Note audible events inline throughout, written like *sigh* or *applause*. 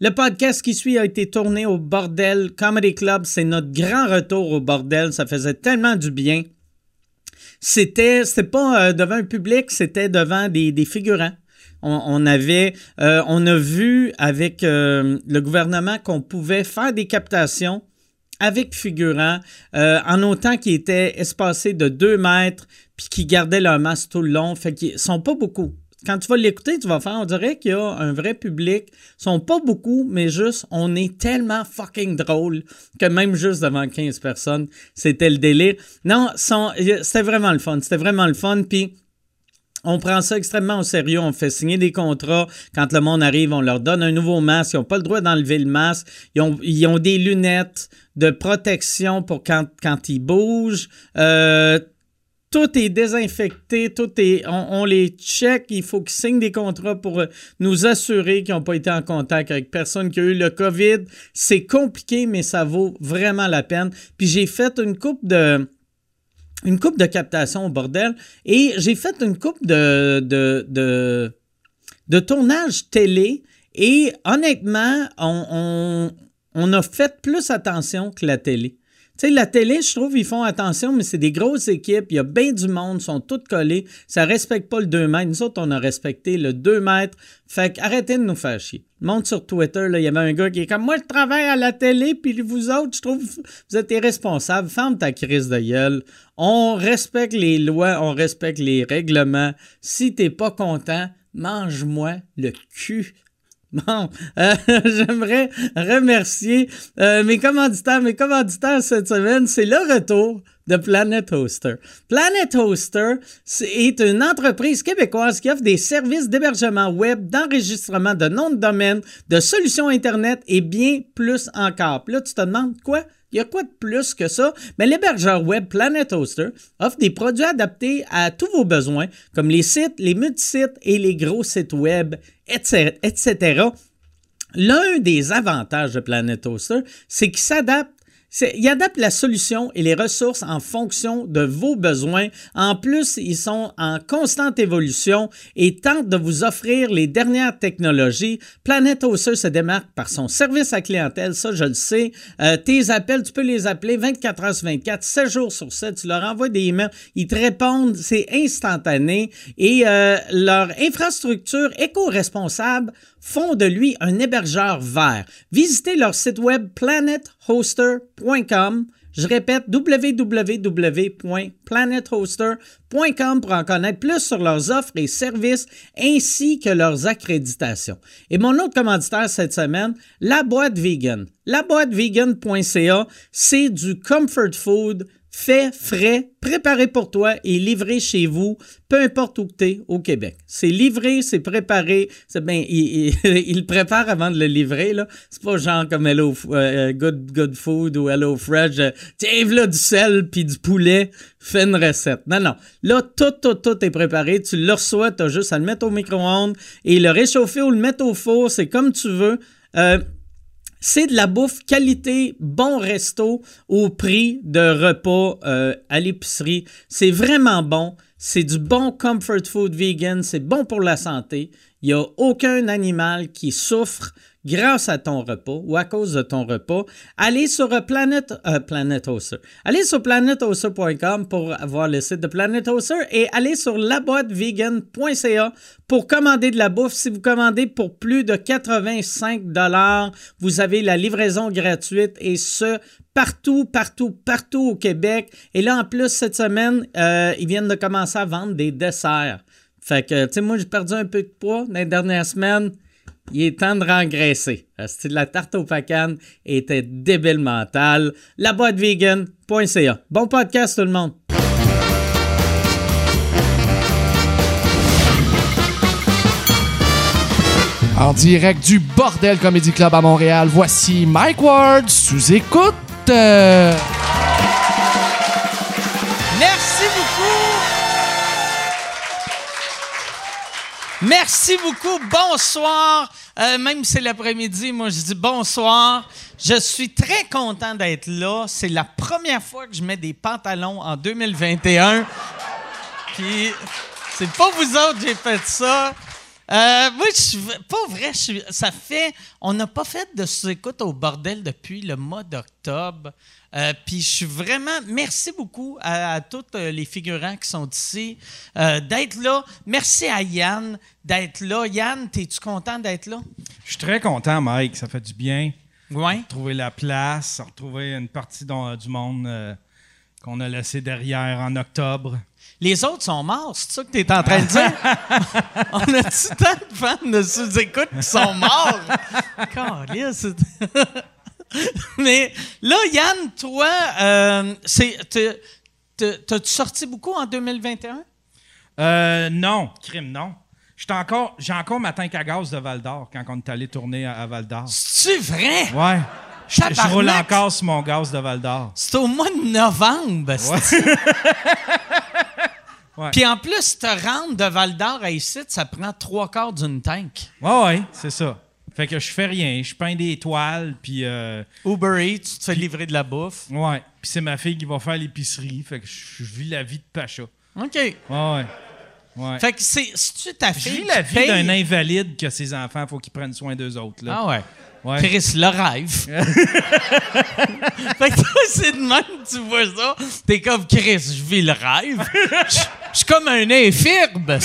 Le podcast qui suit a été tourné au Bordel Comedy Club. C'est notre grand retour au Bordel. Ça faisait tellement du bien. C'était, c'était pas euh, devant un public, c'était devant des, des figurants. On, avait, euh, on a vu avec euh, le gouvernement qu'on pouvait faire des captations avec figurants, en autant qu'ils étaient espacés de 2 mètres, puis qui gardaient leur masque tout le long. Fait qu'ils sont pas beaucoup. Quand tu vas l'écouter, tu vas faire, on dirait qu'il y a un vrai public. Ils sont pas beaucoup, mais juste, on est tellement fucking drôle que même juste devant 15 personnes, c'était le délire. Non, c'était vraiment le fun. C'était vraiment le fun. Puis, on prend ça extrêmement au sérieux. On fait signer des contrats. Quand le monde arrive, on leur donne un nouveau masque. Ils n'ont pas le droit d'enlever le masque. Ils ont, ils ont des lunettes de protection pour quand, quand ils bougent. Euh, tout est désinfecté, tout est, on, les check, il faut qu'ils signent des contrats pour euh, nous assurer qu'ils n'ont pas été en contact avec personne qui a eu le COVID. C'est compliqué, mais ça vaut vraiment la peine. Puis j'ai fait une coupe de, une coupe de captation au bordel et j'ai fait une coupe de, de, de, de tournage télé et honnêtement, on, on, on a fait plus attention que la télé. Tu sais, la télé, je trouve, ils font attention, mais c'est des grosses équipes. Il y a bien du monde, sont tous collés. Ça respecte pas le 2 mètres. Nous autres, on a respecté le 2 mètres. Fait arrêtez de nous faire chier. Monte sur Twitter, il y avait un gars qui est comme moi, je travaille à la télé, puis vous autres, je trouve, vous êtes irresponsables. Ferme ta crise de gueule. On respecte les lois, on respecte les règlements. Si t'es pas content, mange-moi le cul. Bon, euh, *laughs* j'aimerais remercier euh, mes commanditaires. Mes commanditaires cette semaine, c'est le retour de Planet Hoster. Planet Hoster est une entreprise québécoise qui offre des services d'hébergement web, d'enregistrement de noms de domaine, de solutions Internet et bien plus encore. Puis là, tu te demandes quoi? Il y a quoi de plus que ça? Mais l'hébergeur web Planet Hoster offre des produits adaptés à tous vos besoins, comme les sites, les multisites et les gros sites web, etc. L'un des avantages de Planet Hoster, c'est qu'il s'adapte c'est- il adapte la solution et les ressources en fonction de vos besoins. En plus, ils sont en constante évolution et tentent de vous offrir les dernières technologies. Planet Hoster se démarque par son service à clientèle, ça je le sais. Euh, tes appels, tu peux les appeler 24 heures sur 24, 7 jours sur 7. Tu leur envoies des emails, ils te répondent, c'est instantané. Et euh, leur infrastructure éco-responsable font de lui un hébergeur vert. Visitez leur site web planethoster.com. Je répète, www.planethoster.com pour en connaître plus sur leurs offres et services ainsi que leurs accréditations. Et mon autre commanditaire cette semaine, La Boîte Vegan. Laboîtevegan.ca, c'est du comfort food fait, frais, préparé pour toi et livré chez vous, peu importe où tu es au Québec. C'est livré, c'est préparé. C'est ben, il, il- *laughs* il prépare avant de le livrer. là. C'est pas genre comme Hello euh, Good, good Food ou Hello Fresh. euh, Tiens, là du sel puis du poulet, fais une recette. Non, non. Là, tout, tout, tout est préparé. Tu le reçois, tu as juste à le mettre au micro-ondes et le réchauffer ou le mettre au four. C'est comme tu veux. Euh, c'est de la bouffe qualité, bon resto au prix de repas euh, à l'épicerie. C'est vraiment bon. C'est du bon comfort food vegan. C'est bon pour la santé. Il n'y a aucun animal qui souffre grâce à ton repas ou à cause de ton repas. Allez sur Planet, euh, Planet. Allez sur planethoster.com pour voir le site de Planet Hoster et allez sur laboîtevegan.ca pour commander de la bouffe. Si vous commandez pour plus de 85 dollars, vous avez la livraison gratuite et ce partout, partout, partout au Québec. Et là, en plus, cette semaine, euh, ils viennent de commencer à vendre des desserts. Fait que, tu sais, moi, j'ai perdu un peu de poids dans les dernières semaines. Il est temps de rengraisser. De la tarte au pacan était débile mentale. Laboîtevegan.ca. Bon podcast, tout le monde. En direct du Bordel Comedy Club à Montréal, voici Mike Ward sous écoute. Merci beaucoup. Bonsoir. Euh, même si c'est l'après-midi, moi je dis bonsoir. Je suis très content d'être là. C'est la première fois que je mets des pantalons en 2021. Puis c'est pas vous autres que j'ai fait ça. Euh, moi, je suis pas vrai. je suis- ça fait. On n'a pas fait de sous-écoute au bordel depuis le mois d'octobre. Euh, Puis je suis vraiment. Merci beaucoup à, à tous euh, les figurants qui sont ici euh, d'être là. Merci à Yann d'être là. Yann, es-tu content d'être là? Je suis très content, Mike. Ça fait du bien. Oui. Trouver la place, retrouver une partie du monde qu'on a laissé derrière en octobre. Les autres sont morts, c'est ça que tu es en train de dire? *laughs* On a-tu tant de fans de sous-écoute qui sont morts? *laughs* Mais là, Yann, toi, euh, t'as-tu sorti beaucoup en 2021? Euh, non, crime, non. J'étais encore, j'ai encore ma tank à gaz de Val d'Or quand on est allé tourner à, à Val d'Or. C'est vrai? Ouais. Je, je roule encore sur mon gaz de Val d'Or. C'est au mois de novembre. c'est- *laughs* Ouais. Puis en plus, te rendre de Val d'Or à ici, ça prend trois quarts d'une tank. Ouais, ouais, c'est ça. Fait que je fais rien. Je peins des toiles, puis euh, Uber Eats, tu te fais livrer de la bouffe. ouais. Puis c'est ma fille qui va faire l'épicerie. Fait que je, je vis la vie de Pacha. OK. Ouais, ouais. Ouais. Fait que c'est, si tu ta je fille. vis la vie d'un invalide que ses enfants, faut qu'ils prennent soin d'eux autres. Là. Ah ouais. Ouais. Chris, le rêve. *laughs* fait que toi, c'est de même que tu vois ça. T'es comme Chris, je vis le rêve. Je suis comme un infirme. *laughs*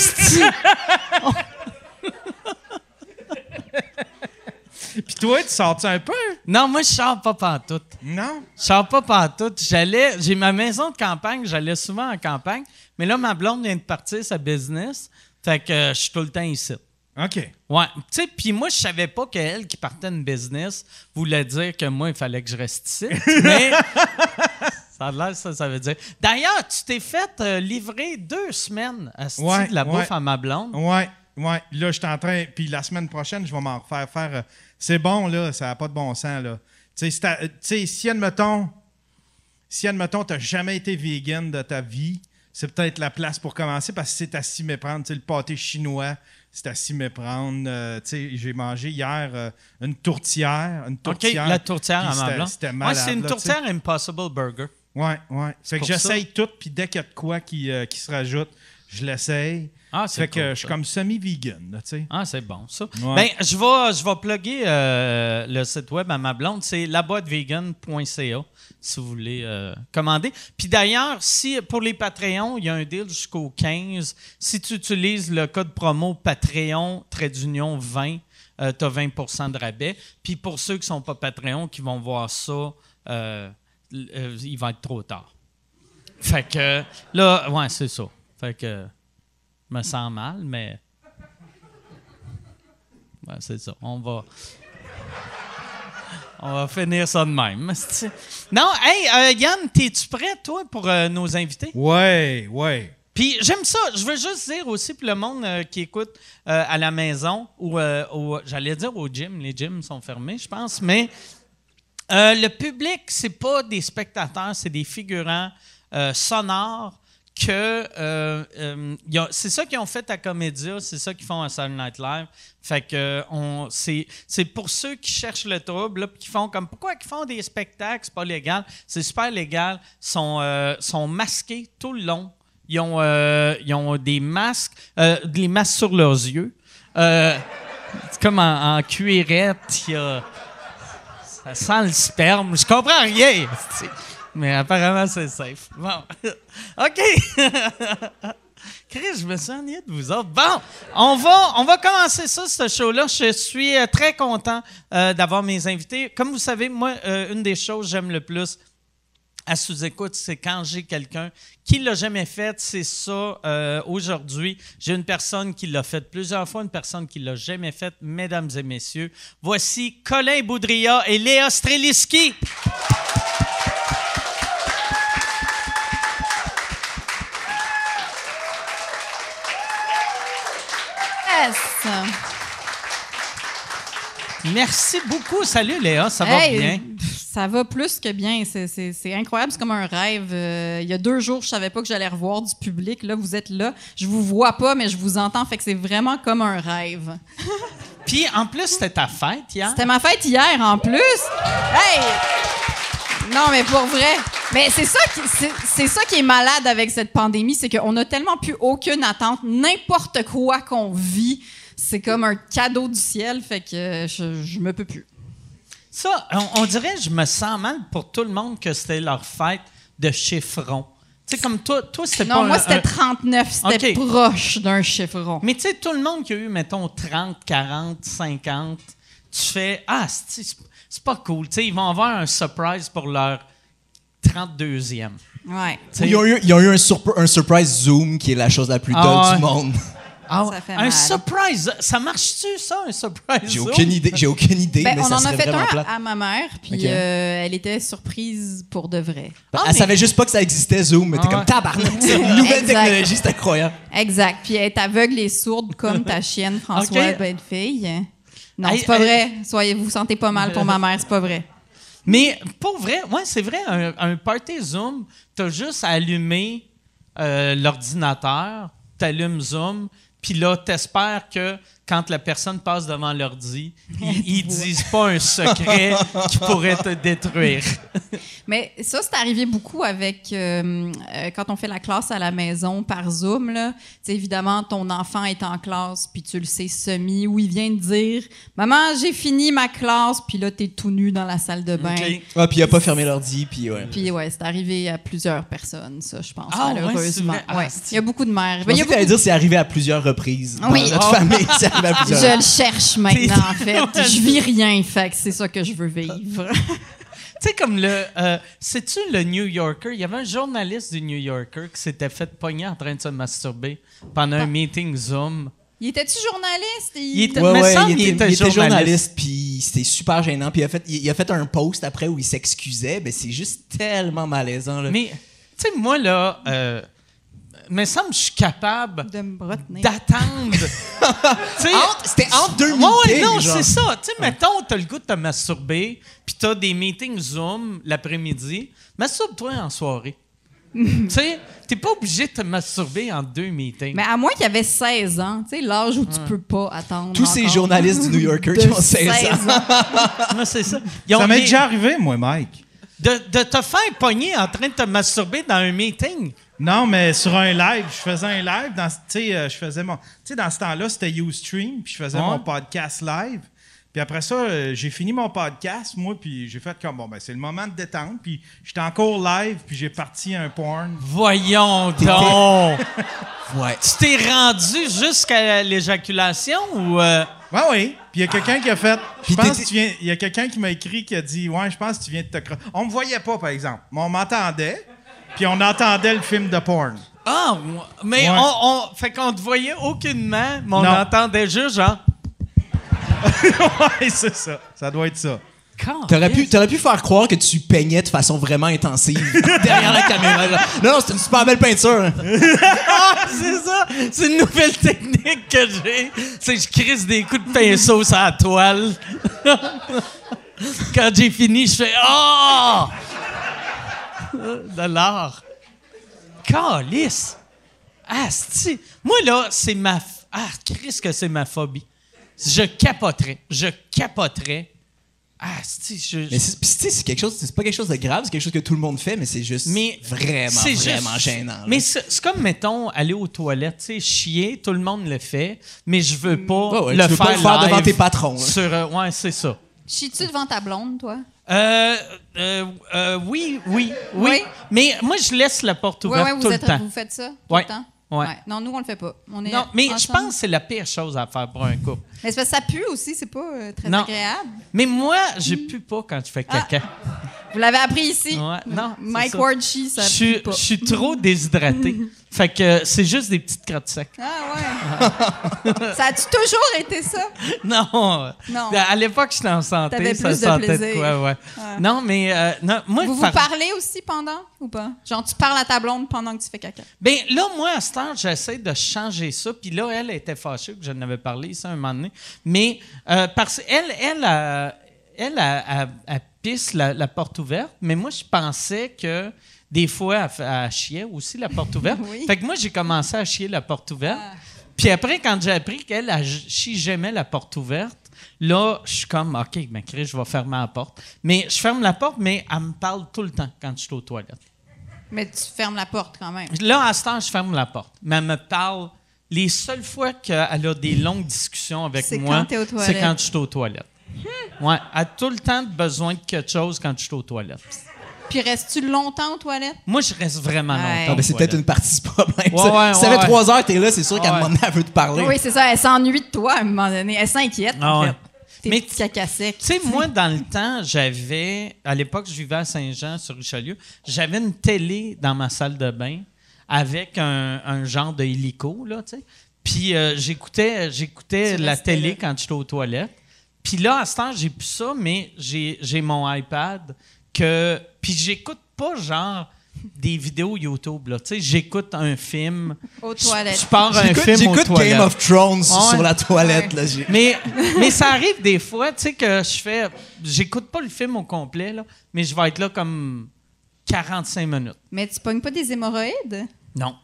Puis toi, tu sors-tu un peu? non, moi, je sors pas pantoute. Non? Je sors pas pantoute. J'allais, j'ai ma maison de campagne, j'allais souvent en campagne. Mais là, ma blonde vient de partir sa business. Fait que euh, je suis tout le temps ici. OK. Ouais. Tu sais, puis moi, je savais pas qu'elle qui partait une business voulait dire que moi, il fallait que je reste ici. *laughs* Mais ça a l'air, ça, ça veut dire. D'ailleurs, tu t'es fait euh, livrer deux semaines à Ouais, de la bouffe à ma blonde. Ouais, ouais. Là, je suis en train. Puis la semaine prochaine, je vais m'en refaire faire. euh, c'est bon, là. Ça n'a pas de bon sens, là. Tu sais, si t'as- euh, tu sais, si, admettons, si, admettons, t'as jamais été vegan de ta vie, c'est peut-être la place pour commencer parce que c'est à s'y méprendre. Tu sais, le pâté chinois, c'est à s'y méprendre. Euh, tu sais, j'ai mangé hier euh, une tourtière. Une OK, tourtière. la tourtière à c'était- blonde. C'était Ouais, malade. c'est une là, tourtière Impossible Burger. Ouais, ouais. Fait que j'essaye tout, puis dès qu'il y a de quoi qui, euh, qui se rajoute, je l'essaye. Ah, c'est Fait que je suis comme semi-vegan, tu sais. Ah, c'est bon, ça. Ouais. Ben, je vais, je vais plugger euh, le site web à ma blonde. C'est laboitevegan.ca si vous voulez euh, commander. Puis d'ailleurs, si pour les Patreons, il y a un deal jusqu'au 15. Si tu utilises le code promo Patreon, trait d'union 20, tu as 20% de rabais. Puis pour ceux qui ne sont pas Patreon, qui vont voir ça, euh, euh, il va être trop tard. Fait que là, ouais, c'est ça. Fait que me sens mal, mais. C'est ça. On va. On va finir ça de même. Non, hey, euh, Yann, t'es-tu prêt, toi, pour euh, nos invités? Ouais, ouais. Puis j'aime ça. Je veux juste dire aussi pour le monde euh, qui écoute euh, à la maison ou, euh, au- j'allais dire au gym. Les gyms sont fermés, je pense, mais le public, c'est pas des spectateurs, c'est des figurants sonores que euh, euh, c'est ça qu'ils ont fait à Comédia, c'est ça qu'ils font à Saturday Night Live. Fait que c'est, pour ceux qui cherchent le trouble, qui font comme pourquoi ils font des spectacles, c'est pas légal, c'est super légal, sont euh, sont masqués tout le long. Ils ont, ils ont des masques, des masques sur leurs yeux. C'est comme en, cuirette, y a ça sent le sperme. Je comprends rien. Mais apparemment, c'est safe. Bon. *laughs* OK. *laughs* Chris, je me suis ennuyé de vous autres. Bon, on va, on va commencer ça, ce show-là. Je suis euh, très content euh, d'avoir mes invités. Comme vous savez, moi, euh, une des choses que j'aime le plus à sous-écoute, c'est quand j'ai quelqu'un qui l'a jamais fait. C'est ça aujourd'hui. J'ai une personne qui l'a fait plusieurs fois, une personne qui l'a jamais fait. Mesdames et messieurs, voici Colin Boudria et Léa Streliski. Yes. Merci beaucoup. Salut Léa, ça va bien? Ça va plus que bien. C'est- incroyable. C'est comme un rêve. Euh, il y a deux jours, je savais pas que j'allais revoir du public. Là, vous êtes là. Je vous vois pas, mais je vous entends. Fait que c'est vraiment comme un rêve. *laughs* Puis en plus, c'était ta fête hier. C'était ma fête hier en plus. Hey! Non, mais pour vrai. Mais c'est ça, qui- c'est c'est ça qui est malade avec cette pandémie, c'est qu'on a tellement plus aucune attente. N'importe quoi qu'on vit, c'est comme un cadeau du ciel, fait que je, je me peux plus. Ça, on, on dirait, je me sens mal pour tout le monde que c'était leur fête de chiffron. Tu sais, comme toi, toi c'était pas Non, moi, c'était un- 39, c'était proche d'un chiffron. Mais tu sais, tout le monde qui a eu, mettons, 30, 40, 50, tu fais Ah, c'est pas cool. Tu sais, ils vont avoir un surprise pour leur 32e. Ouais. Ils ont eu, ils ont eu un, surp- un surprise Zoom qui est la chose la plus Ah ouais. du monde. Ah, Ça fait un mal. surprise, ça marche-tu, ça, un surprise? J'ai aucune idée. J'ai aucune idée, Ben, mais on ça en a fait un plate. à ma mère, puis euh, elle était surprise pour de vrai. Elle Ah, mais- savait juste pas que ça existait Zoom, mais t'es Ah comme ouais. tabarnak. C'est *laughs* une nouvelle Exact. technologie, c'est incroyable. Exact. Puis elle est aveugle et sourde comme ta chienne, *laughs* François Ok. Bellefille. Non, Hey, c'est pas hey. vrai. Soyez, vous vous sentez pas mal pour ma mère, c'est pas vrai. Mais pour vrai, ouais, c'est vrai, un, un party Zoom, t'as juste à allumer euh, l'ordinateur, t'allumes Zoom, puis là, t'espères que quand la personne passe devant l'ordi, *laughs* ils, ils disent pas un secret *laughs* qui pourrait te détruire. *laughs* Mais ça, c'est arrivé beaucoup avec euh, euh, quand on fait la classe à la maison par Zoom. Là. Tu évidemment, ton enfant est en classe, puis tu le sais semi, où il vient de dire Maman, j'ai fini ma classe, puis là, t'es tout nu dans la salle de bain. Ok. Ah, puis il a pas fermé l'ordi, puis ouais. Puis ouais, c'est arrivé à plusieurs personnes, ça, je pense, Ah, ouais, malheureusement. Ah, Ouais. Il y a beaucoup de mères. Je Ben, il y pensais a que beaucoup- dire c'est arrivé à plusieurs reprises. Dans Oui. notre Oh. famille, Je le cherche maintenant, en fait. Je vis rien, fait que c'est ça que je veux vivre. *laughs* Tu sais, comme le. euh, Sais-tu le New Yorker? Il y avait un journaliste du New Yorker qui s'était fait pogner en train de se masturber pendant un meeting Zoom. Il était-tu journaliste? Il était- Ouais, me ouais, semble il, qu'il était, était il était journaliste. journaliste, puis c'était super gênant. Puis il a, fait, il, il a fait un post après où il s'excusait, mais c'est juste tellement malaisant. Là. Mais, tu sais, moi, là, euh, me semble que je suis capable De me retenir. d'attendre. *laughs* C'était entre deux Ouais, ouais, meetings. non, c'est ça. Tu sais, mettons, t'as le goût de te masturber, puis t'as des meetings Zoom l'après-midi. Masturbe-toi en soirée. *laughs* tu sais, t'es pas obligé de te masturber en deux meetings. Mais à moins qu'il y avait 16 ans, tu sais, l'âge où tu peux pas attendre. Tous ces journalistes du New Yorker qui ont 16 ans. Moi, *laughs* c'est ça. Ils ont Ça m'est des- déjà arrivé, moi, Mike. De, de te faire pogner en train de te masturber dans un meeting? Non, mais sur un live, je faisais un live. Dans, tu sais, euh, je faisais mon, dans ce temps-là, c'était Ustream, puis je faisais Ouais. mon podcast live. Puis après ça, euh, j'ai fini mon podcast, moi, puis j'ai fait comme, bon, ben, c'est le moment de détendre. Puis j'étais encore live, puis j'ai parti un porn. Voyons *laughs* donc! Ouais. tu t'es rendu jusqu'à l'éjaculation ou... euh, Ouais, oui. Puis il y a quelqu'un qui a fait. Je pense que tu viens. Il y a quelqu'un qui m'a écrit qui a dit Ouais, je pense que tu viens de te cro- On me voyait pas, par exemple. Mais on m'entendait. Puis on entendait le film de porn. Ah, mais Ouais. on, on- fait qu'on te voyait aucunement, mais on Non. entendait juste genre... *laughs* ouais, c'est ça. Ça doit être ça. T'aurais pu, t'aurais pu faire croire que tu peignais de façon vraiment intensive *laughs* derrière la caméra. genre. Non, non, c'est une super belle peinture. *laughs* Ah, c'est ça! C'est une nouvelle technique que j'ai. C'est que je crisse des coups de pinceau sur la toile. Quand j'ai fini, je fais Ah! De l'art. Calice! Ah, c'est- Moi, là, c'est ma. f- Ah, Chris, que c'est ma phobie. Je capoterais. Je capoterais. Ah, c'est je, Mais c'est, pis tu sais, c'est quelque chose, c'est pas quelque chose de grave, c'est quelque chose que tout le monde fait, mais c'est juste Mais vraiment, c'est vraiment juste- gênant. là. Mais c'est c'est comme, mettons, aller aux toilettes, tu sais, chier, tout le monde le fait, mais je veux pas Ouais, ouais, le tu veux faire, pas le faire devant tes patrons, là. Sur, euh, ouais, c'est ça. Chies-tu devant ta blonde, toi? Euh, euh, euh, oui, oui, oui, Oui? Mais moi, je laisse la porte ouverte ouais, tout vous, le êtes, temps. vous faites ça tout Ouais. le temps? Ouais. Non, nous, on le fait pas. On est Non, mais je pense que c'est la pire chose à faire pour un couple. Mais parce que ça pue aussi, c'est pas euh, très Non. agréable. Mais moi, je pue pas quand je fais caca. Vous l'avez appris ici. Ouais, non, Mike ça. Ward chie, ça Je suis- trop déshydraté. *laughs* fait que c'est juste des petites crottes secs. Ah ouais. *laughs* ça a-tu toujours été ça? Non. Non. À l'époque, j'étais en santé. T'avais ça plus de sentait plaisir. quoi, ouais. Non, mais euh, non, moi, Vous vous par- parlez aussi pendant ou pas? Genre, tu parles à ta blonde pendant que tu fais caca? Ben là, moi, à cette heure, j'essaie de changer ça. Puis là, elle était fâchée que je n'avais parlé ça un moment donné. Mais euh, parce qu'elle, elle, elle, elle, elle, elle- elle pisse la, la porte ouverte. Mais moi, je pensais que des fois, elle, elle chiait aussi la porte ouverte. *laughs* Oui. Fait que moi, j'ai commencé à chier la porte ouverte. Ah. Puis après, quand j'ai appris qu'elle, elle chie jamais la porte ouverte, là, je suis comme, OK, ben, Chris, je vais fermer la porte. Mais je ferme la porte, mais elle me parle tout le temps quand je suis aux toilettes. Mais tu fermes la porte quand même. Là, à ce temps, je ferme la porte. Mais elle me parle les seules fois qu'elle a des longues discussions avec moi, c'est quand je suis aux toilettes. Ouais, elle a tout le temps besoin de quelque chose quand je suis aux toilettes. Puis restes-tu longtemps aux toilettes? Moi, je reste vraiment Ouais. longtemps. Ah, ben, c'est peut-être une partie du problème. Ouais, ça. ouais, si ça fait trois heures, t'es là, c'est sûr qu'à un moment donné, elle veut te parler. Oui, c'est ça. Elle s'ennuie de toi à un moment donné. Elle s'inquiète, Ah en ouais. fait. Tes Mais. Tu sais, moi, dans le temps, j'avais. À l'époque, je vivais à Saint-Jean, sur Richelieu. J'avais une télé dans ma salle de bain avec un, un genre de hélico, là, tu sais. Puis euh, j'écoutais, j'écoutais la télé là. quand j'étais aux toilettes. Puis là, à ce temps, j'ai plus ça, mais j'ai, j'ai mon iPad que. Puis j'écoute pas, genre, des vidéos YouTube, là. Tu sais, j'écoute un film. Aux toilettes. Je pars un J'écoute film aux j'écoute. Game of Thrones Ouais. sur la toilette. Ouais. Là, Mais, mais ça arrive des fois, tu sais, que je fais. J'écoute pas le film au complet, là, mais je vais être là comme 45 minutes. Mais tu pognes pas des hémorroïdes? Non.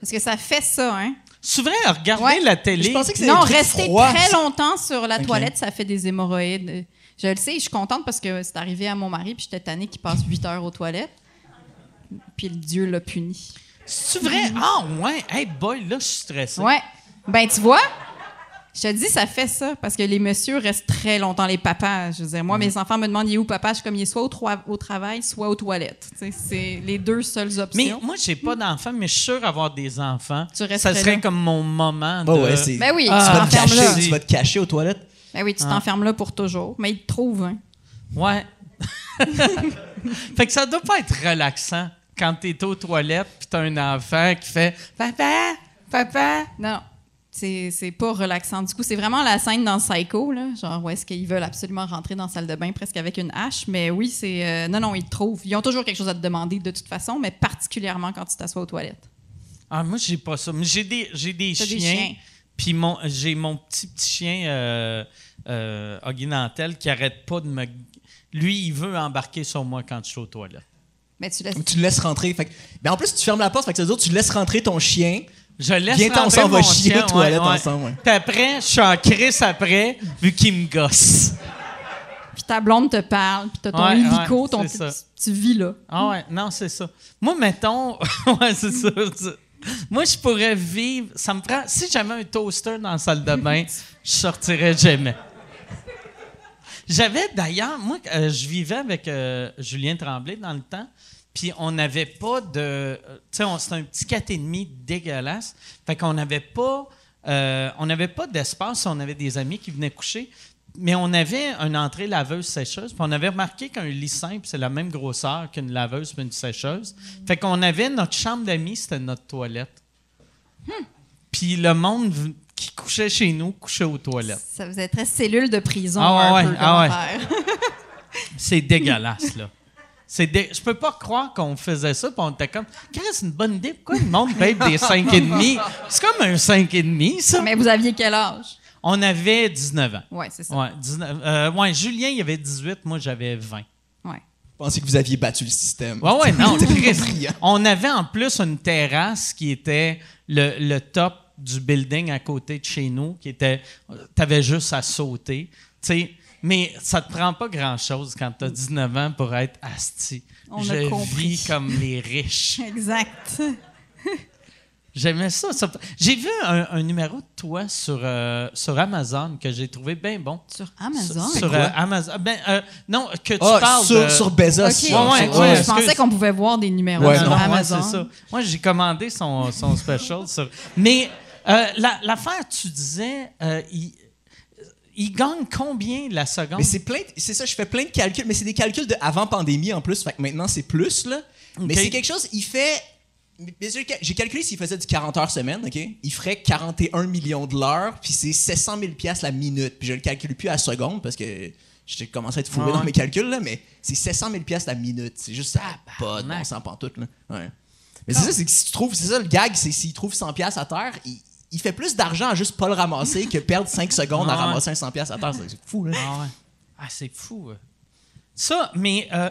Parce que ça fait ça, hein? Souvent, regarder Ouais. la télé. Je pensais que c'est Non, rester très longtemps sur la toilette, ça fait des hémorroïdes. Je le sais, je suis contente parce que c'est arrivé à mon mari, puis j'étais tannée qu'il passe 8 heures aux toilettes. Puis le Dieu l'a puni. C'est vrai? Ah, ouais. Hey, boy, là, je suis stressé. Ouais. Ben, tu vois, je te dis, ça fait ça, parce que les messieurs restent très longtemps, les papas. Je veux dire, moi, mes enfants me demandent, il est où papa? Je suis comme, il est soit au, travail, soit aux toilettes. Tu sais, c'est les deux seules Mais options. moi, j'ai pas d'enfants, mais je suis sûr d'avoir des enfants. Tu ça serait là. comme mon moment de. Oh, ouais, c'est- Ben oui, Ah, tu, vas te t'enfermes là. cacher, tu vas te cacher aux toilettes. Ben oui, tu t'enfermes là pour toujours. Mais ils te trouvent, hein. Ouais. *laughs* fait que ça doit pas être relaxant quand t'es aux toilettes puis t'as un enfant qui fait Papa, papa. Non. C'est c'est pas relaxant. Du coup, c'est vraiment la scène dans Psycho, là, genre où est-ce qu'ils veulent absolument rentrer dans la salle de bain presque avec une hache. Mais oui, c'est. euh, non, non, ils te trouvent. Ils ont toujours quelque chose à te demander de toute façon, mais particulièrement quand tu t'assois aux toilettes. Ah, moi, j'ai pas ça. Mais j'ai des, j'ai des chiens. des chiens. Puis mon, j'ai mon petit petit chien, euh, euh, Huggy Nantel, qui arrête pas de me. Lui, il veut embarquer sur moi quand je suis aux toilettes. Mais tu laisses. Tu le laisses rentrer. Fait que- ben, en plus, tu fermes la porte, fait que ça veut dire que tu laisses rentrer ton chien. Je laisse on rentrer s'en va chier aux toilettes ouais, ouais. ensemble, ouais. Puis après, je suis en crise après, vu qu'il me gosse. Puis ta blonde te parle, puis t'as ton Ouais, hélico, ouais, ton petit- ça. tu vis là. Ah ouais, non, c'est ça. Moi, mettons, *laughs* ouais, c'est ça. Moi, je pourrais vivre. Ça me prend. Si j'avais un toaster dans la salle de bain, *laughs* je sortirais jamais. J'avais d'ailleurs, moi, euh, je vivais avec euh, Julien Tremblay dans le temps, puis on n'avait pas de. Tu sais, c'était un petit 4,5 dégueulasse. Fait qu'on n'avait pas. euh, on n'avait pas d'espace, on avait des amis qui venaient coucher, mais on avait une entrée laveuse-sécheuse, puis on avait remarqué qu'un lit simple, c'est la même grosseur qu'une laveuse puis une sécheuse. Fait qu'on avait notre chambre d'amis, c'était notre toilette. Puis le monde qui couchait chez nous couchait aux toilettes. Ça faisait très cellule de prison Ah ouais, un peu ah ouais. C'est dégueulasse, là. C'est dé- Je peux pas croire qu'on faisait ça, puis on était comme, c'est une bonne idée. Pourquoi le monde paye des 5,5? C'est comme un 5,5, ça. Mais vous aviez quel âge? On avait 19 ans. Ouais, c'est ça. Ouais, 19 euh, ouais, Julien, il avait 18, moi, j'avais 20. Ouais. Je pensais que vous aviez battu le système? Ouais, ouais, non, *laughs* C'était Chris. brillant. On avait en plus une terrasse qui était le, le top du building à côté de chez nous, qui était. T'avais juste à sauter. Tu sais, mais ça te prend pas grand-chose quand t'as 19 ans pour être asti. On a Je compris. vis comme les riches. *laughs* Exact. *laughs* J'aimais ça. ça- J'ai vu un, un numéro de toi sur, euh, sur Amazon que j'ai trouvé bien bon. Sur Amazon? Sur quoi? euh, Amazon. Ben, euh, non, que tu Ah, parles sur, de- sur Bezos. OK. ça. Ouais, Ok, ouais, je pensais qu'on pouvait voir des numéros Ouais, sur non, ouais, Amazon. c'est ça. Moi, j'ai commandé son, son special. sur- Mais euh, la- l'affaire, tu disais, euh, il, il gagne combien la seconde? Mais c'est plein, c'est ça, je fais plein de calculs, mais c'est des calculs de avant pandémie en plus, fait que maintenant c'est plus là. Mais c'est quelque chose, il fait. J'ai calculé s'il faisait du 40 heures semaine, OK? Il ferait 41 millions de l'heure, puis c'est 700 000 piastres la minute. Puis je le calcule plus à seconde parce que j'ai commencé à être fourré Ah dans mes calculs, là, mais c'est 700 000 piastres la minute. C'est juste ça. a Pas de bon sens pantoute, là. Ouais. Mais c'est ça, c'est que si tu trouves, c'est ça le gag, c'est s'il trouve 100 piastres à terre, il, il fait plus d'argent à juste pas le ramasser que perdre 5 secondes à Ah ramasser un 100 piastres à terre. C'est fou, là. Ah ouais. Ah, c'est fou. euh. Ça, mais euh,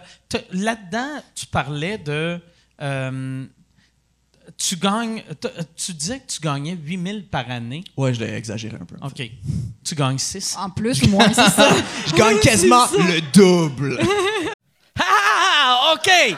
là-dedans, tu parlais de. euh, tu gagnes. Tu disais que tu gagnais 8000 par année. Ouais, je l'ai exagéré un peu. OK. Tu gagnes 6. En plus moins, c'est ça. *laughs* Je gagne quasiment le double. *laughs* Ah, OK!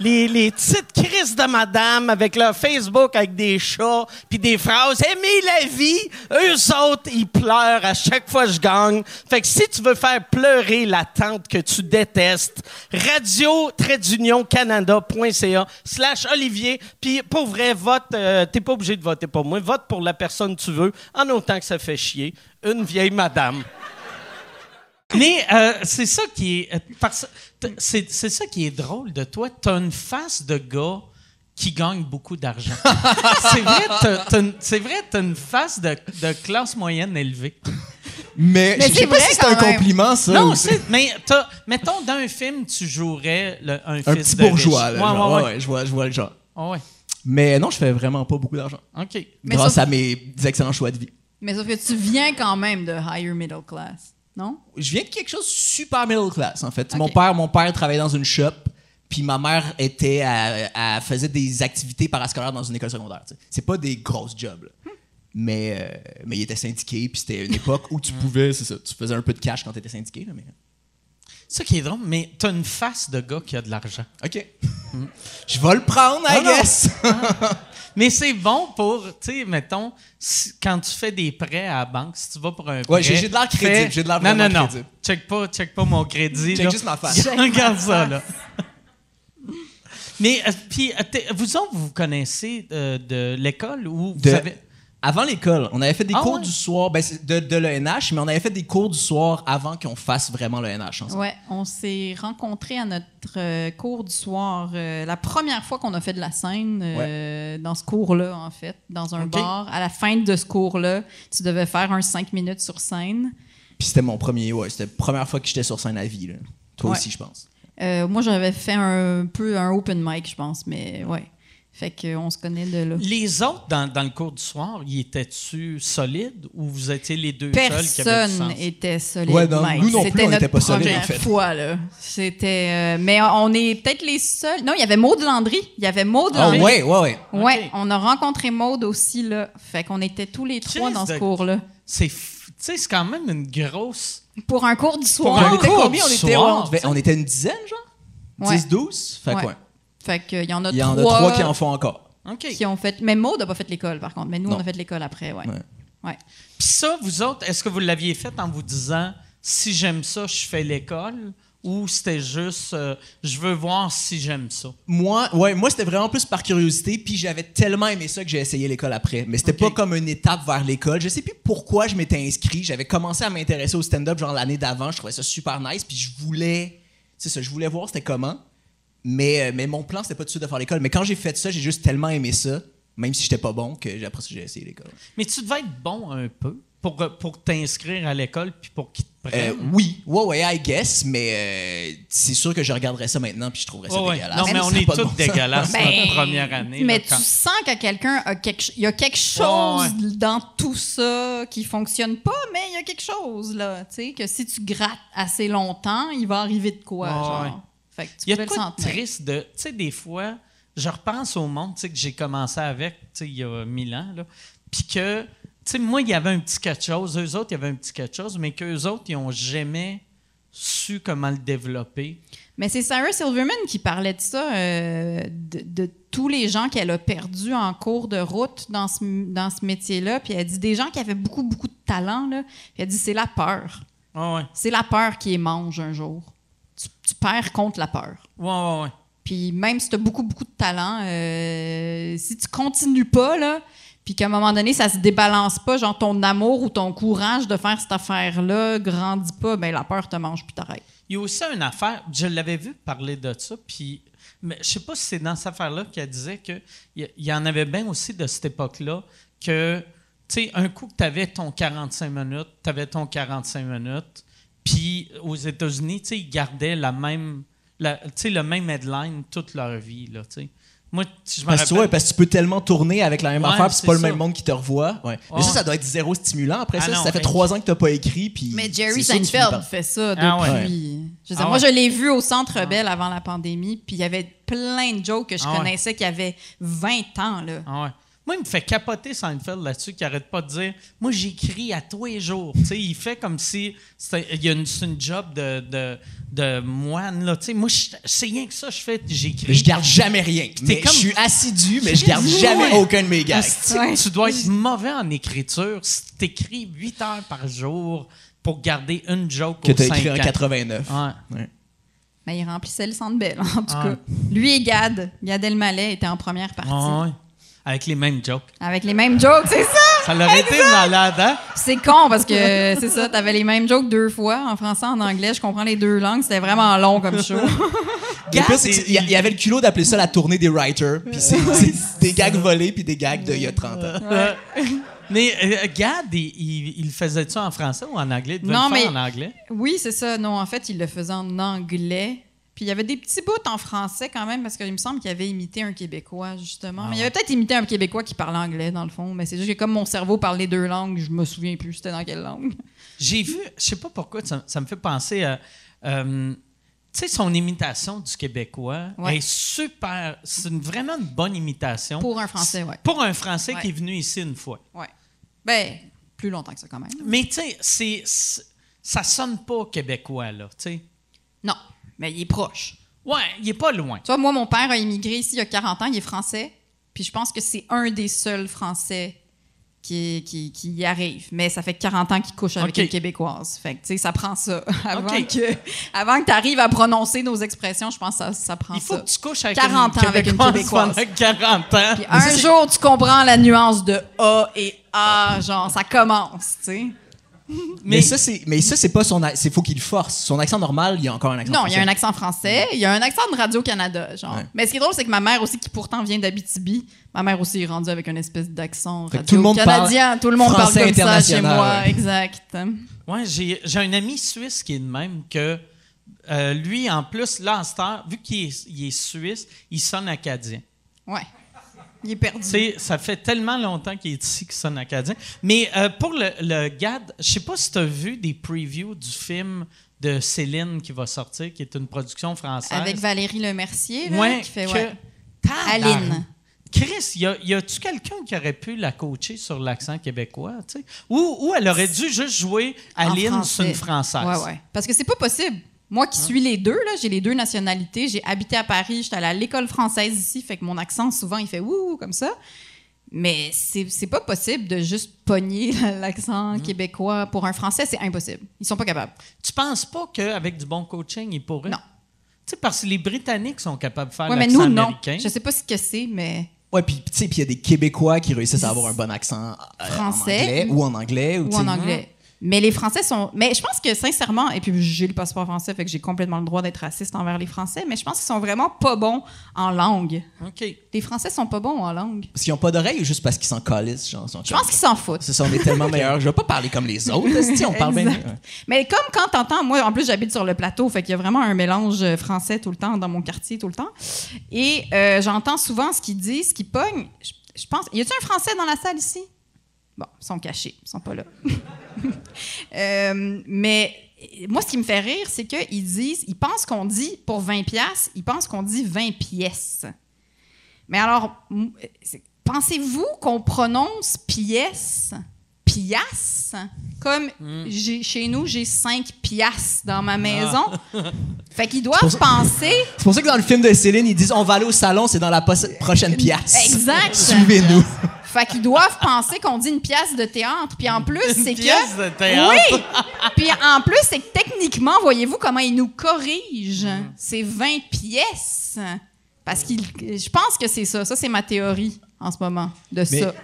Les, petites crises de madame avec leur Facebook avec des chats puis des phrases « Aimez la vie! » Eux autres, ils pleurent à chaque fois que je gagne. Fait que si tu veux faire pleurer la tante que tu détestes, radio canada.ca slash Olivier. Puis pour vrai, vote, euh, t'es pas obligé de voter pour moi. Vote pour la personne que tu veux, en autant que ça fait chier. Une vieille madame. Mais euh, c'est ça qui est. euh, c'est, c'est ça qui est drôle de toi. T'as une face de gars qui gagne beaucoup d'argent. *laughs* c'est vrai, t'as, t'as une- c'est vrai, t'as une face de, de classe moyenne élevée. Mais, Mais je c'est sais pas si c'est un même. compliment, ça. non, c'est, mais t'as, mettons, dans un film, tu jouerais le- un, un fils petit de bourgeois. riche. Là, Ouais, genre. ouais, Ouais, je, vois, je vois le genre. Ah ouais. Mais non, je fais vraiment pas beaucoup d'argent. OK. Mais Grâce sauf- à mes excellents choix de vie. Mais sauf que tu viens quand même de higher middle class, non? Je viens de quelque chose de super middle class, en fait. Mon père, mon père travaillait dans une shop, puis ma mère était à, à- faisait des activités parascolaires dans une école secondaire. tu sais. C'est pas des grosses jobs, là. Mais, euh, mais il était syndiqué, puis c'était une époque où tu pouvais, c'est ça, tu faisais un peu de cash quand tu étais syndiqué. Là, mais... C'est ça qui est drôle, mais t'as une face de gars qui a de l'argent. OK. Je vais le prendre, I Non, non. guess. *laughs* Mais c'est bon pour, tu sais, mettons, si- quand tu fais des prêts à la banque, si tu vas pour un prêt. Ouais, j'ai- de l'air crédible, j'ai de l'air Non, non, vraiment non. crédible. Check pas, check pas mon crédit. Check là. juste ma face. *laughs* Regarde ça, là. *laughs* Mais, euh, puis, euh, vous autres, vous vous connaissez euh, de l'école ou vous De- avez. Avant l'école, on avait fait des Ah cours ouais? du soir, ben, de, de l'ENH, mais on avait fait des cours du soir avant qu'on fasse vraiment l'ENH ensemble. Ouais, on s'est rencontrés à notre euh, cours du soir. euh, la première fois qu'on a fait de la scène euh, dans ce cours-là, en fait, dans un bar. À la fin de ce cours-là, tu devais faire un 5 minutes sur scène. Puis c'était mon premier, ouais, c'était la première fois que j'étais sur scène à vie. Là. Toi Ouais. aussi, je pense. Moi, j'avais fait un peu un open mic, je pense, mais ouais. Fait qu'on se connaît de là. Les autres, dans, dans le cours du soir, ils étaient-tu solides ou vous étiez les deux seuls qui avaient du Personne sens? était solide. Ouais, non, nous non plus, C'était on notre était pas solides, en fait. fois, là. C'était. euh, mais on est peut-être les seuls. Non, il y avait Maud Landry. Il y avait Maud Ah Landry. ouais, ouais, ouais. Ouais, Ok. on a rencontré Maud aussi, là. Fait qu'on était tous les trois dans ce de- cours-là. C'est, f- tu sais, c'est quand même une grosse. Pour un cours du Pour soir. un on était cours combien? On du était, soir, on, devait- on était une dizaine, genre? Ouais. 10, 12? Fait que Ouais. ouais. Fait qu'il y en a Il y en a trois, trois qui en font encore. OK. qui ont fait. Mais Maud n'a pas fait l'école, par contre. Mais nous, Non. on a fait l'école après, ouais. Ouais. Ouais. Puis ça, vous autres, est-ce que vous l'aviez fait en vous disant si j'aime ça, je fais l'école? Ou c'était juste euh, je veux voir si j'aime ça? Moi, ouais, moi c'était vraiment plus par curiosité, puis j'avais tellement aimé ça que j'ai essayé l'école après. Mais c'était Ok. pas comme une étape vers l'école. Je sais plus pourquoi je m'étais inscrit. J'avais commencé à m'intéresser au stand-up genre l'année d'avant. Je trouvais ça super nice, puis je voulais, c'est ça, je voulais voir c'était comment. Mais, euh, mais mon plan c'était pas tout de suite de faire l'école. Mais quand j'ai fait ça, j'ai juste tellement aimé ça, même si j'étais pas bon, que j'ai- après ça j'ai essayé l'école. Mais tu devais être bon un peu pour, euh, pour t'inscrire à l'école puis pour qu'ils te Euh, prennent? oui, ouais, ouais, I guess, mais euh, c'est sûr que je regarderais ça maintenant, puis je trouverais ça Ouais, dégueulasse. Non, mais on est tous bon dégueulasses Ben, notre première année. Mais là, quand- tu sens que quelqu'un a quelque, ch- il y a quelque chose Ouais, dans tout ça qui fonctionne pas, mais il y a quelque chose là, tu sais, que si tu grattes assez longtemps, il va arriver de quoi, Ouais, genre. Fait que tu Il y a de triste de. Tu sais, des fois, je repense au monde tu sais, que j'ai commencé avec tu sais, il y a mille ans. là, Puis que, tu sais, moi, il y avait un petit quelque chose. Eux autres, il y avait un petit quelque chose, mais qu'eux autres, ils n'ont jamais su comment le développer. Mais c'est Sarah Silverman qui parlait de ça, euh, de, de tous les gens qu'elle a perdus en cours de route dans ce, dans ce métier-là. Puis elle dit des gens qui avaient beaucoup, beaucoup de talent. Là. Puis elle dit c'est la peur. Ouais. C'est la peur qui les mange un jour. Tu, perds contre la peur. Ouais, ouais, ouais. Puis même si tu as beaucoup, beaucoup de talent, euh, si tu continues pas, là, puis qu'à un moment donné, ça se débalance pas, genre ton amour ou ton courage de faire cette affaire-là grandit pas, ben la peur te mange puis t'arrêtes. Il y a aussi une affaire, je l'avais vu parler de ça, puis mais je sais pas si c'est dans cette affaire-là qu'elle disait qu'il y, il y en avait bien aussi de cette époque-là que, tu sais, un coup que tu avais ton 45 minutes, tu avais ton 45 minutes, puis aux États-Unis, tu sais, ils gardaient la même, la- tu sais, le même headline toute leur vie, là, tu sais. Moi, je me Parce que, rappelle. ouais, parce que tu peux tellement tourner avec la même Ouais, affaire, puis c'est pas le même monde qui te revoit. Ouais. Mais ça, ça doit être zéro stimulant après Ah ça. non, ça fait trois ans que t'as pas écrit, puis. Mais Jerry Seinfeld fait ça depuis. Ah ouais. Je veux dire, Ah moi, je l'ai vu au Centre Bell avant la pandémie, puis il y avait plein de jokes que je Ah ouais. connaissais qui avaient 20 ans. Là. Moi, il me fait capoter Seinfeld là-dessus, qui arrête pas de dire Moi, j'écris à tous les jours. Tu sais, il fait comme si c'était- il y a une, une job de, de, de moine. Là. Tu sais, moi, je- c'est rien que ça, je fais, j'écris. Mais je garde jamais rien. Mais comme- Je suis assidu, mais je garde jamais Ouais. aucun de mes Ouais. Tu dois être mauvais en écriture si t'écris 8 heures par jour pour garder une joke Que aux t'as écrit en ans. 89. Ouais. Ouais. Mais il remplissait le Centre Bell, en tout Ah. cas. Lui et Gad, Gad Elmaleh étaient en première partie. Ah ouais. Avec les mêmes jokes. Avec les mêmes jokes, c'est ça! Ça l'aurait été malade, hein? C'est con parce que *laughs* c'est ça, t'avais les mêmes jokes deux fois, en français, en anglais. Je comprends les deux langues. C'était vraiment long comme show. *laughs* Que c'est- il y a- il y avait le culot d'appeler ça la tournée des writers. Puis c'est c'est des gags volés, puis des gags d'il y a 30 ans. Mais euh, Gad, il, il, il faisait ça en français ou en anglais? Il devait Non, le faire mais- en anglais? Oui, c'est ça. Non, en fait, il le faisait en anglais. Puis il y avait des petits bouts en français quand même, parce qu'il me semble qu'il avait imité un Québécois, justement. mais il avait peut-être imité un Québécois qui parlait anglais, dans le fond. Mais c'est juste que comme mon cerveau parlait deux langues, je me souviens plus c'était dans quelle langue. J'ai vu, je sais pas pourquoi, ça, ça me fait penser à. euh, tu sais, son imitation du Québécois Ouais. est super. C'est une- vraiment une bonne imitation. Pour un Français, ouais. Pour un Français Ouais. qui est venu ici une fois. Ouais. Ben, plus longtemps que ça quand même. Mais tu sais, ça sonne pas québécois, là. Tu sais. Non, mais il est proche. Ouais, il est pas loin. Tu vois, moi, mon père a immigré ici il y a 40 ans, il est français. Puis je pense que c'est un des seuls Français qui, qui, qui y arrive. Mais ça fait 40 ans qu'il couche avec OK. une Québécoise. Fait que, tu sais, ça prend ça. *laughs* Avant que, avant que tu arrives à prononcer nos expressions, je pense que ça, ça prend Il faut ça. que tu couches avec 40 une ans avec une Québécoise Québécoise. pendant 40 ans. Puis un jour, tu comprends la nuance de A et A, genre, ça commence, tu sais. Mais, ça, c'est, mais ça, c'est pas son. C'est faut qu'il le force. Son accent normal, il y a encore un accent. Non, il y a un accent français, il y a un accent de Radio-Canada, genre. Ouais. Mais ce qui est drôle, c'est que ma mère aussi, qui pourtant vient d'Abitibi, ma mère aussi est rendue avec une espèce d'accent que tout le monde radio-canadien. Tout le monde parle français comme ça chez international, moi, ouais. exact. Ouais, j'ai j'ai un ami suisse qui est de même que euh, lui, en plus, là, en cette heure, vu qu'il est, il est suisse, il sonne acadien. Ouais. Il est perdu. Ça fait tellement longtemps qu'il est ici qu'il sonne acadien. Mais euh, pour le, le GAD, je sais pas si tu as vu des previews du film de Céline qui va sortir, qui est une production française. Avec Valérie Lemercier, là, ouais, qui fait, que- ouais. Tabarnak. Aline. Chris, y, a, y a-tu quelqu'un qui aurait pu la coacher sur l'accent québécois, tu sais? Ou, ou elle aurait dû juste jouer Aline sur français. une française. Ouais, ouais. Parce que c'est pas possible. Moi qui suis les deux, là, j'ai les deux nationalités. J'ai habité à Paris, j'étais allée à l'école française ici, fait que mon accent, souvent, il fait ouh comme ça. Mais c'est c'est pas possible de juste pogner *laughs* l'accent québécois pour un français, c'est impossible. Ils sont pas capables. Tu penses pas qu'avec du bon coaching, ils pourraient? Non. Tu sais, parce que les Britanniques sont capables de faire Ouais, mais l'accent nous, non. américain. Je sais pas ce que c'est, mais. Ouais, puis tu sais, puis il y a des Québécois qui réussissent à avoir un bon accent euh, Français. en anglais ou en anglais ou, en anglais. Mais les Français sont. Mais je pense que sincèrement, et puis j'ai le passeport français, fait que j'ai complètement le droit d'être raciste envers les Français, mais je pense qu'ils sont vraiment pas bons en langue. OK. Les Français sont pas bons en langue. Parce qu'ils ont pas d'oreilles ou juste parce qu'ils s'en calissent, genre. sont Je pense qu'ils s'en foutent. C'est ça, on est tellement *laughs* meilleurs. Je vais pas parler comme les autres. esti, on parle bien. Mais comme quand t'entends, moi en plus j'habite sur le plateau, fait qu'il y a vraiment un mélange euh, français tout le temps dans mon quartier tout le temps. Et euh, j'entends souvent ce qu'ils disent, ce qu'ils pognent. Je, je pense, y a-t-il un français dans la salle ici? Bon, ils sont cachés, ils sont pas là. *laughs* Euh, mais moi, ce qui me fait rire, c'est qu'ils disent, ils pensent qu'on dit pour 20 pièces, ils pensent qu'on dit 20 pièces. Mais alors, pensez-vous qu'on prononce pièce, pièce, comme j'ai- chez nous, j'ai 5 pièces dans ma maison? *laughs* Fait qu'ils doivent penser. C'est pour ça que dans le film de Céline, ils disent on va aller au salon, c'est dans la prochaine pièce. Exact. *laughs* Suivez-nous. Fait qu'ils doivent penser qu'on dit une pièce de théâtre. Puis en plus, Une c'est pièce que. de théâtre. Oui! Puis en plus, c'est que techniquement, voyez-vous comment ils nous corrigent? C'est 20 pièces. Parce qu'ils. Je pense que c'est ça. Ça, c'est ma théorie en ce moment de Mais- ça.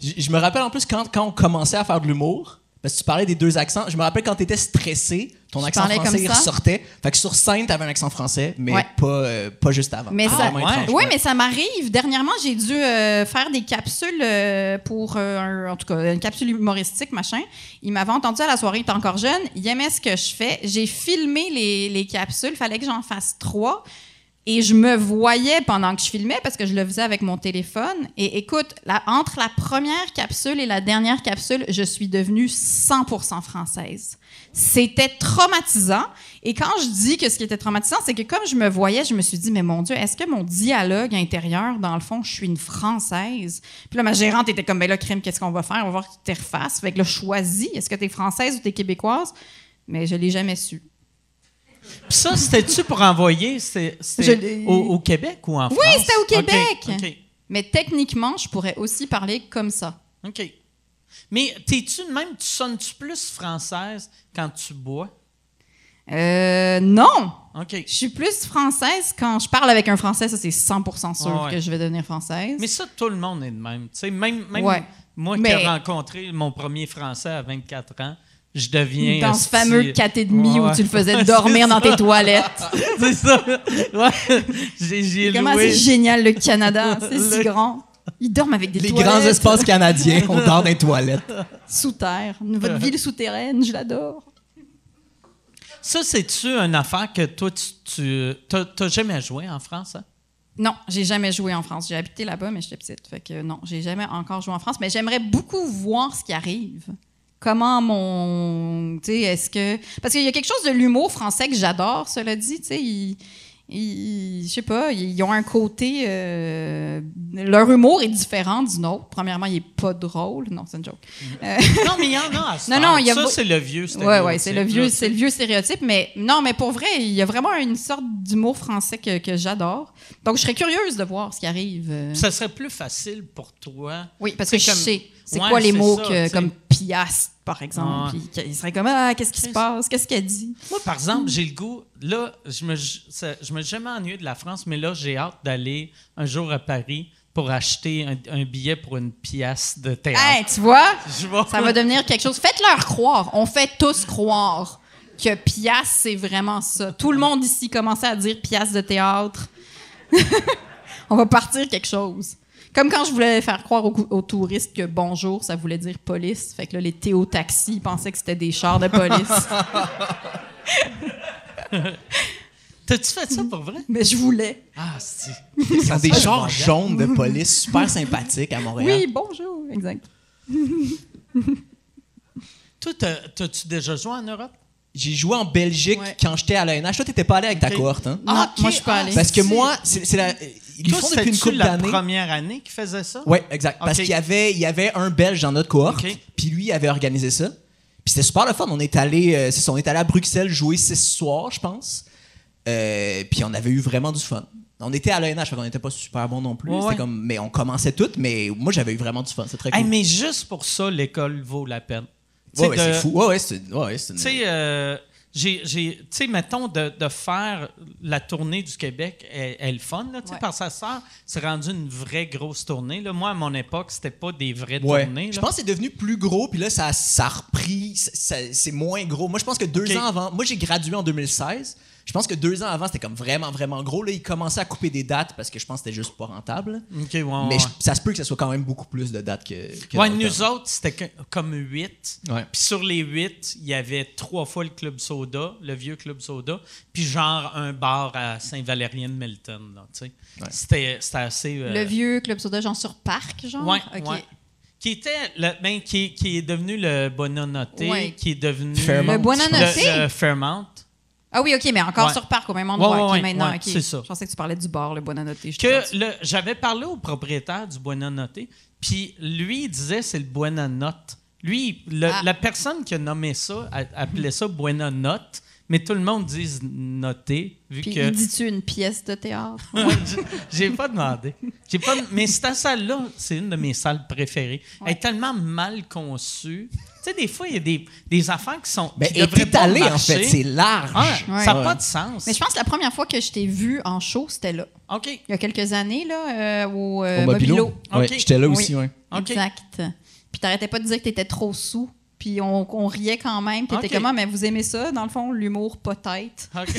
Je, je me rappelle en plus quand, quand on commençait à faire de l'humour, parce que tu parlais des deux accents, je me rappelle quand tu étais stressé, ton Je accent français il ressortait. Fait que sur scène, tu avais un accent français, mais Ouais. pas, euh, pas juste avant. Mais Ah, ça, ouais. oui, mais ça m'arrive. Dernièrement, j'ai dû euh, faire des capsules euh, pour, un- en tout cas, une capsule humoristique, machin. Il m'avait entendu à la soirée, il était encore jeune. Il aimait ce que je fais. J'ai filmé les, les capsules. Il fallait que j'en fasse trois. Et je me voyais pendant que je filmais parce que je le faisais avec mon téléphone. Et écoute, entre la première capsule et la dernière capsule, je suis devenue 100% française. C'était traumatisant. Et quand je dis que ce qui était traumatisant, c'est que comme je me voyais, je me suis dit, mais mon Dieu, est-ce que mon dialogue intérieur, dans le fond, je suis une Française? Puis là, ma gérante était comme, ben là, crime, qu'est-ce qu'on va faire? On va voir tu t'es refasse. Fait que là, choisis, est-ce que tu es française ou tu es québécoise? Mais je l'ai jamais su. Puis ça, c'était-tu pour envoyer? Au, au Québec ou en France? Oui, c'était au Québec. OK. Mais techniquement, je pourrais aussi parler comme ça. OK. Mais t'es-tu de même, tu sonnes-tu plus française quand tu bois? Euh, non! OK. Je suis plus française quand je parle avec un Français, ça c'est 100% sûr ouais. que je vais devenir française. Mais ça, tout le monde est de même. Tu sais, même même Ouais. moi qui ai rencontré mon premier Français à 24 ans, je deviens. dans ce fameux 4 et demi Ouais. où tu le faisais *laughs* dormir dans tes toilettes. *laughs* C'est ça. Ouais. J'ai j'ai Comment loué. c'est génial le Canada, *laughs* c'est si Le- grand. Ils dorment avec des Les toilettes grands espaces canadiens, on dort dans les toilettes. sous terre. Votre ville souterraine, je l'adore. Ça, c'est-tu une affaire que toi, tu. tu t'as, t'as jamais joué en France, hein? Non, j'ai jamais joué en France. J'ai habité là-bas, mais j'étais petite. Fait que non, j'ai jamais encore joué en France. Mais j'aimerais beaucoup voir ce qui arrive. Comment mon. Tu sais, est-ce que. Parce qu'il y a quelque chose de l'humour français que j'adore, cela dit. Tu sais, ils. ils- je sais pas, ils ont un côté. euh, leur humour est différent du nôtre. Premièrement, il est pas drôle. Non, c'est une joke. Non, mais il y en a à *laughs* Non, non, il y a Ça, c'est le vieux Ouais, ouais, c'est le stéréotype, vieux, c'est le vieux stéréotype, mais non, mais pour vrai, il y a vraiment une sorte d'humour français que, que j'adore. Donc, je serais curieuse de voir ce qui arrive. euh. Ça serait plus facile pour toi. Oui, parce que je comme- sais. C'est Ouais, quoi les mots ça, que- comme piastre, par exemple. Ouais. Puis qu'il serait comme Ah, qu'est-ce qui se passe? Qu'est-ce qu'elle dit? Moi, par exemple, j'ai le goût. Là, je me, ça- je me suis jamais ennuyé de la France, mais là, j'ai hâte d'aller un jour à Paris pour acheter un, un billet pour une pièce de théâtre. Hey, tu vois? Ça va devenir quelque chose. Faites-leur croire. On fait tous croire que piastre, c'est vraiment ça. Tout le monde ici commençait à dire piastre de théâtre. *laughs* On va partir quelque chose. Comme quand je voulais faire croire aux, aux touristes que bonjour, ça voulait dire police. Fait que là, les théo-taxis ils pensaient que c'était des chars de police. *laughs* T'as-tu fait ça pour vrai? Mais je voulais. Ah, si. Ils ont des chars le jaunes de police super sympathiques à Montréal. Oui, bonjour. Exact. Toi, t'as- t'as-tu déjà joué en Europe? J'ai joué en Belgique Ouais. quand j'étais à l'ENH. Toi, t'étais pas allé avec ta cohorte, hein? Non, Ah, moi, je suis pas Ah, allée. Parce que moi, c'est la. Ils Toi, font depuis une couple la d'années. première année qu'ils faisaient ça? Oui, exact. Parce qu'il y avait, il y avait un Belge dans notre cohorte, puis lui il avait organisé ça. Puis c'était super le fun. On est allé, euh, c'est ça, on est allé à Bruxelles jouer six soirs, je pense. Euh, puis on avait eu vraiment du fun. On était à l'ENH, fait qu'on n'était pas super bon non plus. Ouais, comme, mais on commençait toutes, mais moi j'avais eu vraiment du fun. C'est très cool. Hey, mais juste pour ça, l'école vaut la peine. Ouais, sais, ouais, de- c'est fou. Ouais, ouais, c'est, ouais, une- Tu sais, euh, j'ai, j'ai- tu sais, mettons, de, de faire la tournée du Québec est, est le fun, là, tu sais, Ouais. parce que ça sort, c'est rendu une vraie grosse tournée. Là. Moi, à mon époque, c'était pas des vraies Ouais. tournées. Je pense que c'est devenu plus gros, puis là, ça, ça a repris. c'est moins gros. Moi, je pense que deux ans avant. Moi, j'ai gradué en 2016. Je pense que deux ans avant, c'était comme vraiment, vraiment gros. Là, ils commençaient à couper des dates parce que je pense que c'était juste pas rentable. OK, ouais, ouais, Mais je- ça se peut que ce soit quand même beaucoup plus de dates que. que Ouais, nous temps. autres, c'était comme huit. Ouais. Puis sur les huit, il y avait trois fois le Club Soda, le vieux Club Soda, puis genre un bar à Saint-Valérien de Melton. là, tu sais. Ouais. C'était, c'était assez... euh, Le vieux club soda, genre sur parc, genre? Ouais, OK. ouais. Qui était le, ben, qui, qui est devenu le Bonanoté, Ouais. qui est devenu Fairmont. Le Buonanotte? le, le Fairmont. Ah oui, OK, mais encore Ouais. sur parc, au même endroit. Ouais, ouais, maintenant, ouais, OK. c'est ça. Je pensais que tu parlais du bar, le perdue. le, j'avais parlé au propriétaire du Buonanotte, puis lui il disait c'est le Buonanotte. Lui, le- Ah. la personne qui a nommé ça a- appelait ça Buonanotte, mais tout le monde dit noté vu Puis, que il dit-tu une pièce de théâtre? *laughs* J'ai- pas demandé. J'ai pas, mais cette salle-là, c'est une de mes salles préférées. Elle est tellement mal conçue. Tu sais, des fois, il y a des, des affaires qui sont. Ben, qui en fait. C'est large. Ouais. Ça n'a Ouais. pas de sens. Mais je pense que la première fois que je t'ai vu en show, c'était là. OK. Il y a quelques années, là, euh, au, euh, Au Mobilo. Mobilo. J'étais là Oui. aussi, ouais. OK. Exact. Puis t'arrêtais pas de dire que t'étais trop sous. Puis on, on riait quand même. Puis t'étais Ok. comment? Mais vous aimez ça, dans le fond, l'humour peut-être. OK. *laughs*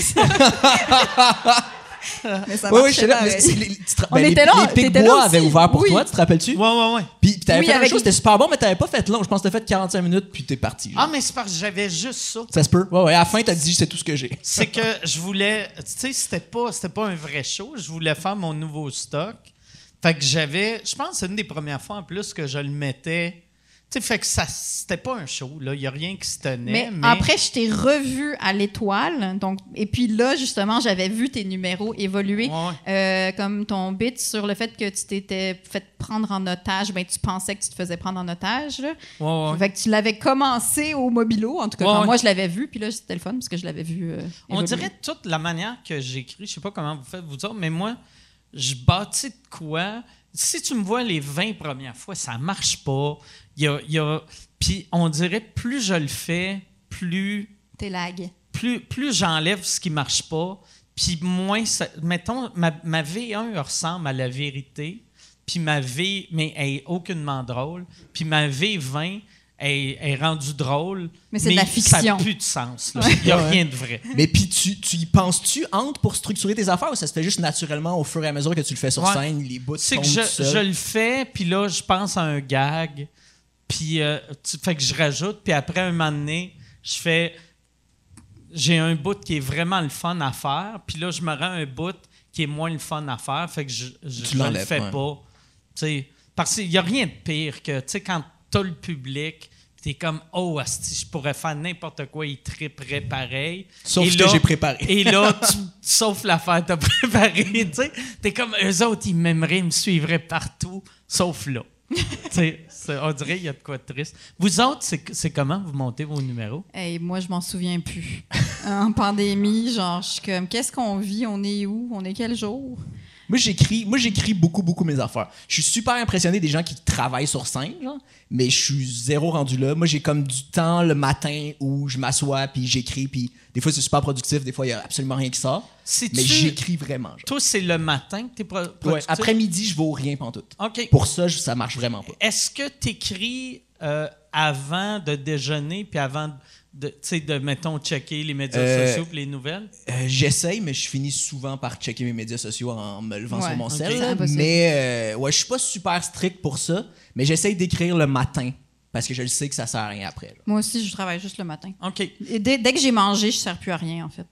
Mais ça Oui, oui, là. mais les- tu te- On ben, les- était là, Les là Bois avaient ouvert pour Oui. toi, tu te rappelles-tu? Ouais, ouais, ouais. Puis puis t'avais Oui, fait la même avec- chose, c'était super bon, mais t'avais pas fait long. Je pense que t'as fait 45 minutes, puis t'es parti. genre. Ah, mais c'est parce que j'avais juste ça. Ça se peut. Ouais, ouais. À la fin, t'as dit, c'est tout ce que j'ai. c'est que je voulais. Tu sais, c'était pas, c'était pas un vrai show. Je voulais faire mon nouveau stock. Fait que j'avais. Je pense que c'est une des premières fois en plus que je le mettais. Tu sais, fait que ça. C'était pas un show, là. Il y a rien qui se tenait. Mais, Mais, après, je t'ai revu à l'étoile. Donc, et puis là, justement, j'avais vu tes numéros évoluer. Ouais, Euh, comme ton bit sur le fait que tu t'étais fait prendre en otage, ben tu pensais que tu te faisais prendre en otage. Là. Ouais, ouais. Fait que tu l'avais commencé au mobilo, en tout cas quand moi je l'avais vu, puis là c'était le fun parce que je l'avais vu. euh, On dirait toute la manière que j'écris, je sais pas comment vous faites vous autres, mais moi, je bâtis de quoi. Si tu me vois les 20 premières fois, ça marche pas. Il y a, il y a- Puis on dirait plus je le fais, plus T'es lag. plus, plus j'enlève ce qui marche pas, puis moins ça, mettons ma, ma V1 ressemble à la vérité, puis ma V mais elle est aucunement drôle, puis ma V20 est, est rendue drôle, Mais c'est de la ça fiction. n'a plus de sens. là. Il n'y a rien de vrai. Mais puis tu, tu y penses-tu entre pour structurer tes affaires ou ça se fait juste naturellement au fur et à mesure que tu le fais sur Ouais. scène, les bouts C'est que je, je le fais, puis là, je pense à un gag, puis euh, fait que je rajoute, puis après un moment donné, je fais. J'ai un bout qui est vraiment le fun à faire, puis là, je me rends un bout qui est moins le fun à faire, fait que je, je le fais ouais. pas. Tu sais, parce qu'il n'y a rien de pire que, tu sais, quand t'as le public, t'es comme, oh, asti, je pourrais faire n'importe quoi, il tripperait pareil. Sauf Et ce que j'ai préparé. Et là, *laughs* tu, sauf l'affaire que t'as préparée, tu sais. T'es comme, eux autres, ils m'aimeraient, ils me suivraient partout, sauf là. on dirait qu'il y a de quoi de triste. Vous autres, c'est c'est comment vous montez vos numéros? Hey, moi je m'en souviens plus. en pandémie, genre je suis comme qu'est-ce qu'on vit, on est où, on est quel jour? Moi, j'écris, moi, j'écris beaucoup, beaucoup mes affaires. Je suis super impressionné des gens qui travaillent sur scène, genre, mais je suis zéro rendu là. Moi, j'ai comme du temps le matin où je m'assois puis j'écris, puis des fois c'est super productif, des fois il y a absolument rien qui sort. Si Mais tu- j'écris vraiment. genre. Toi, c'est le matin que t'es pro Ouais, productif? après-midi, je vaux rien pantoute. OK. Pour ça, je- ça marche vraiment pas. Est-ce que t'écris euh, avant de déjeuner, puis avant de, tu sais, de, mettons, checker les médias Euh, sociaux puis les nouvelles? Euh, J'essaye, mais je finis souvent par checker mes médias sociaux en me levant Ouais, sur mon ok. cell. C'est là. impossible. Mais euh, ouais, je suis pas super strict pour ça, mais j'essaye d'écrire le matin parce que je le sais que ça sert à rien après. là. Moi aussi, je travaille juste le matin. OK. Et dès, dès que j'ai mangé, je sers plus à rien en fait.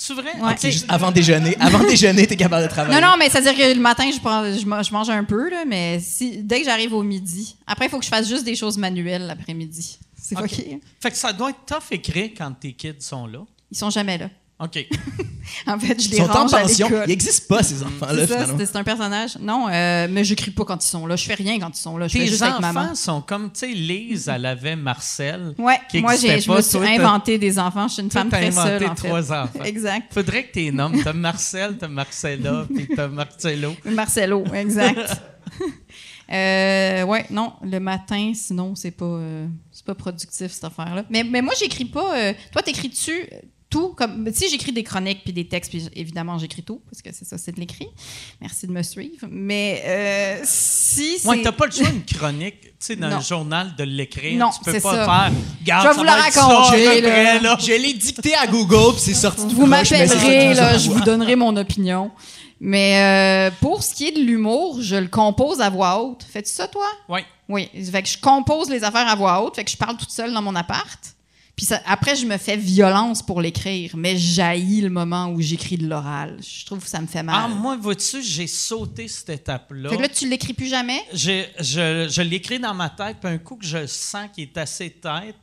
C'est vrai? Ouais. Avant déjeuner. Avant *laughs* déjeuner, t'es capable de travailler. Non, non, mais c'est-à-dire que le matin, je, prends, je mange un peu, là, mais si, dès que j'arrive au midi, après, il faut que je fasse juste des choses manuelles l'après-midi. C'est. Fait que ça doit être tough écrire quand tes kids sont là. Ils sont jamais là. OK. *laughs* En fait, je Ils les sont en range à pension. l'école. Ils n'existent pas, ces enfants-là, C'est un personnage. Non, euh, mais j'écris pas quand ils sont là. Je fais rien quand ils sont là. Je fais Tes juste avec maman. enfants sont comme, tu sais, Lise, elle avait Marcel. Ouais, qui moi, j'ai, existait je me pas. suis Toi, inventé des enfants. Je suis une Toi, femme très inventé seule, en fait. trois enfants. Exact. Faudrait que t'es *laughs* nommes. T'as Marcel, t'as Marcella, puis t'as Marcello. Marcelo, exact. *laughs* euh, ouais, non, le matin, sinon, c'est pas, euh, c'est pas productif, cette affaire-là. Mais, mais moi, j'écris pas. euh, toi, t'écris-tu tout comme. Si j'écris des chroniques puis des textes, puis évidemment, j'écris tout, parce que c'est ça, c'est de l'écrit. Merci de me suivre. Mais euh, si. Ouais, t'as pas le choix d'une chronique, tu sais, dans Non. le journal de l'écrire. Non, tu peux pas ça. faire. Garde, Je vais vous la raconter, là. Je l'ai dicté à Google, puis c'est sorti tout Vous m'appellerez, là, je vous donnerai mon opinion. Mais euh, pour ce qui est de l'humour, je le compose à voix haute. Fais-tu ça, toi? Ouais. Oui. Fait que je compose les affaires à voix haute. Fait que je parle toute seule dans mon appart. Puis ça- après, je me fais violence pour l'écrire. Mais j'haïs le moment où j'écris de l'oral. Je trouve que ça me fait mal. Ah, moi, vois-tu, j'ai sauté cette étape-là. fait que là, tu l'écris plus jamais? Je je l'écris dans ma tête, puis un coup que je sens qu'il est assez tête,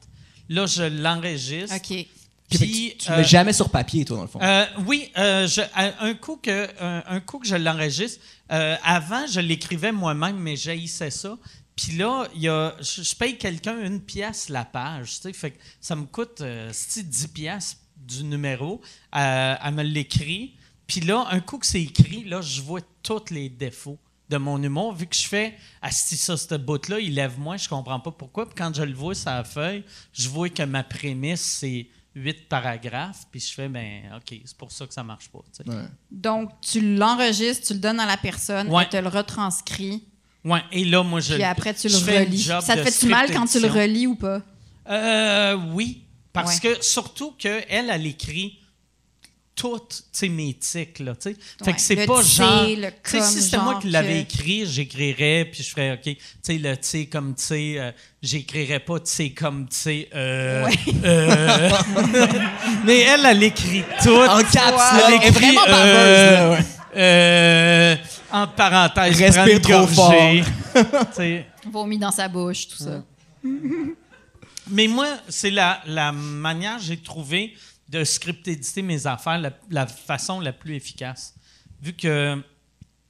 là, je l'enregistre. OK. Puis, tu euh, mets jamais sur papier, toi, dans le fond. Euh, oui, euh, je- un, coup que, un, un coup que je l'enregistre, euh, avant, je l'écrivais moi-même, mais j'haïssais ça. Puis là, y a, je, je paye quelqu'un une pièce la page, fait que ça me coûte euh, c'est-tu 10 pièces du numéro. Euh, elle me l'écrit. Puis là, un coup que c'est écrit, là, je vois tous les défauts de mon humour. Vu que je fais, ah, si ça, ce bout-là, il lève moins, je comprends pas pourquoi. Puis quand je le vois sur la feuille, je vois que ma prémisse, c'est huit paragraphes. Puis je fais, ben, OK, c'est pour ça que ça marche pas. tu sais. Ouais. Donc, tu l'enregistres, tu le donnes à la personne, Ouais. elle te le retranscrit, Ouais, et là, moi, je. puis après, tu le relis. Ça te fait-tu mal quand tu le relis ou pas? Euh, oui, parce Ouais. que surtout qu'elle, elle écrit toutes tu mes tics, là, tu. Fait que c'est pas T, genre... le Tu sais, comme, si c'était moi qui l'avais que- écrit, j'écrirais, puis je ferais, OK, tu sais, le T comme tu sais, euh, j'écrirais pas T comme tu sais, euh, euh. *laughs* Mais elle, elle écrit tout. En caps, là. Elle Elle est écrit, vraiment euh, ouais. euh, entre parenthèses, Respire trop gorgée. Tu sais. Vomi dans sa bouche, tout ça. Mais moi, c'est la, la manière que j'ai trouvé de script-éditer mes affaires, la, la façon la plus efficace. Vu que,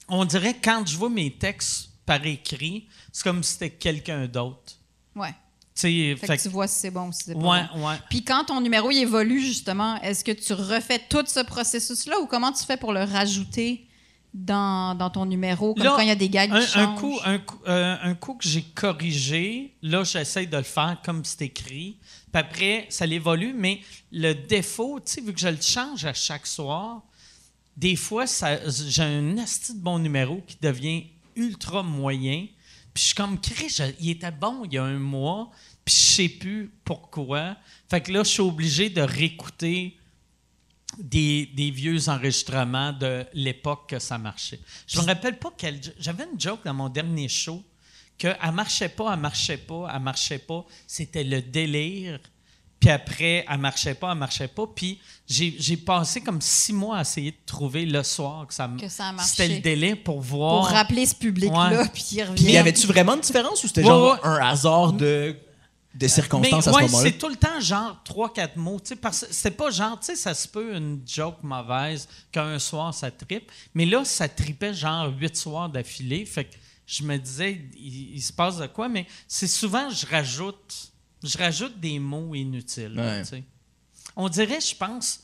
on dirait, quand je vois mes textes par écrit, c'est comme si c'était quelqu'un d'autre. Ouais. Fait, fait que tu vois si c'est bon ou si c'est pas ouais, bon. ouais. Puis quand ton numéro il évolue, justement, est-ce que tu refais tout ce processus-là ou comment tu fais pour le rajouter dans, dans ton numéro, comme Là, quand il y a des gags un, qui un changent? coup, un, coup, euh, un coup que j'ai corrigé, là, j'essaie de le faire comme c'est écrit. Après, ça l'évolue, mais le défaut, tu sais, vu que je le change à chaque soir, des fois, j'ai un asti de bon numéro qui devient ultra moyen. Puis je suis comme, Chris, il était bon il y a un mois, puis je sais plus pourquoi. Fait que là, je suis obligé de réécouter des, des vieux enregistrements de l'époque que ça marchait. Je me rappelle pas quel. J'avais une joke dans mon dernier show que elle marchait pas, elle marchait pas, elle marchait pas. C'était le délire. Puis après, elle marchait pas, elle marchait pas. Puis j'ai passé comme six mois à essayer de trouver le soir que ça, Que ça. C'était le délai pour voir. Pour rappeler ce public-là, Ouais. puis il revient. Puis y avait-tu vraiment une différence ou c'était Ouais, genre ouais. un hasard de, de circonstances Mais à ce ouais, moment-là? c'est tout le temps genre trois, quatre mots. tu sais, Parce que c'est pas genre, tu sais, ça se peut une joke mauvaise qu'un soir ça tripe. Mais là, ça tripait genre huit soirs d'affilée. Fait que je me disais, il, il se passe de quoi? Mais c'est souvent, je rajoute, je rajoute des mots inutiles. Ouais. tu. On dirait, je pense,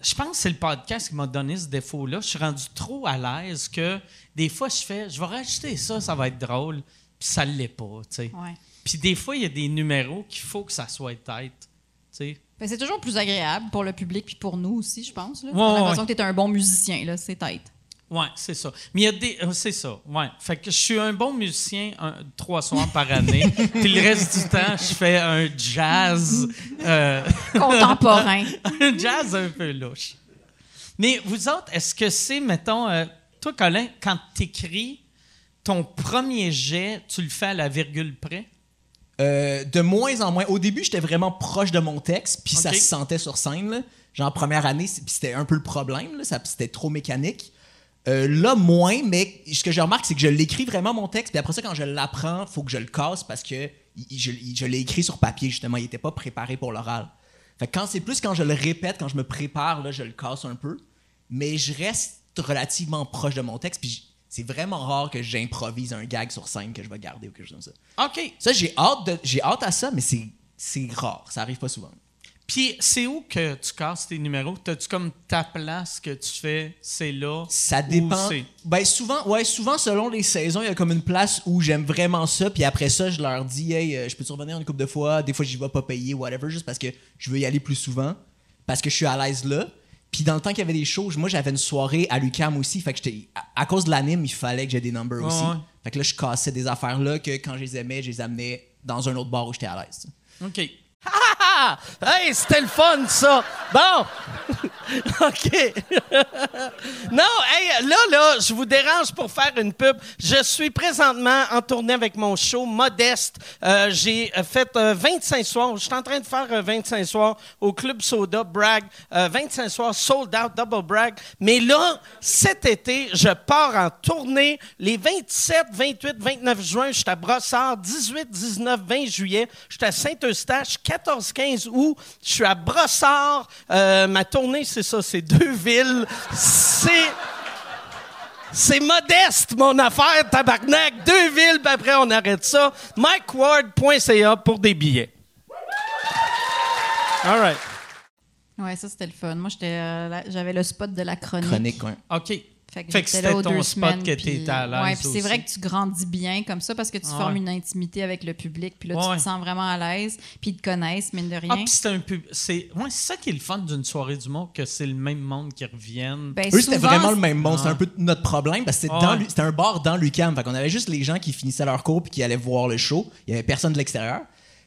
je pense que c'est le podcast qui m'a donné ce défaut-là. Je suis rendu trop à l'aise que des fois, je fais, je vais rajouter ça, ça va être drôle. Puis ça l'est pas, tu sais. Ouais. Puis des fois, il y a des numéros qu'il faut que ça soit tête. Tu sais. Ben, c'est toujours plus agréable pour le public puis pour nous aussi, je pense. Là. Ouais, l'impression ouais. que t'es un bon musicien, là, c'est tête. Ouais, c'est ça. Mais il y a des. euh, c'est ça. Ouais. Fait que je suis un bon musicien un- trois soirs par année. *laughs* Puis le reste du temps, je fais un jazz. euh, *laughs* Contemporain. *laughs* un jazz un peu louche. Mais vous autres, est-ce que c'est, mettons, euh, toi, Colin, quand t'écris ton premier jet, tu le fais à la virgule près? Euh, de moins en moins. Au début, j'étais vraiment proche de mon texte, puis ça se sentait sur scène. là. Genre, première année, c'était un peu le problème, là, ça- c'était trop mécanique. Euh, là, moins, mais ce que je remarque, c'est que je l'écris vraiment mon texte, puis après ça, quand je l'apprends, faut que je le casse parce que je, l'ai écrit sur papier, justement. Il n'était pas préparé pour l'oral. Fait que quand c'est plus quand je le répète, quand je me prépare, là, je le casse un peu. Mais je reste relativement proche de mon texte, puis c'est vraiment rare que j'improvise un gag sur scène que je vais garder ou quelque chose comme ça. OK. Ça, j'ai hâte, de- j'ai hâte à ça, mais c'est, c'est rare. Ça arrive pas souvent. Puis c'est où que tu casses tes numéros? T'as-tu comme ta place que tu fais, c'est là? Ça dépend. Ben souvent, ouais, souvent selon les saisons, il y a comme une place où j'aime vraiment ça, puis après ça, je leur dis, hey, euh, je peux te revenir une couple de fois? Des fois, j'y vais pas payer, whatever, juste parce que je veux y aller plus souvent, parce que je suis à l'aise là. Puis dans le temps qu'il y avait des shows, moi j'avais une soirée à l'UCAM aussi, fait que j'étais à, à cause de l'anime, il fallait que j'ai des numbers aussi. ouais. Fait que là, je cassais des affaires là que quand je les aimais, je les amenais dans un autre bar où j'étais à l'aise. OK. Ah! *laughs* Hey, c'était le fun, ça! Bon! *laughs* OK. *laughs* non, hey, là, là, je vous dérange pour faire une pub. Je suis présentement en tournée avec mon show Modeste. Euh, J'ai euh, fait euh, 25 soirs. Je suis en train de faire euh, 25 soirs au Club Soda, Bragg. Euh, 25 soirs, sold out, double brag. Mais là, cet été, je pars en tournée les 27, 28, 29 juin. Je suis à Brossard. 18, 19, 20 juillet. Je suis à Saint-Eustache. 14, 15 août. Je suis à Brossard. Euh, ma tournée, c'est ça, c'est deux villes. C'est... C'est modeste, mon affaire, tabarnak. Deux villes, puis après, on arrête ça. MikeWard.ca pour des billets. All right. Ouais, ça, c'était le fun. Moi, j'étais, euh, j'avais le spot de la chronique. Chronique, ouais. OK. Fait que, Fait que j'étais c'était ton spot que t'étais à l'aise Ouais, puis c'est vrai que tu grandis bien comme ça parce que tu Ah formes une intimité avec le public, puis là, Ouais, tu te sens vraiment à l'aise, puis ils te connaissent, mine de rien. Ah, puis c'est un peu. C'est ouais, ça qui est le fun d'une soirée du monde, que c'est le même monde qui reviennent. Ben, Eux, c'était vraiment le même monde. Ah. C'était un peu notre problème parce que Ah c'était un bar dans l'UCAM. Fait qu'on avait juste les gens qui finissaient leur cours puis qui allaient voir le show. Il y avait personne de l'extérieur.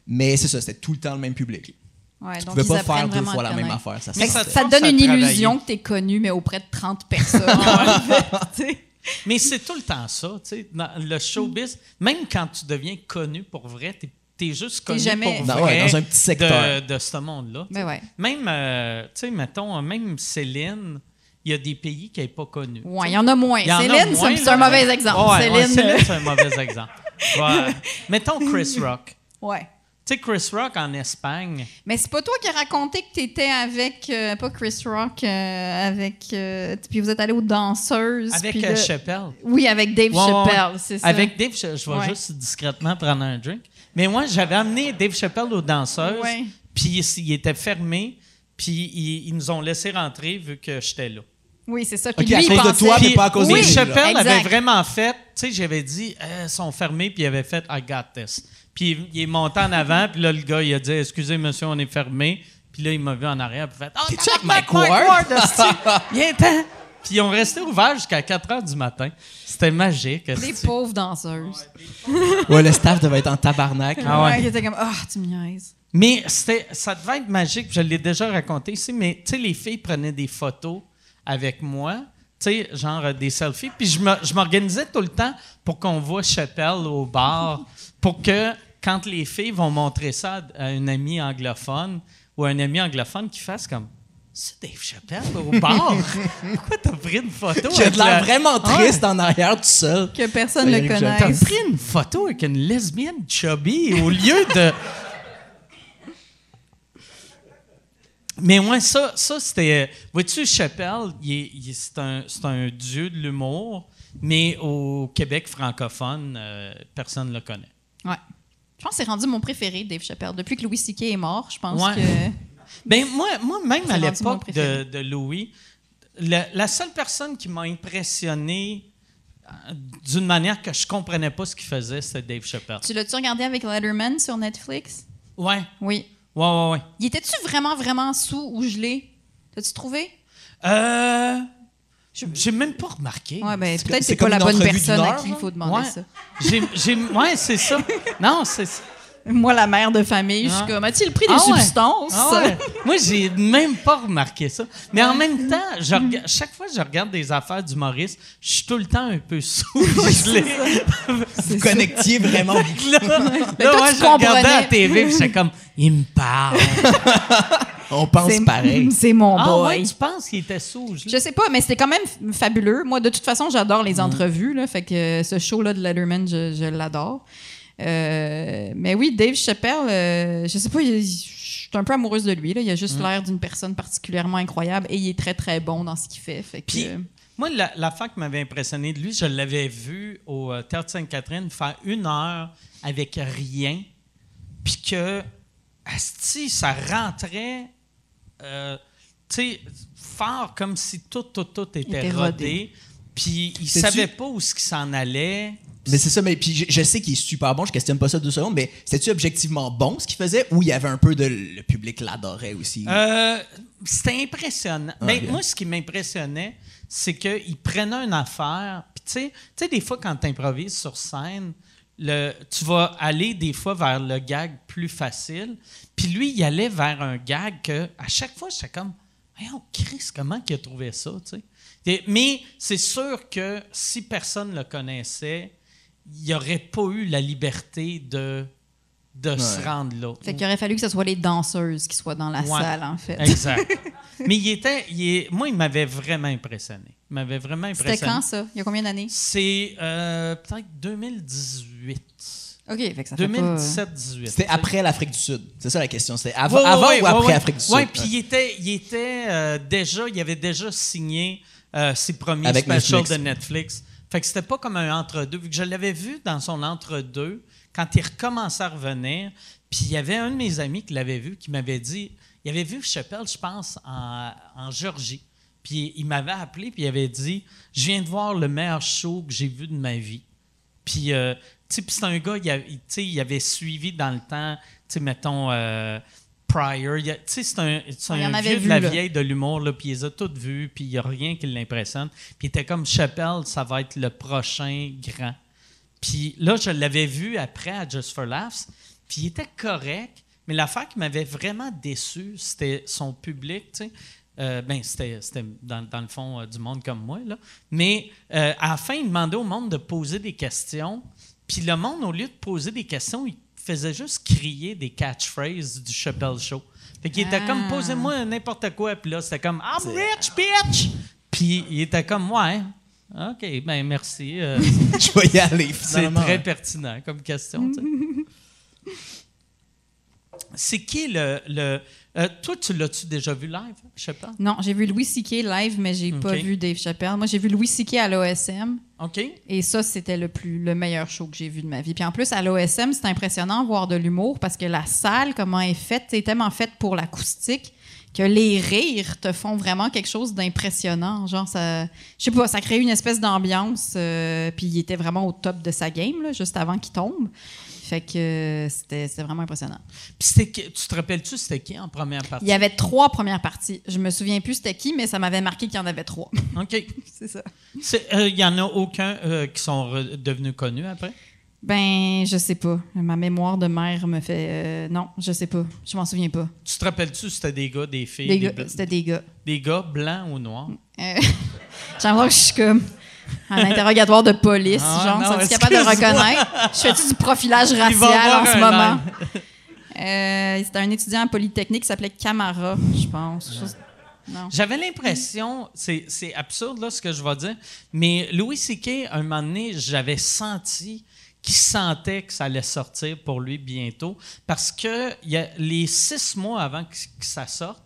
Mais c'est ça, c'était tout le temps le même public. Ouais, Tu donc pouvais ils pas faire deux fois la même affaire. Ça, Mais Ça, te donne une travailler. illusion que tu es connu, mais auprès de 30 personnes. *laughs* Tu. Mais c'est tout le temps ça, tu. Dans le showbiz, même quand tu deviens connu pour vrai, t'es es juste connu jamais- pour Dans- vrai ouais, dans un petit secteur. De, de ce monde-là. Ben ouais. Même, euh, tu sais, mettons, même Céline, il y a des pays qu'elle n'est pas connue. Ouais, il y en a moins. En Céline, c'est un mauvais exemple. Ouais, Céline, c'est un mauvais exemple. Ouais. Mettons Chris Rock. ouais. Tu sais, Chris Rock en Espagne, Mais c'est pas toi qui as raconté que tu étais avec, euh, pas Chris Rock, euh, avec. euh, puis vous êtes allé aux danseuses. avec puis euh, Chappelle. Oui, avec Dave Ouais, Chappelle, ouais. c'est ça. Avec Dave, je, je vais Ouais. juste discrètement prendre un drink. Mais moi, j'avais amené Dave Chappelle aux danseuses, puis il, était fermé, puis ils, ils nous ont laissé rentrer vu que j'étais là. Oui, c'est ça. Puis lui, à il cause de toi, mais Puis pas à cause oui, de lui. Chappelle Exact. avait vraiment fait, tu sais, j'avais dit, Euh, ils sont fermés, puis il avait fait, I got this. Puis il, il est monté en avant, puis là, le gars, il a dit, excusez, monsieur, on est fermé. Puis là, il m'a vu en arrière, puis fait, oh, T'es-tu avec tabarnak, Mike Ward? *laughs* Viens-t'en. Puis ils ont resté ouverts jusqu'à 4 heures du matin. C'était magique. Hostie. pauvres danseuses. Ouais, le staff devait être en tabarnak. Ah ouais. Qui étaient comme, ah, tu me niaises. Mais c'était, ça devait être magique. Je l'ai déjà raconté ici, mais tu sais, les filles prenaient des photos avec moi, tu sais, genre euh, des selfies. Puis je, me- je m'organisais tout le temps pour qu'on voit Chappelle au bar, *laughs* pour que quand les filles vont montrer ça à une amie anglophone ou à un ami anglophone qui fasse comme c'est Dave Chappelle au bar? *laughs* Pourquoi t'as pris une photo Qui a avec de l'air la- vraiment Ouais. triste en arrière tout seul. Que personne ne Eric connaisse. T'as pris une photo avec une lesbienne chubby au lieu de. Mais moi, ça, ça c'était. Vois-tu, Chappelle, c'est un, c'est un dieu de l'humour, mais au Québec francophone, euh, personne ne le connaît. Ouais. Je pense que c'est rendu mon préféré, Dave Chappelle. Depuis que Louis C.K. est mort, je pense Ouais. que. Ben, moi, moi même à l'époque de, de Louis, la, la seule personne qui m'a impressionné euh, d'une manière que je comprenais pas ce qu'il faisait, c'était Dave Chappelle. Tu l'as-tu regardé avec Letterman sur Netflix? Ouais, Oui. ouais, ouais, ouais. Il était-tu vraiment, vraiment sous ou gelé? T'as-tu trouvé? Euh. J'ai même pas remarqué. Ouais, ben, peut-être que c'est pas la bonne personne à qui il faut demander Ouais. ça. J'ai, j'ai- ouais, c'est ça. *laughs* Non, c'est ça. Moi, la mère de famille, je suis Ah. comme, as-tu pris des Ah ouais. substances? Ah ouais. Moi, j'ai même pas remarqué ça. Mais en même temps, je rega- chaque fois que je regarde des affaires d'humoristes, je suis tout le temps un peu sous. *laughs* je l'ai- Vous connectiez vraiment *laughs* là, Ben, là, toi, moi, tu je regardais à la. TV, puis j'étais comme, il me parle. *laughs* On pense C'est- pareil. C'est mon ah boy. ouais, tu penses qu'il était sous? je- Je sais pas, mais c'était quand même fabuleux. Moi, de toute façon, j'adore les entrevues. Là, fait que ce show-là de Letterman, je, je l'adore. Euh, mais oui, Dave Chappelle, euh, je sais pas, je suis un peu amoureuse de lui. Là. Il a juste l'air d'une personne particulièrement incroyable et il est très, très bon dans ce qu'il fait. fait que, Puis, moi, la, l'affaire qui m'avait impressionné de lui, je l'avais vu au euh, Théâtre Sainte-Catherine faire une heure avec rien, puis que, asti, ça rentrait, euh, tu sais, fort, comme si tout, tout, tout était, était rodé. rodé. Puis il savait pas où ce qui s'en allait. Mais c'est ça, mais puis je, je sais qu'il est super bon, je questionne pas ça deux secondes, mais c'était-tu objectivement bon ce qu'il faisait ou il y avait un peu de. Le public l'adorait aussi? Euh, c'était impressionnant. Ah, bien. moi, ce qui m'impressionnait, c'est qu'il prenait une affaire. Puis, tu sais- des fois, quand tu improvises sur scène, le, tu vas aller des fois vers le gag plus facile. Puis lui, il allait vers un gag que, à chaque fois, j'étais comme, voyons, Chris, comment il a trouvé ça, tu sais? Et- Mais c'est sûr que si personne le connaissait, il n'y aurait pas eu la liberté de, de se rendre là. fait qu'il aurait fallu que ce soit les danseuses qui soient dans la Ouais. salle, en fait. Exact. *laughs* Mais il était, il est- moi, il m'avait vraiment impressionné. Il m'avait vraiment C'était impressionné. quand, ça? Il y a combien d'années? C'est euh, peut-être 2018. OK, fait que ça fait pas... 2017-18. C'était après l'Afrique du Sud. C'est ça la question. C'était av- Ouais, ouais, avant ouais, ou ouais, après ouais. l'Afrique du Sud? Ouais, puis il était, il était euh, déjà, il avait déjà signé euh, ses premiers Avec specials Netflix. de Netflix. Fait que c'était pas comme un entre-deux. Vu que je l'avais vu dans son entre-deux, quand il recommençait à revenir, puis il y avait un de mes amis qui l'avait vu, qui m'avait dit, il avait vu Chappelle, je pense, en, en Géorgie. Puis il m'avait appelé, puis il avait dit, je viens de voir le meilleur show que j'ai vu de ma vie. Puis, euh, tu sais, c'est un gars, il, a- il- tu sais, il avait suivi dans le temps, tu sais, mettons, euh, Pryor. il a- sais, c'est un, c'est un vieux vu, de la là. vieille de l'humour, là, puis il les a toutes vues, puis il n'y a rien qui l'impressionne. Puis il était comme, Chappelle, ça va être le prochain grand. Puis là, je l'avais vu après à Just for Laughs, puis il était correct, Mais l'affaire qui m'avait vraiment déçu, c'était son public, tu sais. Euh, ben, c'était, c'était dans, dans le fond euh, du monde comme moi, là. Mais euh, à la fin, il demandait au monde de poser des questions. Puis le monde, au lieu de poser des questions, il faisait juste crier des catchphrases du Chappelle Show. Fait qu'il était Ah. comme, posez-moi n'importe quoi. Puis là, c'était comme, I'm rich, bitch! Puis il était comme, ouais. OK, ben merci. Euh, *laughs* Je vais y aller, c'est très pertinent comme question. *laughs* C'est qui le. le euh, toi, tu l'as-tu déjà vu live, je sais pas? Non, j'ai vu Louis C.K. live, mais j'ai pas Ok. vu Dave Chappelle. Moi, j'ai vu Louis C.K. à l'OSM. OK? Et ça, c'était le plus le meilleur show que j'ai vu de ma vie. Puis en plus, à l'OSM, c'est impressionnant de voir de l'humour parce que la salle, comment elle est faite, c'est tellement faite pour l'acoustique que les rires te font vraiment quelque chose d'impressionnant. Genre, ça, je sais pas, ça crée une espèce d'ambiance. euh, puis il était vraiment au top de sa game, là, juste avant qu'il tombe. Fait que euh, c'était vraiment impressionnant. Puis c'était qui- tu te rappelles-tu c'était qui en première partie? Il y avait trois premières parties. Je me souviens plus c'était qui, mais ça m'avait marqué qu'il y en avait trois. OK. *laughs* c'est ça. Euh, Il y en a aucun euh, qui sont devenus connus après? Ben, je sais pas. Ma mémoire de mère me fait. euh, non, je sais pas. Je m'en souviens pas. Tu te rappelles-tu c'était des gars, des filles? Des des gars, c'était des gars. des gars blancs ou noirs? *laughs* J'ai l'impression que je suis comme en interrogatoire de police. Ah, genre, non, sont capable de reconnaître? Je fais-tu du profilage *laughs* racial en ce un moment? Euh, c'était un étudiant en Polytechnique qui s'appelait Camara, je pense. Chose-. J'avais l'impression, c'est absurde là ce que je vais dire, mais Louis C.K., un moment donné, j'avais senti qu'il sentait que ça allait sortir pour lui bientôt parce que y a, les six mois avant que, que ça sorte,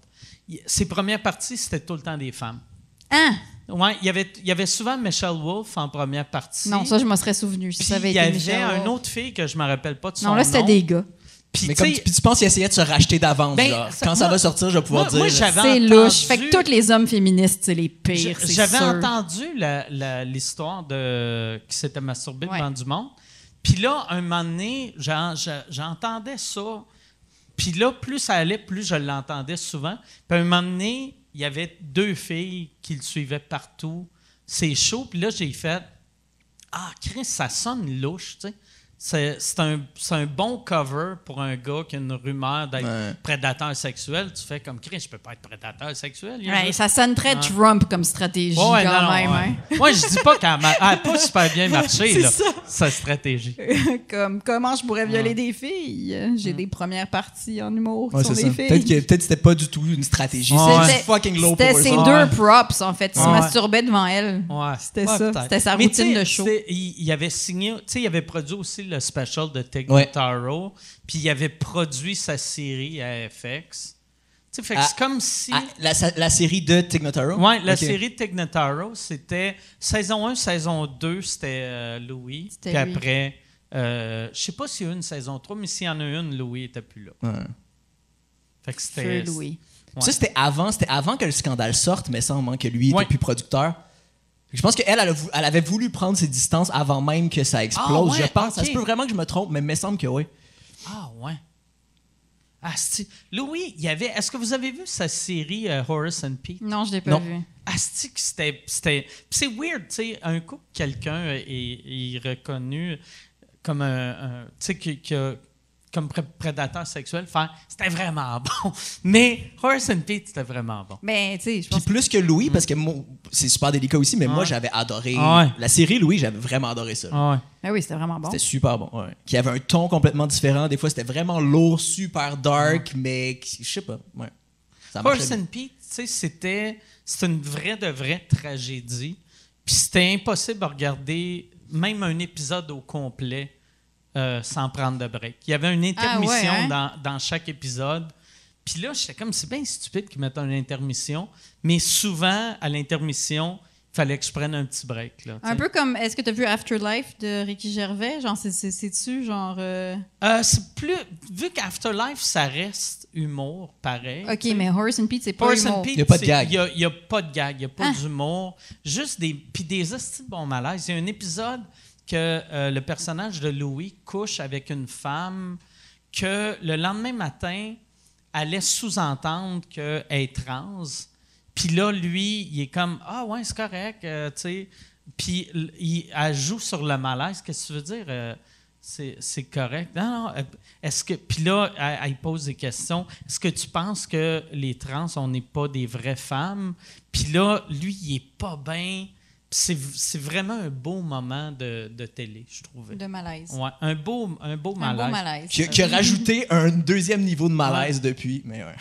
ses premières parties, c'était tout le temps des femmes. Hein? Ouais, il y avait, il y avait souvent Michelle Wolf en première partie. Non, ça, je m'en serais souvenu. Si Puis ça avait il y été avait une autre fille que je me rappelle pas de son Non, là, c'était nom. des gars. Puis, Mais tu comme sais, tu, puis tu penses qu'il essayait de se racheter d'avance, Ben, Quand ça moi- va sortir, je vais pouvoir moi- dire. moi, j'avais C'est entendu- louche. Fait que tous les hommes féministes, c'est les pires, c'est J'avais sûr. entendu la- la- l'histoire de qui s'était masturbé Ouais. devant du monde. Puis là, un moment donné, j'en- j'en- j'entendais ça. Puis là, plus ça allait, plus je l'entendais souvent. Puis à un moment donné, il y avait deux filles qui le suivaient partout. C'est chaud. Puis là, j'ai fait Ah, Chris, ça sonne louche, tu sais. C'est c'est un, c'est un bon cover pour un gars qui a une rumeur d'être Ouais. prédateur sexuel. Tu fais comme Chris, je peux pas être prédateur sexuel. Ouais, ça sonne très Ah. Trump comme stratégie Ouais, quand non, même. ouais. hein. Moi, je dis pas qu'elle a elle a pas *laughs* super bien marché, C'est là, ça. sa stratégie. *laughs* comme comment je pourrais violer des filles? J'ai des premières parties en humour qui Ouais, sont c'est des ça. filles. Peut-être que peut-être c'était pas du tout une stratégie. Ouais. C'était fucking low C'était ses deux props, en fait. Il se masturbait devant elle. Ouais. C'était Ouais, ça. peut-être. C'était sa routine de show. il avait signé, tu sais, il avait produit aussi le special de Tig Ouais. Notaro, puis il avait produit sa série à FX. Fait que Ah, c'est comme si. Ah, la, la série de Tig Notaro? Ouais, la série de Tig Notaro, c'était saison 1, saison 2, c'était euh, Louis. C'était Puis lui. après, euh, je sais pas s'il y a eu une saison 3, mais s'il y en a une, Louis était plus là. Ouais. Fait que c'était. Louis. Ouais. Ça, c'était avant, c'était avant que le scandale sorte, mais semble hein, que lui était Ouais. plus producteur. Je pense qu'elle, elle, avait voulu prendre ses distances avant même que ça explose. Ah ouais, je pense. Ça ok. se peut vraiment que je me trompe, mais il me semble que oui. Ah, ouais. Ah, Louis, il y avait. Est-ce que vous avez vu sa série euh, Horace and Pete? Non, je l'ai pas Non. vu. Asti que c'était. C'est weird, tu sais, un coup que quelqu'un est, est reconnu comme un. un- tu sais, qui, qui a- comme pré- prédateur sexuel, faire c'était vraiment *laughs* bon. Mais Horace and Pete, c'était vraiment bon. Ben, tu sais, je Puis pense plus que Louis, parce que c'est super délicat aussi, mais moi, j'avais adoré. Ah ouais. La série Louis, j'avais vraiment adoré ça. Ah ouais. Ben oui, c'était vraiment bon. C'était super bon. Ouais. Qui avait un ton complètement différent. Des fois, c'était vraiment lourd, super dark, mais je sais pas. Ouais. Ça marchait Horace bien. and Pete, tu sais, c'était c'était une vraie de vraie tragédie. Puis c'était impossible de regarder même un épisode au complet euh, sans prendre de break. Il y avait une intermission Ah ouais, hein? dans, dans chaque épisode. Puis là, j'étais comme, c'est bien stupide qu'ils mettent une intermission, mais souvent, à l'intermission, il fallait que je prenne un petit break. Là, Un peu comme, est-ce que tu as vu Afterlife de Ricky Gervais? Genre, c'est- c'est- c'est-tu, genre... euh, Euh, c'est plus, vu qu'Afterlife, ça reste humour, pareil. OK, mais Horace and Pete, c'est pas humour. Pete, Il y a pas de gag. Il y a, pas de gag, il n'y a pas Ah. d'humour. Juste des. Puis des hosties de bon malaise. Il y a un épisode que euh, le personnage de Louis couche avec une femme que le lendemain matin allait sous-entendre qu'elle est trans. Puis là, lui, il est comme Ah ouais, c'est correct, euh, tu sais. Puis il, elle joue sur le malaise. Qu'est-ce que tu veux dire? Euh, c'est correct? Non, non, est-ce que. Puis là, elle, elle pose des questions. Est-ce que tu penses que les trans, on n'est pas des vraies femmes? Puis là, lui, il est pas bien. C'est c'est vraiment un beau moment de, de télé, je trouvais. De malaise. Ouais, un beau, un beau Un malaise. beau malaise. Qui, a- qui a rajouté un deuxième niveau de malaise depuis, mais ouais.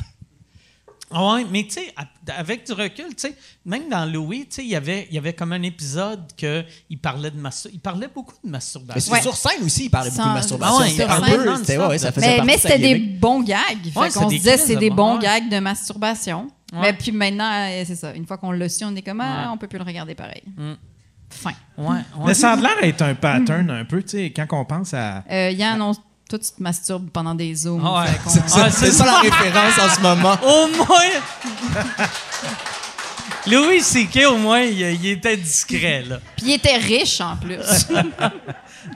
Ah Ouais, mais tu sais, avec du recul, tu sais, même dans Louis, tu sais, il y avait, il y avait comme un épisode que il parlait de mastur- il parlait beaucoup de Mais masturbation. c'est sur scène aussi, il parlait beaucoup de masturbation. Ouais, c'était sur un scène, peu, c'était- ouais, ça faisait Mais, partie mais c'était des bons gags. Fait Ouais, qu'on se disait des c'est des bons ouais. gags de masturbation. Ouais. Mais puis maintenant, euh, c'est ça. Une fois qu'on l'a su, on est comme ah, Ouais. on peut plus le regarder pareil. Mm. Fin. Ouais, ouais. Mais ça a l'air d'être un pattern un peu, tu sais, quand on pense à. Euh, Yann, on, toi, tu te masturbes pendant des zooms. Ah ouais. Ah, c'est ça la référence en ce moment. *laughs* Au moins. *laughs* Louis C.K., au moins, il, il était discret, là. Puis il était riche en plus. *laughs*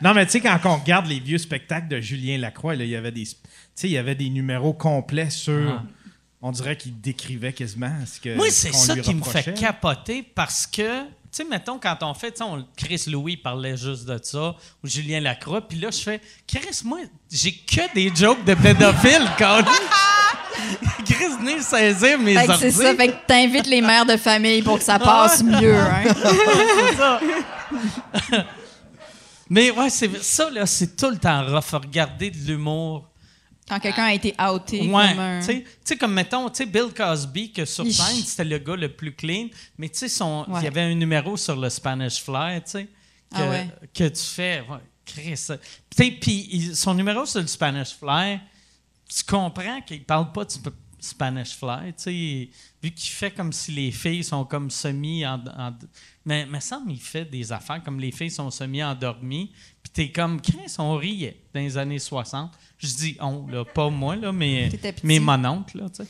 Non, mais tu sais, quand on regarde les vieux spectacles de Julien Lacroix, là, il y avait des, il y avait des numéros complets sur. Ah. On dirait qu'il décrivait quasiment ce que. Moi, c'est ça lui qui me fait capoter parce que, tu sais, mettons, quand on fait, on- Chris Louis parlait juste de ça, ou Julien Lacroix, puis là, je fais, Chris, moi, j'ai que des jokes de pédophiles, *laughs* quand *laughs* Chris, venez saisir mes Fait c'est ça. Fait que t'invites les mères de famille pour que ça passe mieux. Hein. *laughs* C'est ça. Mais ouais, c'est ça, là, c'est tout le temps rough. Regarder de l'humour. Quand quelqu'un a été outé Ouais, comme un... tu sais- comme mettons, tu sais, Bill Cosby, que sur scène, c'était le gars le plus clean, mais tu sais, il Ouais. y avait un numéro sur le Spanish Fly, tu sais, que, Ah ouais. que tu fais, ouais, Chris. ça- Tu sais, Puis son numéro sur le Spanish Fly, tu comprends qu'il parle pas de sp- Spanish Fly, tu sais, vu qu'il fait comme si les filles sont comme semi en, en- mais mais ça il fait des affaires comme les filles sont semi endormies, puis t'es comme Chris, on riait dans les années 60. Je dis on là, pas moi là, mais mais mon oncle là, tu sais.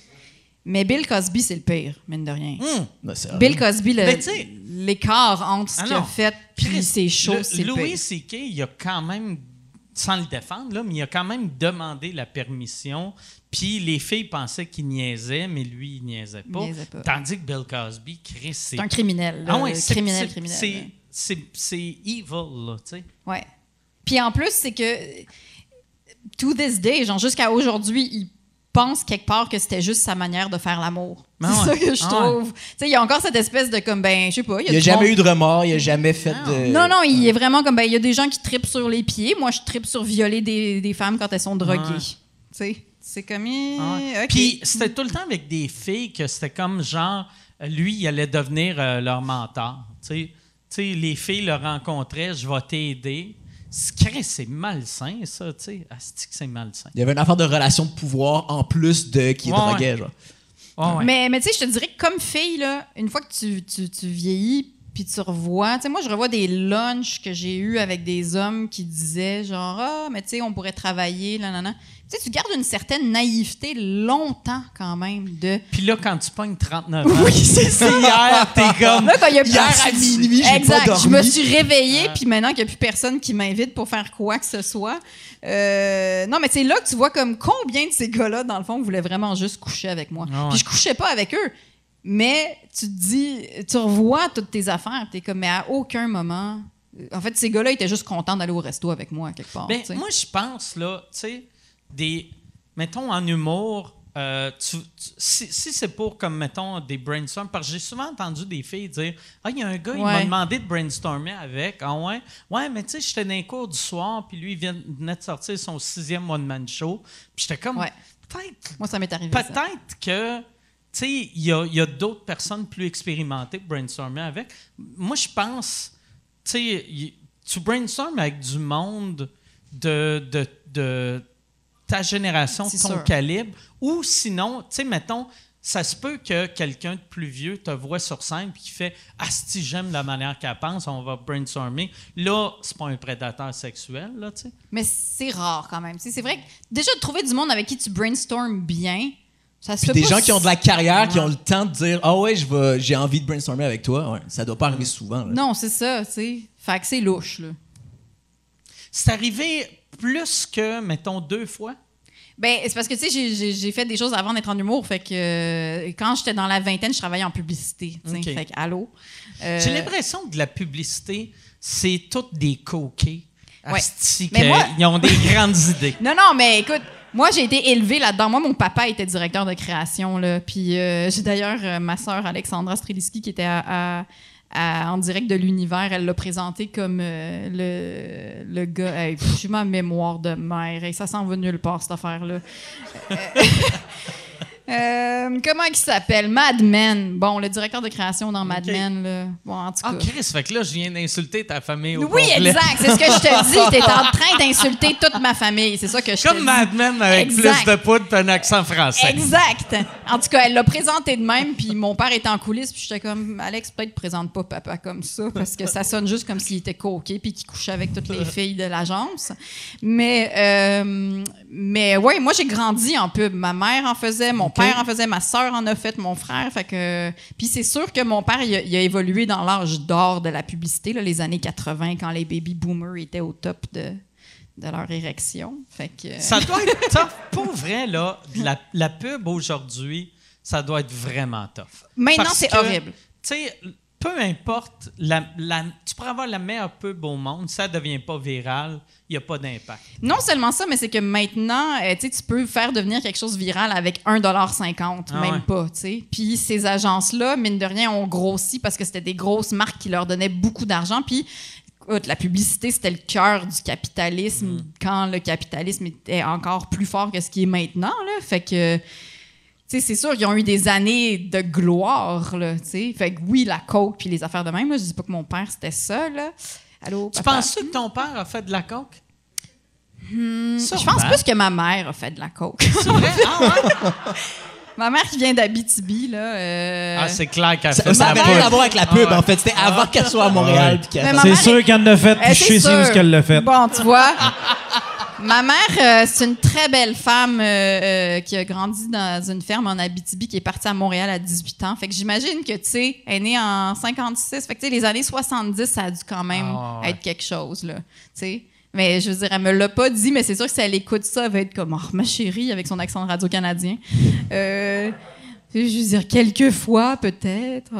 Mais Bill Cosby, c'est le pire, mine de rien. Hum. Ben, Bill Cosby, sais- l'écart entre ce Ah qu'il a non. fait puis ses shows, le- c'est le Louis. C.K., il a quand même, sans le défendre, là, mais il a quand même demandé la permission. Puis les filles pensaient qu'il niaisait, mais lui, il niaisait pas. Il niaisait pas. Tandis que Bill Cosby, Chris, c'est. C'est un criminel. là, Ah ouais, c'est- criminel, c'est- criminel. c'est- là. C'est c'est evil, là, tu sais. Ouais. Puis en plus, c'est que to this day, genre jusqu'à aujourd'hui, il pense quelque part que c'était juste sa manière de faire l'amour. Ah c'est ouais. ça que je Ah trouve. Tu sais, il y a encore cette espèce de comme ben, je sais pas, il y a, Il a du jamais monde- eu de remords, il a jamais fait de. Non, non, il est vraiment comme ben, il y a des gens qui tripent sur les pieds. Moi, je tripe sur violer des, des femmes quand elles sont droguées. Ouais. Tu sais, c'est comme Ah ouais. ok. Puis c'était tout le temps avec des filles que c'était comme genre, lui, il allait devenir euh, leur mentor. Tu sais, Tu sais, les filles le rencontraient, je vais t'aider. C'est malsain, ça, tu sais. Asti que c'est malsain. Il y avait une affaire de relation de pouvoir en plus de qui est Ouais, droguait, ouais. genre. Ouais, ouais. Mais, mais tu sais, je te dirais que comme fille, là, une fois que tu, tu, tu vieillis, puis tu revois, tu sais, moi, je revois des lunchs que j'ai eus avec des hommes qui disaient genre, ah, mais tu sais, on pourrait travailler, là, là, là. Tu sais, tu gardes une certaine naïveté longtemps quand même de. Puis là, quand tu pognes 39 ans, Oui, c'est ça. hier, t'es comme... Là, quand il y a plus Hier à minuit, j'ai exact. pas Je me dormi. suis réveillée, puis maintenant qu'il n'y a plus personne qui m'invite pour faire quoi que ce soit. euh, non, mais c'est là que tu vois comme combien de ces gars-là, dans le fond, voulaient vraiment juste coucher avec moi. Ah ouais. Puis je couchais pas avec eux. Mais tu te dis, tu revois toutes tes affaires, t'es comme, mais à aucun moment. En fait, ces gars-là étaient juste contents d'aller au resto avec moi, quelque part. Ben, tu moi, je pense, là, tu sais, des. Mettons, en humour, euh, tu- tu- si, si c'est pour, comme, mettons, des brainstorms, parce que j'ai souvent entendu des filles dire Ah, il y a un gars, il m'a Ouais. demandé de brainstormer avec. Ah, ouais? Ouais, mais tu sais, j'étais dans les cours du soir, puis lui, il vient- venait de sortir son sixième one-man show. Puis j'étais comme Ouais. Peut-être Moi, ça m'est arrivé. Peut-être que, tu sais, il y a, il y a d'autres personnes plus expérimentées pour brainstormer avec. Moi, je pense, tu sais, tu brainstormes avec du monde de, de, de ta génération, ton sûr. calibre, ou sinon, tu sais, mettons, ça se peut que quelqu'un de plus vieux te voit sur scène et qui fait Asti, j'aime la manière qu'elle pense, on va brainstormer. Là, c'est pas un prédateur sexuel, là, tu sais. Mais c'est rare quand même. C'est vrai que déjà de trouver du monde avec qui tu brainstormes bien, ça se Puis fait des pas gens qui ont de la carrière, qui ont le temps de dire Ah ouais, je vais- j'ai envie de brainstormer avec toi. Ouais, ça doit pas arriver souvent. là. Non, c'est ça, tu sais. Fait que c'est louche, là. C'est arrivé plus que, mettons, deux fois? Ben, c'est parce que, tu sais, j'ai- j'ai j'ai fait des choses avant d'être en humour. Fait que euh, quand j'étais dans la vingtaine, je travaillais en publicité. tu sais. Ok. Fait que, allô? Euh, J'ai l'impression que de la publicité, c'est toutes des coquets. Ouais. Asti Mais que moi- Ils ont des grandes *laughs* idées. Non, non, mais écoute, moi, j'ai été élevée là-dedans. Moi, mon papa était directeur de création, là. Puis euh, j'ai d'ailleurs euh, ma sœur Alexandra Streliski qui était en direct de l'univers. Elle l'a présenté comme euh, le, gars. Hey, pff, J'ai ma mémoire de mère. Hey, ça s'en va nulle part, cette affaire-là. *laughs* Euh, comment il s'appelle? Mad Men. Bon, le directeur de création dans Mad. Men, là. Bon, en tout cas. Ah, Chris, fait que là, je viens d'insulter ta famille au Oui, complet. exact. C'est ce que je te *laughs* dis. T'es en train d'insulter toute ma famille. C'est ça que je te Comme dis. Mad Men avec Exact. plus de poudre et un accent français. Exact. En tout cas, elle l'a présenté de même, puis mon père était en coulisses, puis j'étais comme, Alex, peut-être présente pas papa comme ça, parce que ça sonne juste comme s'il était coqué, puis qu'il couchait avec toutes les filles de l'agence. Mais, euh, mais ouais, moi, j'ai grandi en pub. Ma mère en faisait, mon père en faisait, ma soeur en a fait, mon frère. Fait que, puis c'est sûr que mon père, il a, il a évolué dans l'âge d'or de la publicité, là, les années 80, quand les baby boomers étaient au top de, de leur érection. Fait que, Ça doit être tough. Pour vrai, là, la, la pub aujourd'hui, ça doit être vraiment tough. Maintenant, c'est horrible. Tu sais, peu importe, la, la- tu pourrais avoir la meilleure pub au monde, ça ne devient pas viral, il n'y a pas d'impact. Non seulement ça, mais c'est que maintenant, euh, tu peux faire devenir quelque chose viral avec 1,50 Ah même ouais. pas. Puis ces agences-là, mine de rien, ont grossi parce que c'était des grosses marques qui leur donnaient beaucoup d'argent. Puis, écoute, la publicité, c'était le cœur du capitalisme Mm. quand le capitalisme était encore plus fort que ce qui est maintenant, là. Fait que... Tu sais, c'est sûr, ils ont eu des années de gloire, là, tu sais. Fait que oui, la coke puis les affaires de même, là, je dis pas que mon père, c'était ça, là. Allô, Tu penses que ton père a fait de la coke? Je pense plus que ma mère a fait de la coke. Vrai? Ah, ouais? *laughs* Ma mère qui vient d'Abitibi, là. euh, Ah, c'est clair qu'elle Ça fait de la n'avait rien à voir avec la pub, Ah ouais. en fait. C'était avant qu'elle soit à Montréal. Ouais. C'est sûr est- qu'elle l'a fait, puis je sais où qu'elle l'a fait. Bon, tu vois. *laughs* Ma mère, euh, c'est une très belle femme euh, euh, qui a grandi dans une ferme en Abitibi, qui est partie à Montréal à 18 ans. Fait que j'imagine que, tu sais, elle est née en 56. Fait que, tu sais, les années 70, ça a dû quand même Ah, ouais. être quelque chose, là. Tu sais. Mais je veux dire, elle me l'a pas dit, mais c'est sûr que si elle écoute ça, elle va être comme, oh, ma chérie, avec son accent radio-canadien. Euh, je veux dire, quelques fois, peut-être.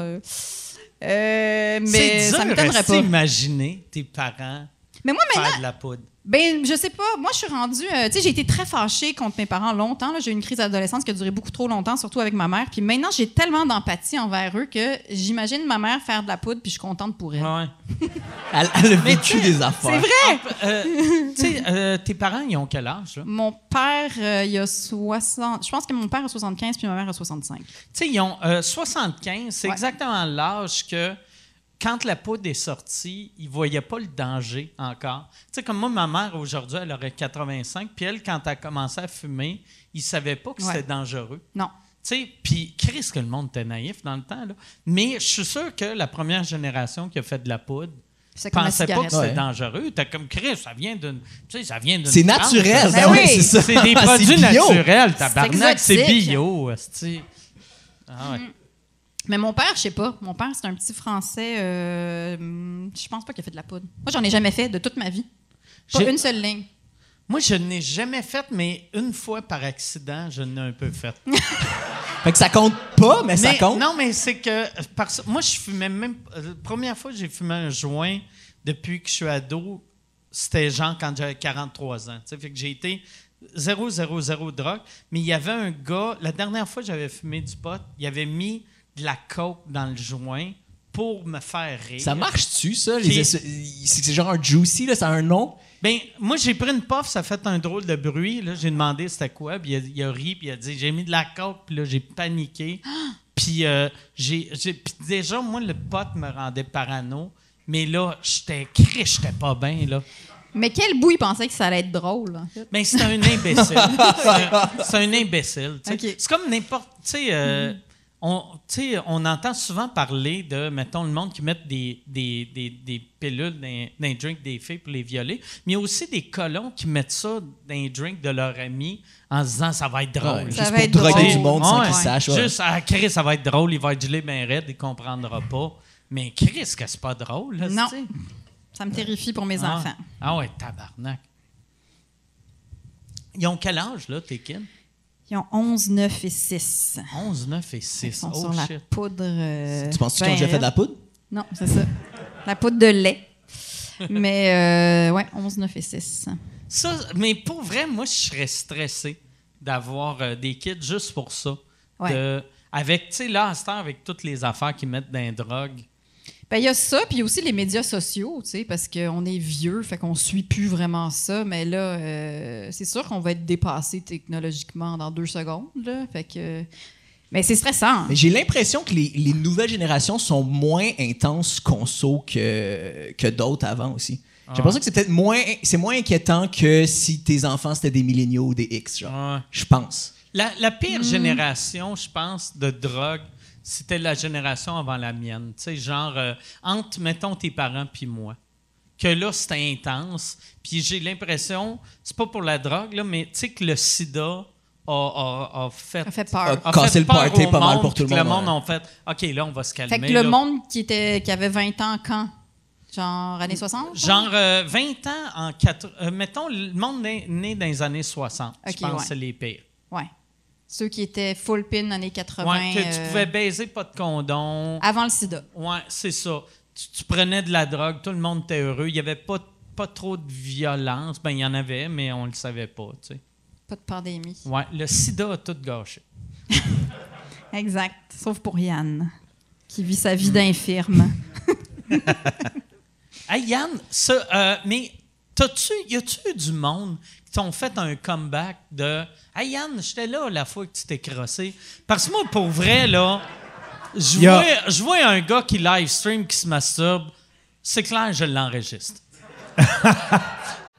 Mais ça m'étonnerait pas. imaginer tes parents Mais moi, maintenant, faire de la poudre. ben, je sais pas. Moi, je suis rendue. euh, tu sais, j'ai été très fâchée contre mes parents longtemps. là. J'ai eu une crise d'adolescence qui a duré beaucoup trop longtemps, surtout avec ma mère. Puis maintenant, j'ai tellement d'empathie envers eux que j'imagine ma mère faire de la poudre, puis je suis contente pour elle. Ouais. *laughs* Elle, elle a vécu des affaires. C'est vrai! Euh, tu sais, euh, tes parents, ils ont quel âge, là? Mon père, euh, il a 60. Je pense que mon père a 75, puis ma mère a 65. Tu sais, ils ont euh, 75, c'est Ouais. exactement l'âge que quand la poudre est sortie, ils ne voyaient pas le danger encore. Tu sais, comme moi, ma mère, aujourd'hui, elle aurait 85, puis elle, quand elle a commencé à fumer, ils ne savaient pas que Ouais. c'était dangereux. Non. Tu sais, puis Chris, que le monde était naïf dans le temps, là. Mais je suis sûr que la première génération qui a fait de la poudre la pensait pas que c'était Ouais. dangereux. T'as comme Chris, ça vient d'une. Tu sais, ça vient d'une. C'est naturel. Ben ouais, oui. c'est ça. C'est des *laughs* produits bio. naturels, tabarnak. C'est bio. Ah ouais. Mais mon père, je sais pas. Mon père, c'est un petit Français. euh, je pense pas qu'il a fait de la poudre. Moi, j'en ai jamais fait de toute ma vie. Pas une seule ligne. Moi, je n'ai jamais fait, mais une fois par accident, je n'ai un peu fait. *laughs* Fait que ça compte pas, mais, ça compte. Non, mais c'est que. Parce, moi, je fumais même. euh, La première fois que j'ai fumé un joint depuis que je suis ado, c'était genre quand j'avais 43 ans. tu sais. Fait que j'ai été 0, 0, 0 drogue. Mais il y avait un gars, la dernière fois que j'avais fumé du pot, il avait mis de la coke dans le joint pour me faire rire. Ça marche-tu, ça? Les- C'est genre un juicy, là, ça a un nom? Ben, moi, j'ai pris une puff, ça a fait un drôle de bruit. Là, j'ai demandé c'était quoi, puis il a, il a ri, puis il a dit j'ai mis de la coke, puis là, j'ai paniqué. *gasps* Puis euh, j'ai, déjà, moi, le pot me rendait parano, mais là, j'étais cri, j'étais pas bien, là. Mais quel bout il pensait que ça allait être drôle, en fait? Mais c'est un imbécile. *laughs* c'est, un, imbécile. C'est comme n'importe. Tu sais, euh, tu sais, on entend souvent parler de, mettons, le monde qui met des, des, des, des pilules dans, dans les drinks des filles pour les violer. Mais il y a aussi des colons qui mettent ça dans les drinks de leurs amis en se disant ça va être drôle. Ouais, Ça juste va pour être droguer drôle. du monde sans Ouais. qu'ils sachent. ouais. Juste, ah, Chris, ça va être drôle, il va être gelé bien raide, il comprendra pas. Mais Chris, que c'est pas drôle, là, Non. Ça me terrifie pour mes ah. enfants. Ah ouais, tabarnak. Ils ont quel âge, là, tes kids? Ils ont 11, 9 et 6. 11, 9 et Ils 6. sont Oh sur la shit. poudre. euh, Tu penses qu'ils ont déjà fait de la poudre? Non, c'est ça. La poudre de lait. Mais, euh, ouais, 11, 9 et 6. Ça, mais pour vrai, moi, je serais stressé d'avoir euh, des kids juste pour ça. Ouais. De- avec, tu sais, là, à cette heure, avec toutes les affaires qu'ils mettent dans les drogues. Ben, il y a ça, puis il y a aussi les médias sociaux, tu sais, parce qu'on est vieux, fait qu'on suit plus vraiment ça. Mais là, euh, c'est sûr qu'on va être dépassé technologiquement dans deux secondes, là. Fait que. Mais c'est stressant. J'ai l'impression que les, les nouvelles générations sont moins intenses conso que, que d'autres avant aussi. J'ai l'impression que c'est peut-être moins, c'est moins inquiétant que si tes enfants c'était des milléniaux ou des X, genre. Je pense. La, la pire génération, je pense, de drogue, c'était la génération avant la mienne. Tu sais, genre, euh, entre, mettons, tes parents puis moi. Que là, c'était intense. Puis j'ai l'impression, c'est pas pour la drogue, là, mais tu sais que le sida a, a- a fait... Ça fait peur. A cassé le peur party au pas mal monde, pour tout le monde, Le monde ouais. a fait, OK, là, on va se calmer. Fait que le là. monde qui, était, qui avait 20 ans quand? Genre années 60? Genre euh, 20 ans en... quatre- euh, mettons, le monde né, né dans les années 60. je OK, pense ouais. que c'est les pires. Ouais. Ceux qui étaient full pin années 80. Ouais, que tu euh, pouvais baiser, pas de condom. Avant le sida. Ouais, c'est ça. Tu, tu prenais de la drogue, tout le monde était heureux. Il n'y avait pas, pas trop de violence. Ben, il y en avait, mais on ne le savait pas, tu sais. Pas de pandémie. Ouais, le sida a tout gâché. *laughs* Exact. Sauf pour Yann, qui vit sa vie d'infirme. *laughs* Hey, Yann, ça, euh, mais t'as-tu, y a-tu eu du monde t'ont fait un comeback de Hey, Yann, j'étais là la fois que tu t'es crossé? Parce que moi, pour vrai, là, je vois, je vois un gars qui live stream, qui se masturbe. C'est clair, je l'enregistre. *laughs*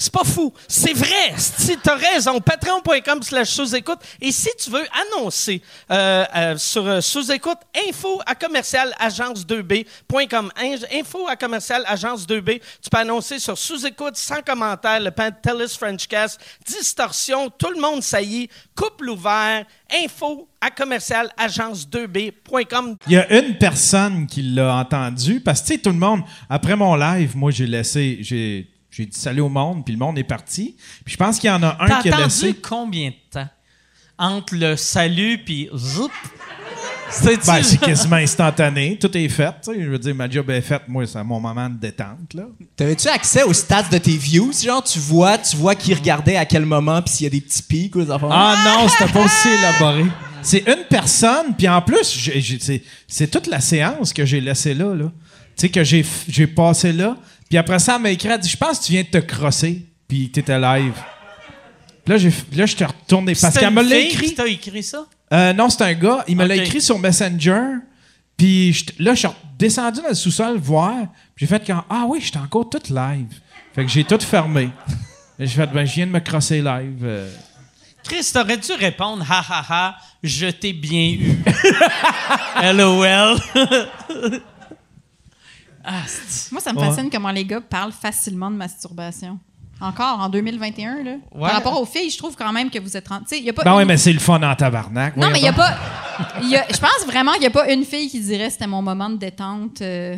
C'est pas fou. C'est vrai. Si tu as raison, patreon.com slash sous-écoute. Et si tu veux annoncer euh, euh, sur euh, sous-écoute, info à commercial agence2b.com. Info à commercial agence2b. Tu peux annoncer sur sous-écoute, sans commentaire, le Pantelis Frenchcast, distorsion, tout le monde saillit, couple ouvert, info à commercial agence2b.com. Il y a une personne qui l'a entendu parce que tu sais tout le monde après mon live, moi j'ai laissé j'ai j'ai dit salut au monde puis le monde est parti. Puis je pense qu'il y en a un T'as qui a attendu laissé combien de temps? Entre le salut puis zoup? Ben, c'est quasiment instantané, tout est fait, je veux dire ma job est faite, moi c'est mon moment de détente là. T'avais-tu accès aux stats de tes views? Genre, tu vois, tu vois qui regardait à quel moment, puis s'il y a des petits pics ou des affaires. Ah non, c'était pas aussi élaboré. C'est une personne, puis en plus, j'ai- j'ai- c'est- c'est toute la séance que j'ai laissée là. là. Tu sais, que j'ai j'ai passé là. Puis après ça, elle m'a écrit, elle dit Je pense que tu viens de te crosser, puis t'étais live. Puis là, j'ai là, je t'ai retourné. Parce qu'elle me l'a écrit. qui t'a écrit ça? Euh, non, c'est un gars. Il me l'a écrit sur Messenger. Puis je- là, je suis descendu dans le sous-sol voir. Puis j'ai fait quand Ah oui, j'étais encore toute live. Fait que j'ai tout fermé. J'ai fait Ben, je viens de me crosser live. euh. Chris, t'aurais dû répondre ha ha ha, je t'ai bien eu. *laughs* LOL. *laughs* ah, Moi, ça me Ouais. fascine comment les gars parlent facilement de masturbation. Encore en 2021, là. Ouais. Par rapport aux filles, je trouve quand même que vous êtes. en- Tu sais, il y a pas. Ben oui, mais c'est le fun en tabarnak. Non, mais il y a pas. Je pense vraiment qu'il n'y a pas une fille qui dirait c'était mon moment de détente. euh.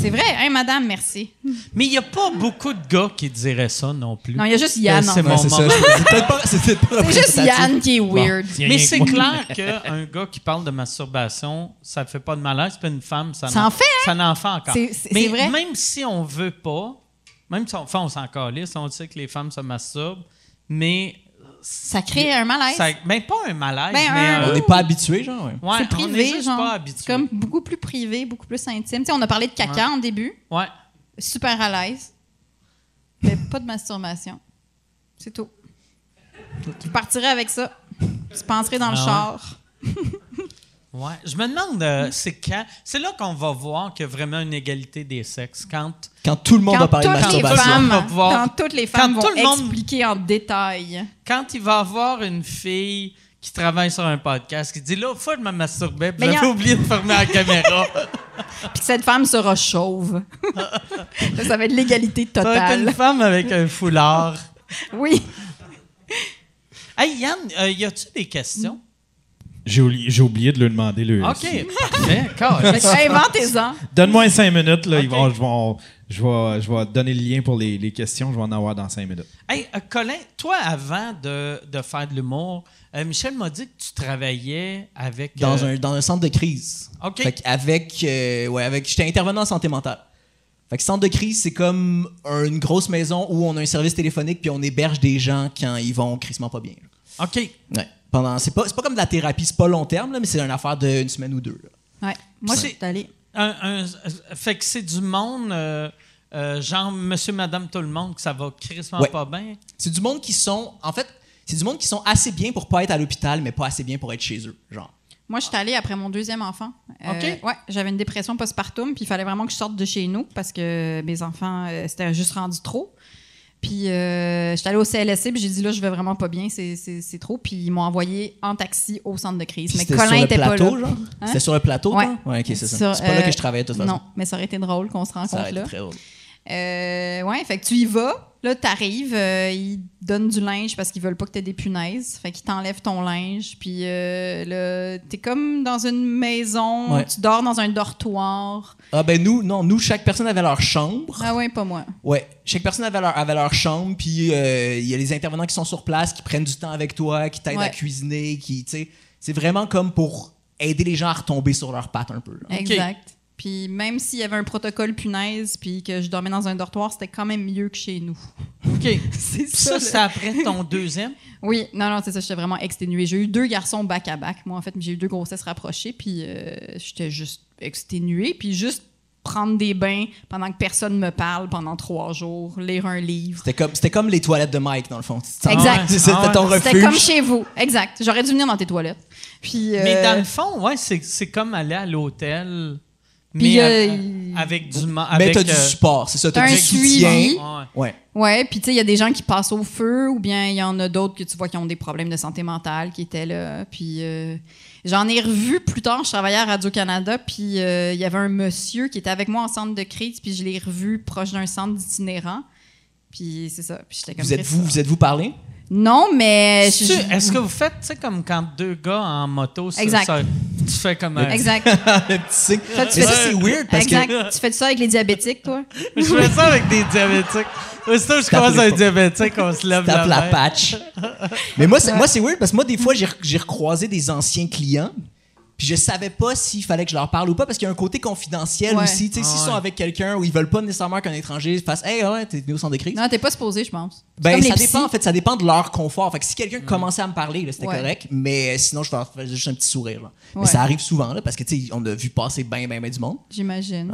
C'est vrai, hein, madame, merci. Mais il n'y a pas beaucoup de gars qui diraient ça non plus. Non, il y a juste Yann. Euh, en c'est mon moment. C'est peut-être pas, c'est peut-être pas C'est juste. Yann qui est weird. Mais c'est clair qu'un gars qui parle de masturbation, ça fait pas de malaise, puis une femme, ça, Ça en fait, hein? Ça en fait encore. Mais vrai. même si on veut pas, même si on, enfin, on s'en calisse, on sait que les femmes se masturbent, mais Ça crée un malaise. ça, ben pas un malaise, Ben, mais un- euh, On n'est pas habitué, genre. ouais. ouais, c'est on est privé, juste genre. pas habitué. comme beaucoup plus privé, beaucoup plus intime. Tu sais, on a parlé de caca en début. Ouais. Super à l'aise. Mais pas de masturbation. C'est tout. Je partirais avec ça. Je penserais dans le Ah ouais. char. *laughs* Ouais. Je me demande, euh, c'est quand. C'est là qu'on va voir qu'il y a vraiment une égalité des sexes. Quand. Quand tout le monde Quand va parler de les masturbation. femmes, va pouvoir- quand toutes les femmes Quand vont tout le monde- expliquer en détail. Quand il va avoir une fille qui travaille sur un podcast qui dit là, faut que je me masturbais, puis j'avais a- oublié de fermer la caméra. *laughs* Puis cette femme sera chauve. Là, *laughs* ça va être l'égalité Ça va être une totale. femme avec un foulard. Oui. Hey, Yann, euh, y a-tu des questions? J'ai oublié, de lui demander. Le, OK, parfait. *laughs* *laughs* Inventez-en. Donne-moi cinq minutes. Là, ils Ok. vont- je, vais, je, vais, je vais te donner le lien pour les, les questions. Je vais en avoir dans cinq minutes. Hey, euh, Colin, toi, avant de, de faire de l'humour, euh, Michel m'a dit que tu travaillais avec. Dans, euh, un, dans un centre de crise. OK. Fait avec, euh, ouais, avec, j'étais intervenant en santé mentale. Fait que centre de crise, c'est comme une grosse maison où on a un service téléphonique puis on héberge des gens quand ils vont crissement pas bien. là. OK. Ouais. Pendant, c'est pas, c'est pas comme de la thérapie, c'est pas long terme, là, mais c'est une affaire d'une semaine ou deux. là. Ouais. Moi, je C'est- suis allée. Un, un- fait que c'est du monde, euh, euh, genre monsieur, madame, tout le monde, que ça va crissement Ouais. pas bien? C'est du monde qui sont, en fait, c'est du monde qui sont assez bien pour pas être à l'hôpital, mais pas assez bien pour être chez eux, genre. Moi, je suis allée après mon deuxième enfant. Euh, OK. Ouais, j'avais une dépression postpartum, puis il fallait vraiment que je sorte de chez nous parce que mes enfants, euh, c'était juste rendu trop. Puis euh, j'étais allée au CLSC, puis j'ai dit là, je vais vraiment pas bien, c'est- trop. Puis ils m'ont envoyé en taxi au centre de crise. Puis Mais Colin le était pas là. Hein? C'était sur le plateau, Ouais. Ouais, ok, c'est ça. C'est pas là euh, que je travaillais, de toute façon. Non, mais ça aurait été drôle qu'on se Ça rencontre aurait été là. très drôle. Euh, ouais, fait que tu y vas, là, t'arrives, euh, ils donnent du linge parce qu'ils veulent pas que t'aies des punaises. Fait qu'ils t'enlèvent ton linge, puis euh, là, t'es comme dans une maison, Ouais. tu dors dans un dortoir. Ah, ben nous, non, nous, chaque personne avait leur chambre. Ah ouais, pas moi. Ouais, chaque personne avait leur, avait leur chambre, puis euh, il y a les intervenants qui sont sur place, qui prennent du temps avec toi, qui t'aident à cuisiner, qui, tu sais, c'est vraiment comme pour aider les gens à retomber sur leurs pattes un peu. là. Exact. Puis même s'il y avait un protocole punaise, puis que je dormais dans un dortoir, c'était quand même mieux que chez nous. *laughs* OK. *laughs* C'est ça, là. c'est après ton deuxième? Oui, non, non, c'est ça, j'étais vraiment exténuée. J'ai eu deux garçons back-à-back. Moi, en fait, j'ai eu deux grossesses rapprochées, puis euh, j'étais juste exténuée. Puis juste prendre des bains pendant que personne me parle pendant trois jours, lire un livre. C'était comme, c'était comme les toilettes de Mike, dans le fond. Exact. *laughs* C'est ça, Ah c'était ton refuge. C'était comme chez vous. Exact. J'aurais dû venir dans tes toilettes. Puis, euh, Mais dans le fond, ouais, c'est c'est comme aller à l'hôtel, mais euh, avec du... ma- Mais t'as du euh, support, c'est ça. T'as du un soutien. suivi. ouais. Ouais. Ouais, puis tu sais, il y a des gens qui passent au feu, ou bien il y en a d'autres que tu vois qui ont des problèmes de santé mentale qui étaient là. Puis euh, j'en ai revu plus tard, je travaillais à Radio-Canada, puis euh, il y avait un monsieur qui était avec moi en centre de crise, puis je l'ai revu proche d'un centre d'itinérants. Puis c'est ça. Puis j'étais comme Vous êtes Chris, vous, vous êtes vous parlé? Non, mais. je- Est-ce que vous faites, tu sais, comme quand deux gars en moto, ça, Exact. ça- tu fais comme... un- Exact. *laughs* Petit signe. tu fais ça, ça. c'est weird parce exact. que. Tu fais ça avec les diabétiques, toi? Je fais ça avec des diabétiques. Aussitôt que je croise un diabétique, on se lève tape la main. patch. Mais moi, c'est, Ouais. moi, c'est weird parce que moi, des fois, j'ai, j'ai recroisé des anciens clients. Puis je savais pas s'il fallait que je leur parle ou pas parce qu'il y a un côté confidentiel Ouais. aussi. Tu sais, Ah s'ils ouais. sont avec quelqu'un ou ils veulent pas nécessairement qu'un étranger fasse Hey, ouais, t'es venu au centre de crise. Non, t'es pas supposé, je pense. Ben, ça dépend, en fait, ça dépend de leur confort. Fait que si quelqu'un commençait à me parler, c'était Ouais. correct. Mais sinon, je leur faisais juste un petit sourire. là. Mais ça arrive souvent, là, parce que, tu sais, on a vu passer ben, ben, ben du monde. J'imagine.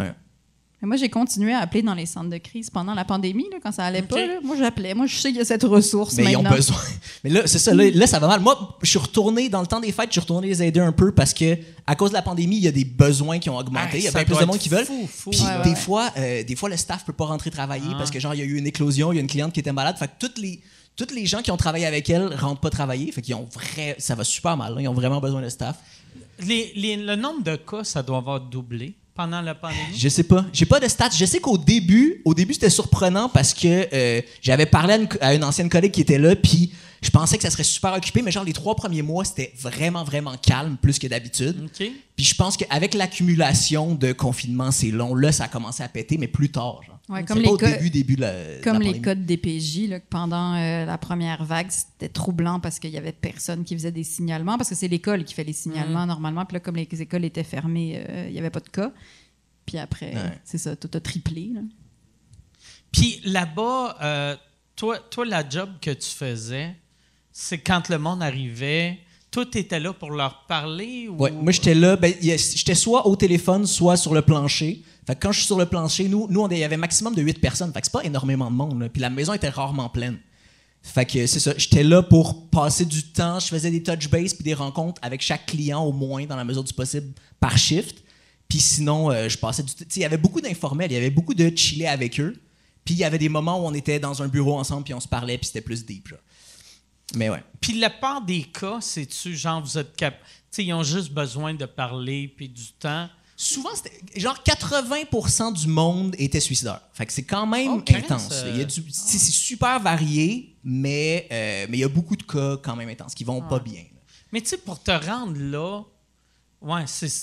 Moi, j'ai continué à appeler dans les centres de crise pendant la pandémie, là, quand ça allait pas. là. Moi, j'appelais. Moi, je sais qu'il y a cette ressource Mais ils ont maintenant. besoin. *laughs* Mais là, c'est ça, là, là, ça va mal. Moi, je suis retourné dans le temps des fêtes, je suis retourné les aider un peu parce que, à cause de la pandémie, il y a des besoins qui ont augmenté. Il y a bien plus de monde qui veulent. fou, fou. Puis Ouais, ouais, des, ouais. Fois, euh, des fois, le staff peut pas rentrer travailler Ah. parce que, genre, il y a eu une éclosion, il y a une cliente qui était malade. Fait que toutes les, toutes les gens qui ont travaillé avec elle rentrent pas travailler. Fait qu'ils ont vrai, ça va super mal. Ils ont vraiment besoin de staff. Les- les- le nombre de cas, ça doit avoir doublé pendant la pandémie? Je sais pas. J'ai pas de stats. Je sais qu'au début, au début, c'était surprenant parce que euh, j'avais parlé à une, à une ancienne collègue qui était là, puis je pensais que ça serait super occupé, mais genre les trois premiers mois, c'était vraiment, vraiment calme, plus que d'habitude. OK. Puis je pense qu'avec l'accumulation de confinement, c'est long. Là, ça a commencé à péter, mais plus tard. Genre. Ouais, C'est comme pas les au cas- début, début de la, de Comme la les pandémie. codes DPJ, là, que pendant euh, la première vague, c'était troublant parce qu'il y avait personne qui faisait des signalements, parce que c'est l'école qui fait les signalements normalement. Puis là, comme les écoles étaient fermées, euh, il n'y avait pas de cas. Puis après, Ouais. c'est ça, tout a triplé. là. Puis là-bas, euh, toi, toi, la job que tu faisais, c'est quand le monde arrivait, toi, t'étais là pour leur parler ou... Moi, j'étais là. Ben, j'étais soit au téléphone, soit sur le plancher. Fait que quand je suis sur le plancher, nous, nous il y avait maximum de 8 personnes. Fait que c'est pas énormément de monde. Puis la maison était rarement pleine. Fait que c'est ça. J'étais là pour passer du temps. Je faisais des touch base puis des rencontres avec chaque client au moins, dans la mesure du possible, par shift. Puis sinon, euh, je passais du temps. Il y avait beaucoup d'informels. Il y avait beaucoup de chiller avec eux. Puis il y avait des moments où on était dans un bureau ensemble puis on se parlait puis c'était plus deep. Mais ouais. Puis la part des cas, c'est-tu genre, vous êtes cap... Tu sais, ils ont juste besoin de parler puis du temps? Souvent, c'était genre 80% du monde était suicidaire. Fait que c'est quand même Oh, intense. euh, Il y a du, c'est, c'est super varié, mais euh, mais il y a beaucoup de cas quand même intenses qui vont pas bien. là. Mais tu sais, pour te rendre là, ouais, c'est. Tu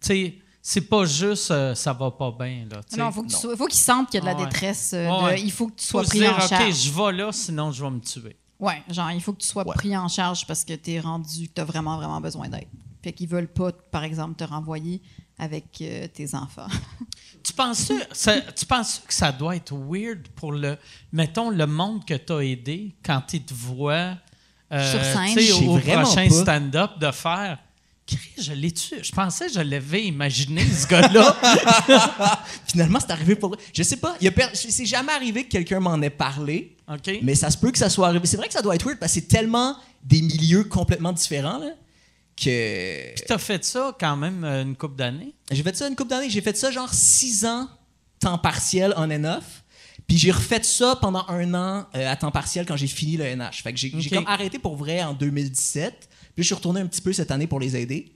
sais, c'est pas juste euh, ça va pas bien, là. Non, faut que tu sois- faut qu'ils sentent qu'il y a de la Ouais. détresse. euh, Ouais. de- il faut que tu sois pris dire, en OK, charge. je vais là, sinon je vais me tuer. Ouais, genre, il faut que tu sois Ouais. pris en charge parce que tu es rendu, que tu as vraiment, vraiment besoin d'aide. Fait qu'ils veulent pas, par exemple, te renvoyer avec euh, tes enfants. *laughs* Tu penses, ça, tu penses que ça doit être weird pour le, mettons, le monde que tu as aidé quand ils te voient euh, Sur scène? au prochain stand-up de faire? Je l'ai tué. Je pensais que je l'avais imaginé, ce gars-là. *laughs* Finalement, c'est arrivé pour. Je sais pas. il per- C'est jamais arrivé que quelqu'un m'en ait parlé, OK? mais ça se peut que ça soit arrivé. C'est vrai que ça doit être weird parce que c'est tellement des milieux complètement différents là, que. Puis t'as fait ça quand même euh, une couple d'années? J'ai fait ça une couple d'années. J'ai fait ça genre six ans, temps partiel, on and off. Puis j'ai refait ça pendant un an euh, à temps partiel quand j'ai fini le NH. Fait que j'ai j'ai Ok. comme arrêté pour vrai en 2017. Puis je suis retourné un petit peu cette année pour les aider.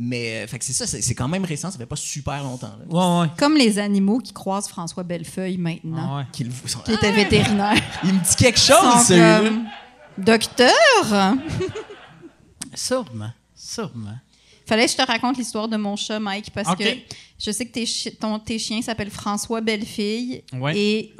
Mais euh, fait que c'est ça, c'est c'est quand même récent, ça fait pas super longtemps. Là, Ouais, ouais. Comme les animaux qui croisent François Bellefeuille maintenant, ouais. Sont- qui était vétérinaire. Il me dit quelque chose, celui-là. comme, Docteur! Sûrement. Sûrement. Fallait que je te raconte l'histoire de mon chat, Mike, parce que je sais que tes, chi- ton, tes chiens s'appellent François Bellefille Ouais. et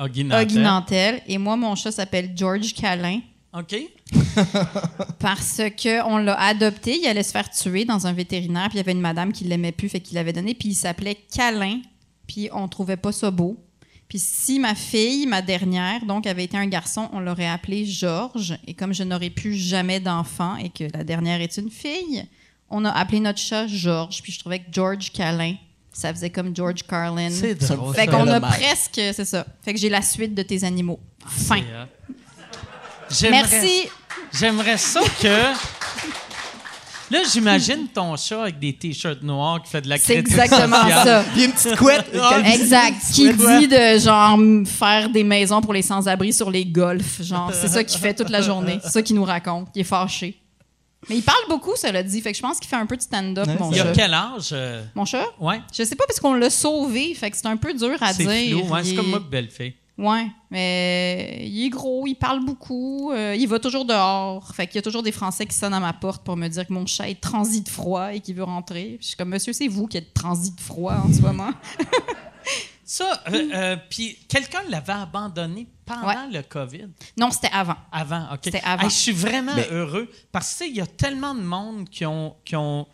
Nantel. Et moi, mon chat s'appelle George Calin. OK? *laughs* Parce que on l'a adopté, il allait se faire tuer dans un vétérinaire, puis il y avait une madame qui l'aimait plus, fait qu'il l'avait donné, puis il s'appelait Câlin, puis on trouvait pas ça beau. Puis si ma fille, ma dernière, donc avait été un garçon, on l'aurait appelé Georges, et comme je n'aurais plus jamais d'enfant et que la dernière est une fille, on a appelé notre chat Georges, puis je trouvais que George Câlin, ça faisait comme George Carlin. C'est drôle. Fait ça. qu'on a presque, c'est ça. Fait que j'ai la suite de tes animaux. Fin. Merci. J'aimerais ça que. Là, j'imagine ton chat avec des t-shirts noirs qui fait de la C'est critique exactement sociale. ça. Puis une petite couette. *laughs* Exact. Qui dit de genre faire des maisons pour les sans-abri sur les golfs. Genre, c'est ça qu'il fait toute la journée. C'est ça qu'il nous raconte. Il est fâché. Mais il parle beaucoup, cela dit. Fait que je pense qu'il fait un peu de stand-up, Ouais, mon Il y a chat. quel âge? euh, Mon chat? Ouais. Je sais pas parce qu'on l'a sauvé. Fait que c'est un peu dur à C'est dire. flou. Ouais, c'est Il comme moi, belle fille. Ouais, mais il est gros, il parle beaucoup, euh, il va toujours dehors. Fait qu'il y a toujours des Français qui sonnent à ma porte pour me dire que mon chat est transi de froid et qu'il veut rentrer. Puis je suis comme, monsieur, c'est vous qui êtes transi de froid en ce moment. *laughs* Ça, euh, euh, puis quelqu'un l'avait abandonné pendant Ouais. le COVID? Non, c'était avant. Avant, OK. C'était avant. Hey, je suis vraiment Mais- heureux parce que tu sais, il y a tellement de monde qui ont. Qui ont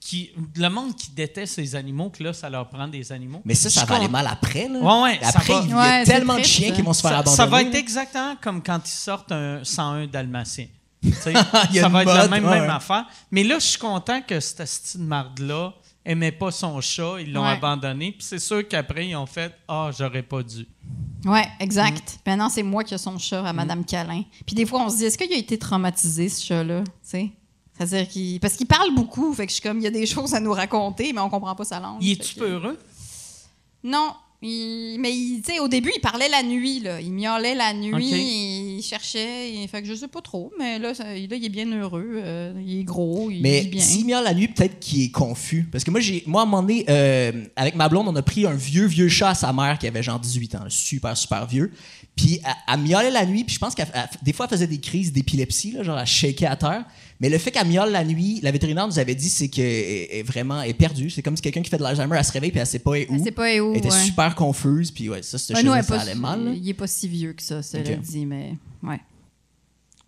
qui, le monde qui déteste les animaux, que là, ça leur prend des animaux. Mais ça, ça Je va aller mal après. Là. Ouais, ouais, ça après, va. il y a Ouais, tellement de chiens ça. qui vont se faire Ça, abandonner. ça va être exactement comme quand ils sortent un 101 dalmatien. *laughs* Ça va être la même, ouais. même affaire. Mais là, je suis content que cette petite marde-là aimait pas son chat, ils l'ont Ouais. abandonné. Puis c'est sûr qu'après, ils ont fait Ah, j'aurais pas dû. Ouais, exact. Maintenant, c'est moi qui ai son chat à Madame Calin. Puis des fois, on se dit, est-ce qu'il a été traumatisé, ce chat-là? C'est-à-dire qu'il. Parce qu'il parle beaucoup, fait que je suis comme, il y a des choses à nous raconter, mais on comprend pas sa langue. Il est-tu que- peu heureux? Non. il- Mais il- tu sais, au début, il parlait la nuit, là. Il miaulait la nuit, il cherchait. il- Fait que je sais pas trop, mais là, ça- là il est bien heureux. euh, il est gros, il Mais vit bien. s'il miaule la nuit, peut-être qu'il est confus. Parce que moi, j'ai, moi à un moment donné, euh, avec ma blonde, on a pris un vieux, vieux chat à sa mère qui avait genre 18 ans, super, super vieux. Puis elle, elle miaulait la nuit, puis je pense qu'elle elle- des fois, elle faisait des crises d'épilepsie, là, genre elle shakeait à terre. Mais le fait qu'elle miaule la nuit, la vétérinaire nous avait dit, c'est qu'elle est vraiment est perdue. C'est comme si quelqu'un qui fait de l'Alzheimer, elle se réveille, puis elle sait pas où. Elle sait pas où. Elle était ouais. super confuse, puis ouais, ça, ce Ouais, ça allait si- mal. là. Il est pas si vieux que ça, cela Ok. dit, mais ouais.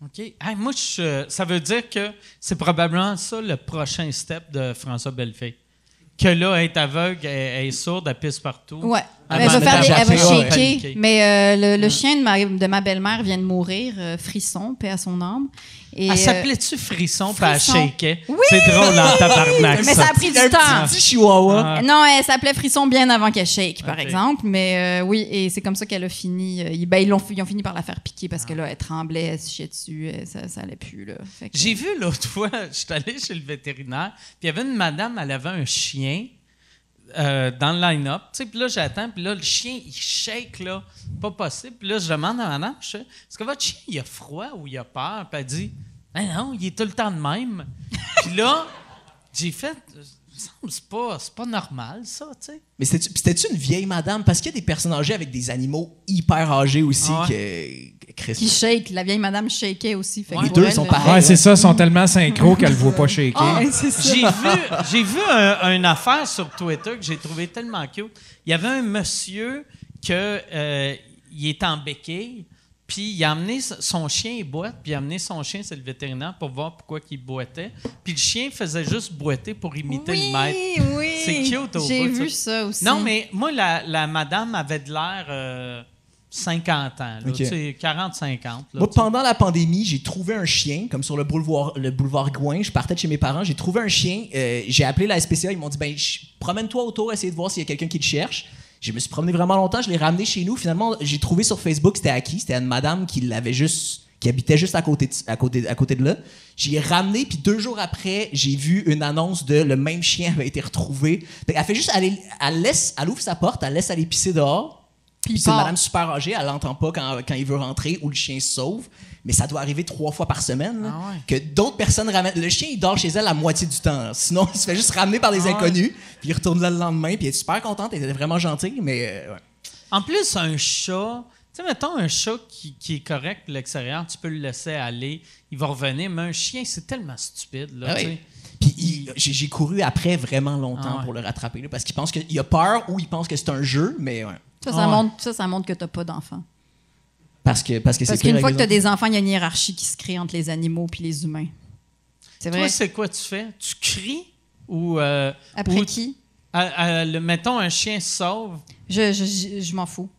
OK. Hey, moi, je- ça veut dire que c'est probablement ça le prochain step de François Bellefeuille. Que là, elle est aveugle, elle, elle est sourde, elle pisse partout. Ouais. Elle elle va faire des, elle va shaker. Mais euh, le, le chien de ma, de ma belle-mère vient de mourir, euh, Frisson, paix à son âme. Et, Elle euh, s'appelait-tu Frisson, puis elle shakeait? Oui! C'est drôle en tabarnak, mais ça a pris du Un temps. petit chihuahua. Ah. Non, elle s'appelait Frisson bien avant qu'elle shake, par exemple. Mais euh, oui, et c'est comme ça qu'elle a fini. euh, ils, ben, ils, l'ont- ils ont fini par la faire piquer parce Ah. que là, elle tremblait, elle se chiait dessus, elle- ça, ça allait plus. Là. J'ai vu l'autre *laughs* fois, je suis allé chez le vétérinaire, puis il y avait une madame, elle avait un chien euh, dans le line-up. Puis là, j'attends, puis là, le chien, il shake, là, pas possible. Puis là, je demande à madame, est-ce que votre chien, il a froid ou il a peur? Puis elle dit, ben non, il est tout le temps de même. puis là, j'ai fait, semble c'est pas, c'est pas normal, ça, tu sais. Mais c'était- c'était-tu une vieille madame? Parce qu'il y a des personnes âgées avec des animaux hyper âgés aussi Ah que, que Qui shake. La vieille madame shakeait aussi. Fait Les deux elle, sont là- pareils. Ouais, c'est ça, ils sont tellement synchro qu'elle ne voit pas shaker. Ah. J'ai vu, j'ai vu un- une affaire sur Twitter que j'ai trouvé tellement cute. Il y avait un monsieur que euh, il est en béquille, puis il a amené son chien il boite, puis il a amené son chien c'est le vétérinaire pour voir pourquoi il boitait. Puis le chien faisait juste boiter pour imiter le maître. Oui, oui. C'est cute au J'ai bout, vu ça. ça aussi. Non, mais moi, la, la madame avait de l'air euh, 50 ans, là, Ok. tu sais, 40-50. là, Moi, tu sais. pendant la pandémie, j'ai trouvé un chien, comme sur le boulevard, le boulevard Gouin. Je partais de chez mes parents, j'ai trouvé un chien. euh, j'ai appelé la SPCA, ils m'ont dit ben, promène-toi autour, essaye de voir s'il y a quelqu'un qui le cherche. Je me suis promené vraiment longtemps, je l'ai ramené chez nous. Finalement, j'ai trouvé sur Facebook, c'était à qui? C'était une madame qui l'avait juste. qui habitait juste à côté de, à côté, à côté de là. J'y ai ramené, puis deux jours après, j'ai vu une annonce de le même chien avait été retrouvé. Elle fait juste aller. Elle, laisse, elle ouvre sa porte, elle laisse aller pisser dehors. Puis c'est une madame super âgée, elle l'entend pas quand, quand il veut rentrer ou le chien se sauve. Mais ça doit arriver trois fois par semaine. là, Ah ouais. Que d'autres personnes ramènent. Le chien, il dort chez elle la moitié du temps. là. Sinon, il se fait juste ramener par des Ah ouais. inconnus. Puis il retourne là le lendemain. Puis elle est super contente. Elle était vraiment gentille. Mais euh, ouais. En plus, un chat, tu sais, mettons un chat qui, qui est correct de l'extérieur, tu peux le laisser aller, il va revenir, mais un chien, c'est tellement stupide, là, Ah tu oui. sais. Puis il- j'ai couru après vraiment longtemps Ah ouais. pour le rattraper. là, parce qu'il pense qu'il a peur ou il pense que c'est un jeu. Mais ouais. Ça, ça, Ah ouais. montre, ça, ça montre que t'as pas d'enfants. Parce que parce que c'est Parce qu'une fois que tu as des enfants, il y a une hiérarchie qui se crée entre les animaux puis les humains. C'est Toi, vrai. c'est quoi tu fais? Tu cries ou... euh, Après ou- qui? à- à- le- mettons, un chien sauve. Je, je, je, je m'en fous.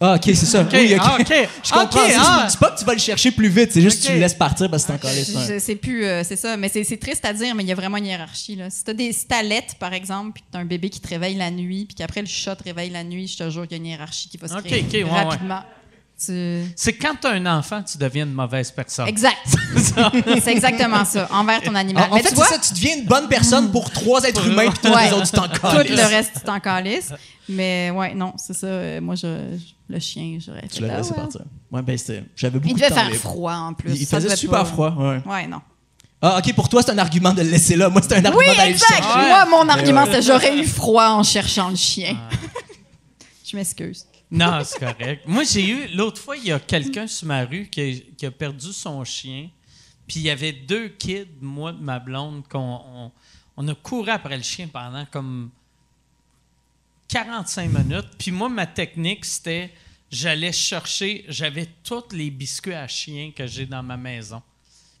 Ah, ok, c'est ça. OK, Oui, ok. ah, OK. *laughs* Je comprends. C'est- ah. C'est pas que tu vas le chercher plus vite. C'est juste que tu le laisses partir parce que c'est encore laissé. sais plus, euh, c'est ça. Mais c'est c'est triste à dire, mais il y a vraiment une hiérarchie. Là. Si t'as des si t'allaites, par exemple, puis que t'as un bébé qui te réveille la nuit, puis qu'après le chat te réveille la nuit, je te jure qu'il y a une hiérarchie qui va se Ok, créer ok, ouais, rapidement. Tu- C'est quand tu as un enfant, tu deviens une mauvaise personne. Exact. *laughs* c'est exactement ça. Envers ton animal. En, en fait, tu vois, ça. Tu deviens une bonne personne pour trois êtres humains, puis Ouais. les autres, tu t'en tout le reste, tu t'en calisses. Mais ouais, non, c'est ça. Euh, Moi, je, je- le chien, j'aurais. Tu l'as ah laissé ouais. partir. Ouais, ben, c'était- j'avais beaucoup Il de devait temps faire libre. froid en plus. Il, il Ça faisait devait super pas- froid, ouais. Ouais, non. Ah, ok, pour toi, c'est un argument de le laisser là. Moi, c'est un argument Oui, d'aller le exact. chercher. Ouais. Moi, mon argument, ouais. c'est j'aurais eu froid en cherchant le chien. *laughs* je m'excuse. Non, c'est correct. Moi, j'ai eu, l'autre fois, il y a quelqu'un sur ma rue qui a, qui a perdu son chien. Puis il y avait deux kids, moi de ma blonde, qu'on on, on a couru après le chien pendant comme 45 minutes. Puis moi, ma technique, c'était j'allais chercher, j'avais tous les biscuits à chien que j'ai dans ma maison.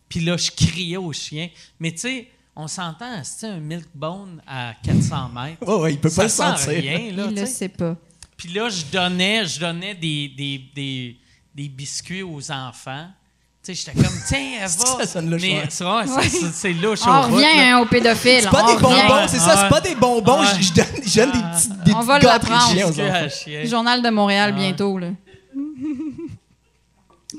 Puis là, je criais au chien. Mais tu sais, on s'entend, c'est un milk bone à 400 mètres? Ouais, ouais, il peut pas Ça le sent sentir. rien, là, Il tu le sait pas. Puis là, je donnais, je donnais des, des, des, des biscuits aux enfants. Tu sais, j'étais comme, tiens, *laughs* elle va. ça sonne louche, Mais ouais. c'est vrai, ça- Ouais. c'est- c'est louche au On bout, revient là. hein, au pédophile. C'est pas on des bonbons, c'est ça, Ah c'est pas des bonbons. Ouais. Je, je donne, je donne des petits, des On petites va gâteries de l'apprendre. aux Biscuits à enfants. chien. Journal de Montréal Ah. bientôt. Là.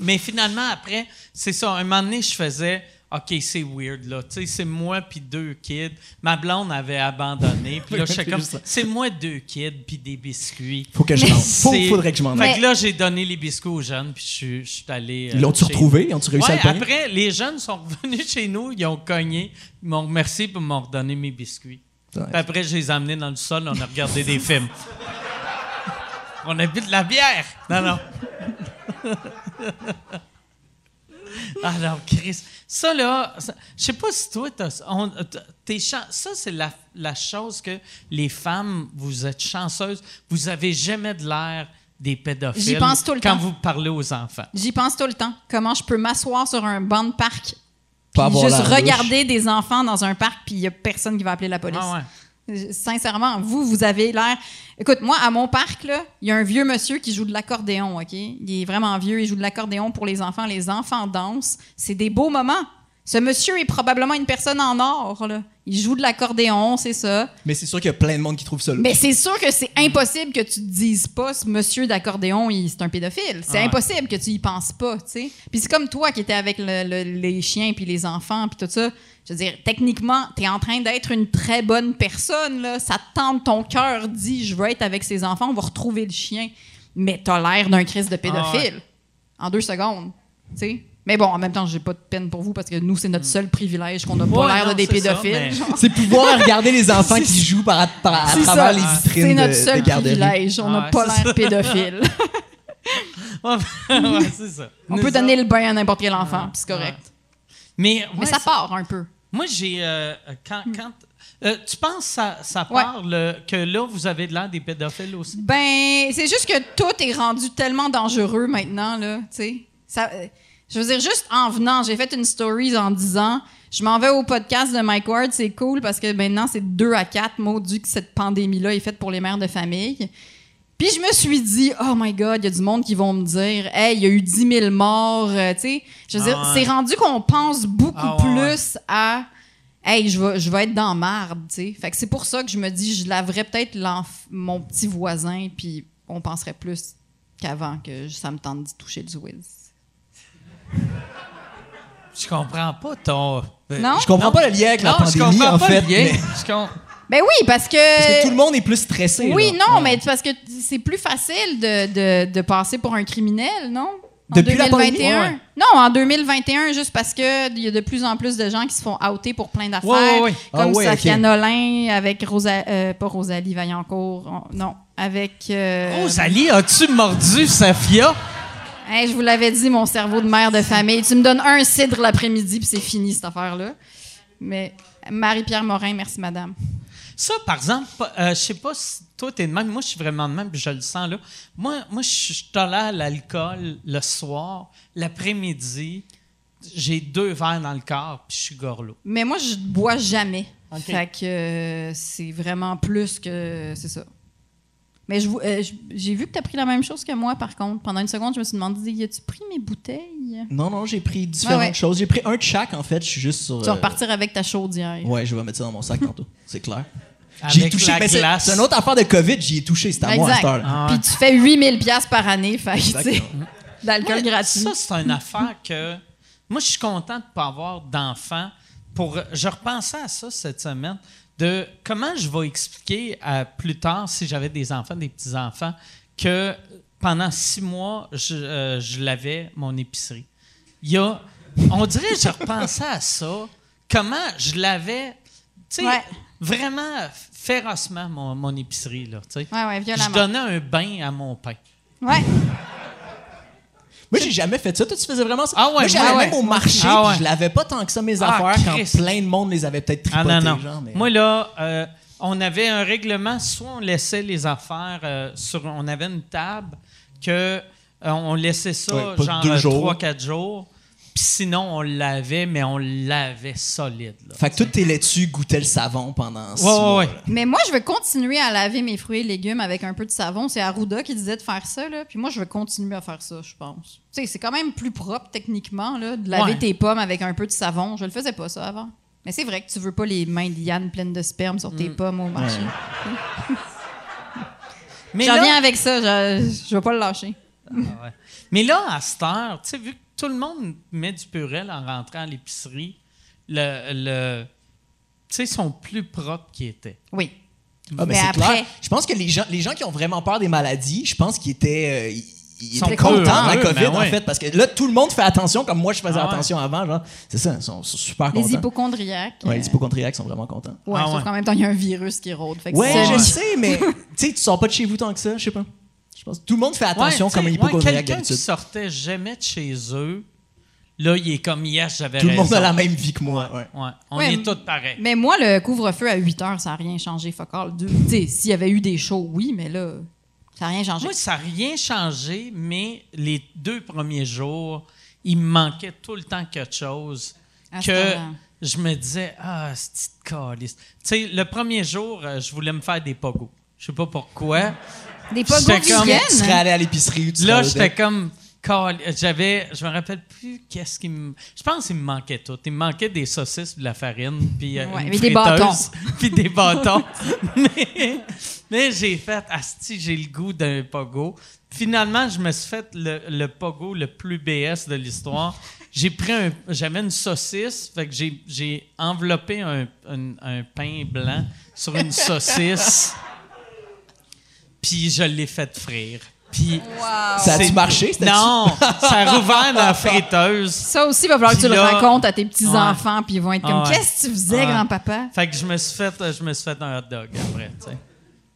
Mais finalement, après, c'est ça. Un moment donné, je faisais, OK, c'est weird, là. Tu sais, c'est moi puis deux kids. Ma blonde avait abandonné. Puis là, *laughs* comme, c'est moi deux kids puis des biscuits. Faut que je. Faut, faudrait que je m'en Fait aille. que là, j'ai donné les biscuits aux jeunes, puis je suis- je suis allé. euh, Ils l'ont-tu chez- retrouvé? Ils ont-tu réussi Ouais, à le après, les jeunes sont *laughs* revenus chez nous, ils ont cogné, ils m'ont remercié pour m'ont redonné mes biscuits. Puis après, je les ai amenés dans le sol, on a regardé des films. *laughs* On a bu de la bière! Non, non. *laughs* Ah non, Chris. Ça, là, ça- je sais pas si toi, t'as- on- t'as- t'es chan- ça, c'est la, la chose que les femmes, vous êtes chanceuses, vous avez jamais de l'air des pédophiles J'y pense tout le quand temps. vous parlez aux enfants. J'y pense tout le temps. Comment je peux m'asseoir sur un banc de parc Pas puis juste regarder des enfants dans un parc puis il y a personne qui va appeler la police? Ah ouais. Sincèrement, vous, vous avez l'air. Écoute, moi, à mon parc, il y a un vieux monsieur qui joue de l'accordéon, OK? Il est vraiment vieux, il joue de l'accordéon pour les enfants. Les enfants dansent. C'est des beaux moments. Ce monsieur est probablement une personne en or. Il joue de l'accordéon, c'est ça. Mais c'est sûr qu'il y a plein de monde qui trouve ça. Mais c'est sûr que c'est impossible que tu te dises pas, ce monsieur d'accordéon, c'est un pédophile. C'est Ah ouais. impossible que tu y penses pas, tu sais. Puis c'est comme toi qui étais avec le- le- les chiens puis les enfants puis tout ça. Je veux dire, techniquement, tu es en train d'être une très bonne personne, là. Ça te tente, ton cœur dit, je veux être avec ces enfants, on va retrouver le chien. Mais t'as l'air d'un Christ de pédophile. En deux secondes, tu sais. Mais bon, en même temps, j'ai pas de peine pour vous parce que nous, c'est notre seul privilège qu'on n'a pas Ouais, l'air de non, des c'est ça, pédophiles. mais- genre. C'est pouvoir *laughs* regarder les enfants qui jouent par, à, par- à C'est travers ça. les C'est vitrines notre de, seul de garderie. privilège. On n'a Ouais, pas c'est l'air pédophile. *laughs* Ouais, c'est ça. On Nous peut donner autres- le bain à n'importe quel enfant, puis c'est correct. Mais, Mais ouais, ça part un peu. Moi, j'ai. euh, quand, quand, euh, tu penses que ça, ça Ouais. part le- que là, vous avez de l'air des pédophiles aussi? Ben, c'est juste que tout est rendu tellement dangereux maintenant, là, tu sais. Ça, euh, je veux dire, juste en venant, j'ai fait une story en disant, je m'en vais au podcast de Mike Ward, c'est cool parce que maintenant, c'est deux à quatre mots dû que cette pandémie-là est faite pour les mères de famille. Puis je me suis dit, oh my God, il y a du monde qui vont me dire, hey, il y a eu 10 000 morts, euh, tu sais. Je veux dire, Ah ouais. c'est rendu qu'on pense beaucoup Ah ouais, plus à, hey, je vais, je vais être dans marde, tu sais. Fait que c'est pour ça que je me dis, je laverais peut-être mon petit voisin, puis on penserait plus qu'avant que ça me tente d'y toucher le Zwiz. Je comprends pas ton. euh, Non? Je comprends pas le lien avec la Non, je pandémie, comprends en pas fait. le lien. mais- Je com- Ben oui, parce que. Parce que tout le monde est plus stressé. Oui, là. non, Ouais. mais parce que c'est plus facile de, de, de passer pour un criminel, non? En Depuis la 2021. pandémie, ouais. Non, en 2021, juste parce que il y a de plus en plus de gens qui se font outer pour plein d'affaires. Ouais, ouais, ouais. Comme Ah ouais, Safia. Nolin avec Rosa, euh, pas Rosalie Vaillancourt, on- non, avec. euh, Rosalie, as-tu mordu Safia? Hey, je vous l'avais dit, mon cerveau de mère de famille. Tu me donnes un cidre l'après-midi, puis c'est fini, cette affaire-là. Mais Marie-Pierre Morin, merci, madame. Ça, par exemple, euh, je sais pas si toi, t'es de même. Moi, je suis vraiment de même, puis je le sens là. Moi, moi je tolère l'alcool le soir, l'après-midi. J'ai deux verres dans le corps, puis je suis gorlot. Mais moi, je bois jamais. Ok. Fait que euh, c'est vraiment plus que. C'est ça. Mais je vous- euh, je- j'ai vu que tu as pris la même chose que moi, par contre. Pendant une seconde, je me suis demandé as-tu pris mes bouteilles? Non, non, j'ai pris différentes Ouais, ouais. choses. J'ai pris un de chaque, en fait. Je suis juste sur. Tu vas euh, repartir avec ta chaudière. Ouais, je vais mettre ça dans mon sac tantôt. *laughs* C'est clair. J'ai touché. la mais c'est une autre affaire de COVID. J'y ai touché. C'est à moi à cette heure-là. Ah. Puis tu fais 8000 pièces par année. Fait d'alcool gratuit. Ça, c'est une affaire que. Moi, je suis content de ne pas avoir d'enfants. Pour, je repensais à ça cette semaine, de comment je vais expliquer à plus tard, si j'avais des enfants, des petits-enfants, que pendant six mois, je, euh, je lavais mon épicerie. Il y a. On dirait que je repensais à ça. Comment je lavais. Tu sais, Ouais. vraiment férocement mon, mon épicerie, là. tu sais. Ouais, ouais, Je violemment. donnais un bain à mon pain. Ouais. Moi, j'ai jamais fait ça. Toi, tu faisais vraiment ça? Ah ouais, Moi, j'allais même ouais. au marché. Ah puis Je lavais pas tant que ça mes Ah, affaires quand plein de monde les avait peut-être Ah tripotées. non, non. genre, mais- Moi, là, euh, on avait un règlement, soit on laissait les affaires euh, sur. On avait une table que euh, on laissait ça genre deux euh, jours. 3-4 jours. Puis sinon, on lavait, mais on lavait solide. Là. Fait que tous tes laitues goûtaient le savon pendant six Ouais, ouais, mois. ouais. Mais moi, je veux continuer à laver mes fruits et légumes avec un peu de savon. C'est Arruda qui disait de faire ça, là. Puis moi, je veux continuer à faire ça, je pense. Tu sais, c'est quand même plus propre, techniquement, là, de laver Ouais. tes pommes avec un peu de savon. Je le faisais pas, ça, avant. Mais c'est vrai que tu veux pas les mains de Yann pleines de sperme sur Mm. tes pommes au marché. *laughs* Mais J'en viens avec ça, je, je vais pas le lâcher. Mais là, à cette heure, tu sais, vu que tout le monde met du purel en rentrant à l'épicerie, le, le, tu sais, ils sont plus propres qu'ils étaient. Oui. Ah, mais Mais c'est après- clair. Je pense que les gens, les gens qui ont vraiment peur des maladies, je pense qu'ils étaient, euh, ils- étaient contents de la COVID, ben en fait, parce que là, tout le monde fait attention, comme moi, je faisais Ah ouais. attention avant. genre. C'est ça, ils sont, sont super Les contents. hypochondriaques. Ouais, euh, les hypochondriaques sont vraiment contents. ouais, Ah sauf ouais. qu'en même temps, il y a un virus qui rôde. Fait que Ouais, je sais, mais tu sais, tu sors pas de chez vous tant que ça, je sais pas. Je pense que tout le monde fait attention Ouais, comme hypochondriaque ouais, Quelqu'un qui sortait jamais de chez eux, là, il est comme yes, j'avais Tout le raison. monde a la même vie que moi. Ouais. Ouais, on Ouais, est tous pareils. Mais moi, le couvre-feu à 8 heures, ça n'a rien changé, fuck all. Tu sais, s'il y avait eu des shows, oui, mais là, ça n'a rien changé. Moi, ça n'a rien changé, mais les deux premiers jours, il me manquait tout le temps quelque chose À que je me disais, ah, c'est. Tu sais, le premier jour, euh, je voulais me faire des pogos. Je sais pas pourquoi. Des pogos J'étais comme- Tu serais allé à l'épicerie Là, j'étais comme. J'avais. Je me rappelle plus qu'est-ce qui me. Je pense qu'il me manquait tout. Il me manquait des saucisses, de la farine, puis. euh, Ouais, mais des bâtons. *laughs* Puis des bâtons. *laughs* mais mais j'ai fait. Asti, j'ai le goût d'un pogo. Finalement, je me suis fait le, le pogo le plus BS de l'histoire. J'ai pris un. J'avais une saucisse, fait que j'ai, j'ai enveloppé un, un- un pain blanc sur une saucisse. *laughs* Puis je l'ai fait frire. Puis Ça a-tu c'est- marché? Non, ça a rouvert dans la friteuse. Ça aussi, il va falloir que tu le racontes à tes petits-enfants, Ouais. puis ils vont être comme ouais. Qu'est-ce que tu faisais, Ouais. grand-papa? Fait que je me suis fait, je me suis fait un hot dog après, tu sais.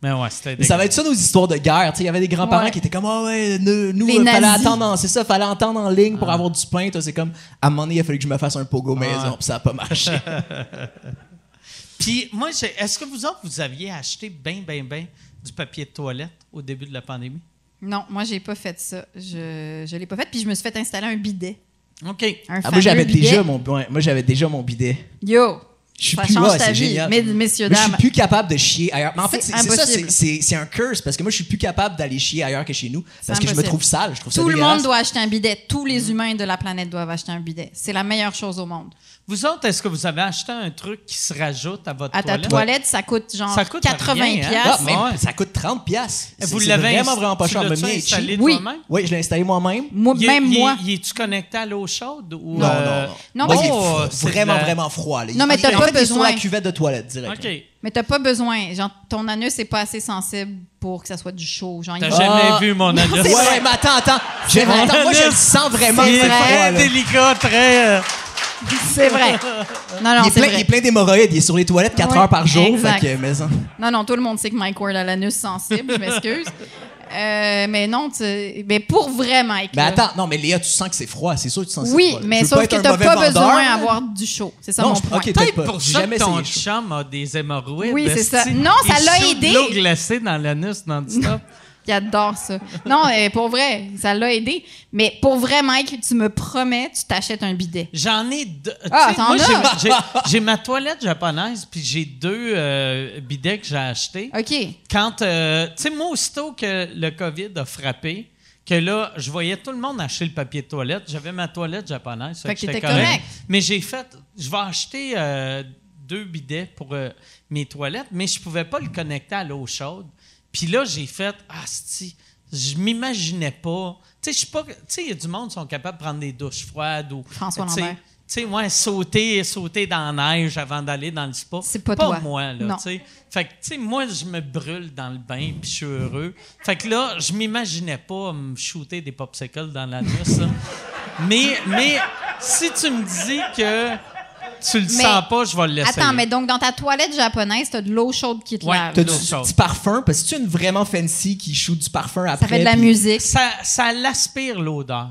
Mais ouais, c'était Mais ça va être ça nos histoires de guerre. tu sais, Il y avait des grands-parents Ouais. qui étaient comme Ah ouais, nous, nous, euh, fallait attendre en, c'est ça, fallait attendre en ligne pour avoir du pain. C'est comme à un moment donné, il a fallu que je me fasse un pogo maison, puis ça a pas marché. *laughs* Puis moi, est-ce que vous autres, vous aviez acheté bien, bien, bien du papier de toilette au début de la pandémie? Non, moi, j'ai pas fait ça. Je, je l'ai pas fait, puis je me suis fait installer un bidet. OK. Un Ah, moi, j'avais bidet. déjà mon, moi, j'avais déjà mon bidet. Yo! Je suis Ça plus change ah, ta vie, messieurs, Moi, je suis plus capable de chier ailleurs. Mais en fait, C'est c'est c'est ça, c'est- impossible. c'est c'est un curse parce que moi, je suis plus capable d'aller chier ailleurs que chez nous parce que je me trouve sale. Je trouve ça Tout le monde doit acheter un bidet. Tous les humains de la planète doivent acheter un bidet. C'est la meilleure chose au monde. Vous autres, est-ce que vous avez acheté un truc qui se rajoute à votre À ta toilette? toilette, ça coûte genre Ça coûte 80 rien, hein? Ah, piastres. même, Ouais. Ça coûte 30 pièces. Vous l'avez vraiment, pas cher. installé. Oui. toi-même? Oui, je l'ai installé moi-même. Moi, Il même moi. Il est-tu connecté à l'eau chaude ou Non, euh, non, non. Non, mais- Oh, c'est vraiment, la- vraiment froid. là. Non, mais t'as pas fait, besoin. la cuvette de toilette direct. OK. Mais t'as pas besoin. Genre, ton anus n'est pas assez sensible pour que ça soit du chaud. Genre, T'as jamais Ah. vu mon anus? Ouais, ouais, mais attends, attends. Attends, moi, je le sens vraiment. C'est très délicat, très... C'est vrai. Non, non, Il est, c'est plein, il vrai. est plein d'hémorroïdes. Il est sur les toilettes 4 Ouais, heures par jour. exact. Fait que, mais ça- Non, non, tout le monde sait que Mike Ward a l'anus sensible. Je m'excuse. *laughs* Euh, mais non, tu... mais pour vrai, Mike. Mais là. attends, non, mais Léa, tu sens que c'est froid. C'est sûr que tu sens que c'est Oui, froid. là. mais sauf que t'as pas vendeur, besoin d'avoir du chaud. C'est ça Non, mon je- point. ok, Peut-être pas. pour ça que ton chum a des hémorroïdes. Oui, c'est ça. Non, ça Il l'a aidé. de l'eau glacée dans l'anus non-stop. *laughs* Il adore ça. Non, euh, pour vrai, ça l'a aidé. Mais pour vrai, Mike, tu me promets, tu t'achètes un bidet. J'en ai deux. Ah, t'en moi, j'ai- as? j'ai- j'ai ma toilette japonaise, puis j'ai deux euh, bidets que j'ai achetés. OK. Quand, euh, tu sais, moi, aussitôt que le COVID a frappé, que là, je voyais tout le monde acheter le papier de toilette, j'avais ma toilette japonaise. Fait que j'étais t'étais correct. Mais j'ai fait, je vais acheter euh, deux bidets pour mes toilettes, mais je pouvais pas le connecter à l'eau chaude. Puis là, j'ai fait, ah, si, je m'imaginais pas. Tu sais, je suis pas. Tu sais, il y a du monde qui sont capables de prendre des douches froides ou. François tu sais, Lambert. Tu sais, ouais, sauter, sauter dans la neige avant d'aller dans le spa. C'est pas toi. moi, là, Non. tu sais. Fait que, tu sais, moi, je me brûle dans le bain, puis je suis heureux. Fait que là, je m'imaginais pas me shooter des popsicles dans l'anus, *laughs* là. mais, mais si tu me dis que tu le Mais- sens pas, je vais le laisser. Attends, mais donc dans ta toilette japonaise, t'as de l'eau chaude qui te Ouais. lave. T'as du, parfum? Parce que tu es une vraiment fancy qui shoot du parfum après. Ça fait de la musique. Ça, ça l'aspire l'odeur.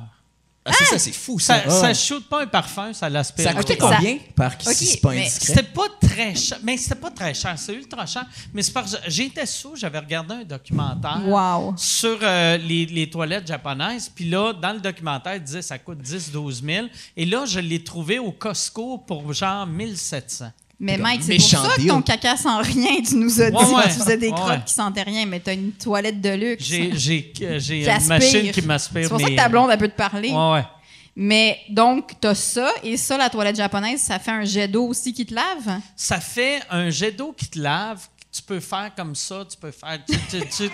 Ah, c'est ça, c'est fou, ça. Ça, Ah. shoot pas un parfum, ça l'aspire Ça ça- combien? Par si c'est pas indiscret? C'était pas très cher. Mais c'était pas très cher. C'est ultra cher. Mais c'est parce que j'étais sous, j'avais regardé un documentaire Wow. sur euh, les, les toilettes japonaises. Puis là, dans le documentaire, il disait que ça coûte 10-12 000. Et là, je l'ai trouvé au Costco pour genre 1700. Mais Mike, c'est pour ça que ton caca sent rien. Tu nous as dit Ouais, ouais. que tu faisais des crottes ouais. qui sentaient rien, mais t'as une toilette de luxe. J'ai, j'ai, euh, une aspire. machine qui m'aspire. C'est pour ça que ta blonde, elle peut te parler. Ouais, ouais. Mais donc, t'as ça, et ça, la toilette japonaise, ça fait un jet d'eau aussi qui te lave? Ça fait un jet d'eau qui te lave. Tu peux faire comme ça, tu peux faire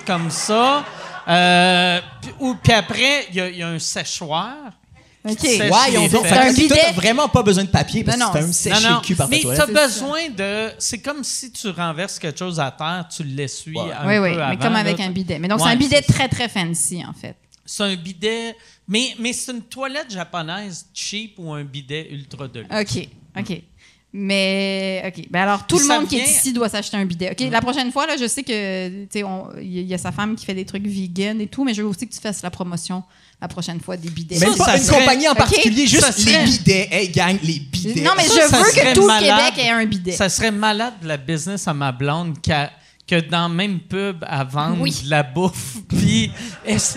comme ça. Euh, puis, ou, puis après, il y, y a un séchoir. OK. Ouais, ils ont C'est un que bidet. t'as vraiment pas besoin de papier parce que Non, fais non, c'est- sécher Non, non, le cul par mais toilette. tu as besoin de. C'est comme si tu renverses quelque chose à terre, tu l'essuies Ouais. un Oui, peu oui, avant. mais comme avec là. un bidet. Mais donc, Ouais, c'est un bidet c'est- très, très fancy, en fait. C'est un bidet. Mais, mais c'est une toilette japonaise cheap ou un bidet ultra de luxe. OK, OK. Mais, OK. Ben alors, tout Puis le monde qui est ici doit s'acheter un bidet. OK, la prochaine fois, là, je sais que, tu sais, on- il y a sa femme qui fait des trucs vegan et tout, mais je veux aussi que tu fasses la promotion la prochaine fois des bidets. Même Ça, pas ça une serait- compagnie en particulier, juste serait- les bidets. Hey, gang, les bidets. Non, mais Ça, je ça veux que tout malade. le Québec ait un bidet. Ça serait malade de la business à ma blonde qu'a- que dans même pub à vendre Oui. de la bouffe. Puis,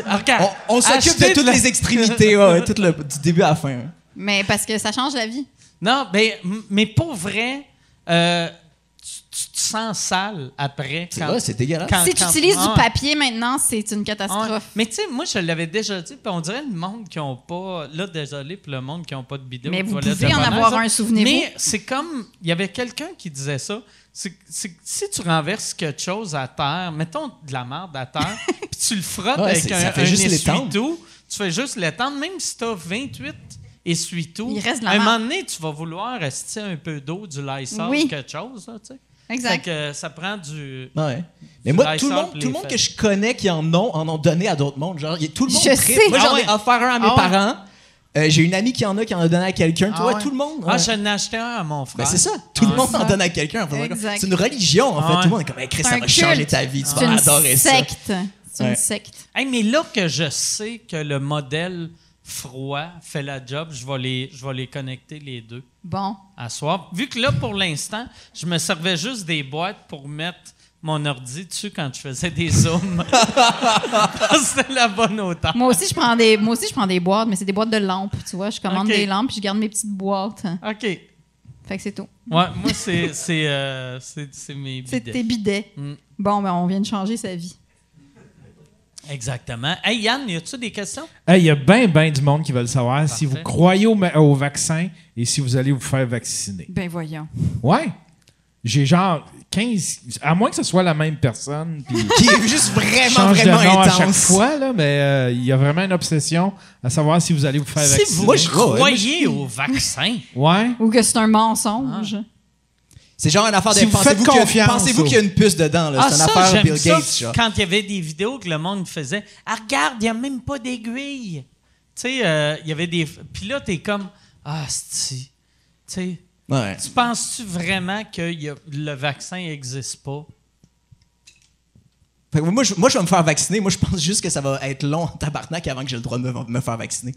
ah, regarde, On, on s'occupe de toutes la- les extrémités, ouais, tout le, du début à la fin. Mais parce que ça change la vie. Non, mais, mais pour vrai, euh, tu, tu te sens sale après. C'est vrai, c'est dégueulasse. quand- si tu utilises Ah du ouais. papier maintenant, c'est une catastrophe. Mais tu sais, moi, je l'avais déjà dit, puis on dirait le monde qui n'ont pas. Là, désolé pour le monde qui n'ont pas de bidon. Mais vous pouvez en avoir un, souvenez-vous. Mais c'est comme. Il y avait quelqu'un qui disait ça. C'est c'est que si tu renverses quelque chose à terre, mettons de la merde à terre, *laughs* puis tu le frottes Ouais, avec un, ça fait un juste tu fais juste l'étendre, même si tu as 28 essuie-tout. Il reste de la À un moment donné, tu vas vouloir rester un peu d'eau, du Lysol, Oui. quelque chose, là, tu sais. Exact. Fait que euh, ça prend du. Ouais. Mais Du moi, tout le monde, tout le monde que je connais qui en ont, en ont donné à d'autres mondes. Genre, y a- tout le monde Je tripe. sais. Moi, Ah j'en ai ouais. offert un à mes Ah ouais. parents. Euh, J'ai une amie qui en a, qui en a donné à quelqu'un. Tu Ah vois, ouais. tout le monde. Ah, ouais. je n'ai acheté un à mon frère. Ben, c'est ça. Tout le Ouais. monde en donne à quelqu'un. en faisant comme- Exact. C'est une religion, en Ah fait. ouais. Tout le monde est comme, hey, Chris, C'est ça un va changer culte. ta vie. Tu C'est vas une adorer ça. secte. C'est Ouais. une secte. Hey, mais là que je sais que le modèle froid fait la job, je vais les, je vais les connecter les deux Bon. à soir. Vu que là, pour l'instant, je me servais juste des boîtes pour mettre mon ordi dessus quand je faisais des zooms. *laughs* C'était la bonne hauteur. Moi aussi, je prends des, moi aussi, je prends des boîtes, mais c'est des boîtes de lampes, tu vois. Je commande des lampes puis je garde mes petites boîtes. OK. Fait que c'est tout. Ouais, moi, c'est, c'est, euh, c'est, c'est mes C'est bidets. tes bidets. Mm. Bon, ben, on vient de changer sa vie. Exactement. Hey, Yann, y a-tu des questions? Hey, Il y a bien, bien du monde qui veut le savoir si vous croyez au, vaccin et si vous allez vous faire vacciner. Ben, voyons. Ouais. J'ai genre 15. À moins que ce soit la même personne. *laughs* Qui est juste vraiment, change de vraiment nom intense. à chaque fois, là, mais euh, il y a vraiment une obsession à savoir si vous allez vous faire Si vacciner. vous ouais, moi, croyez au vaccin, Ouais. Ou que c'est un mensonge. C'est genre une affaire de Si vous pensez-vous faites qu'il y a- confiance pensez-vous au- qu'il y a une puce dedans. là? Ah, C'est une ça, affaire j'aime Bill ça, Gates. genre. Quand il y avait des vidéos que le monde faisait, ah, regarde, il n'y a même pas d'aiguille. Tu sais, euh, il y avait des. Puis là, t'es comme, ah, si. Tu sais, Ouais. tu penses-tu vraiment que y a- le vaccin n'existe pas? Fait que moi, je, moi, je vais me faire vacciner. Moi, je pense juste que ça va être long en tabarnak avant que j'ai le droit de me, me faire vacciner.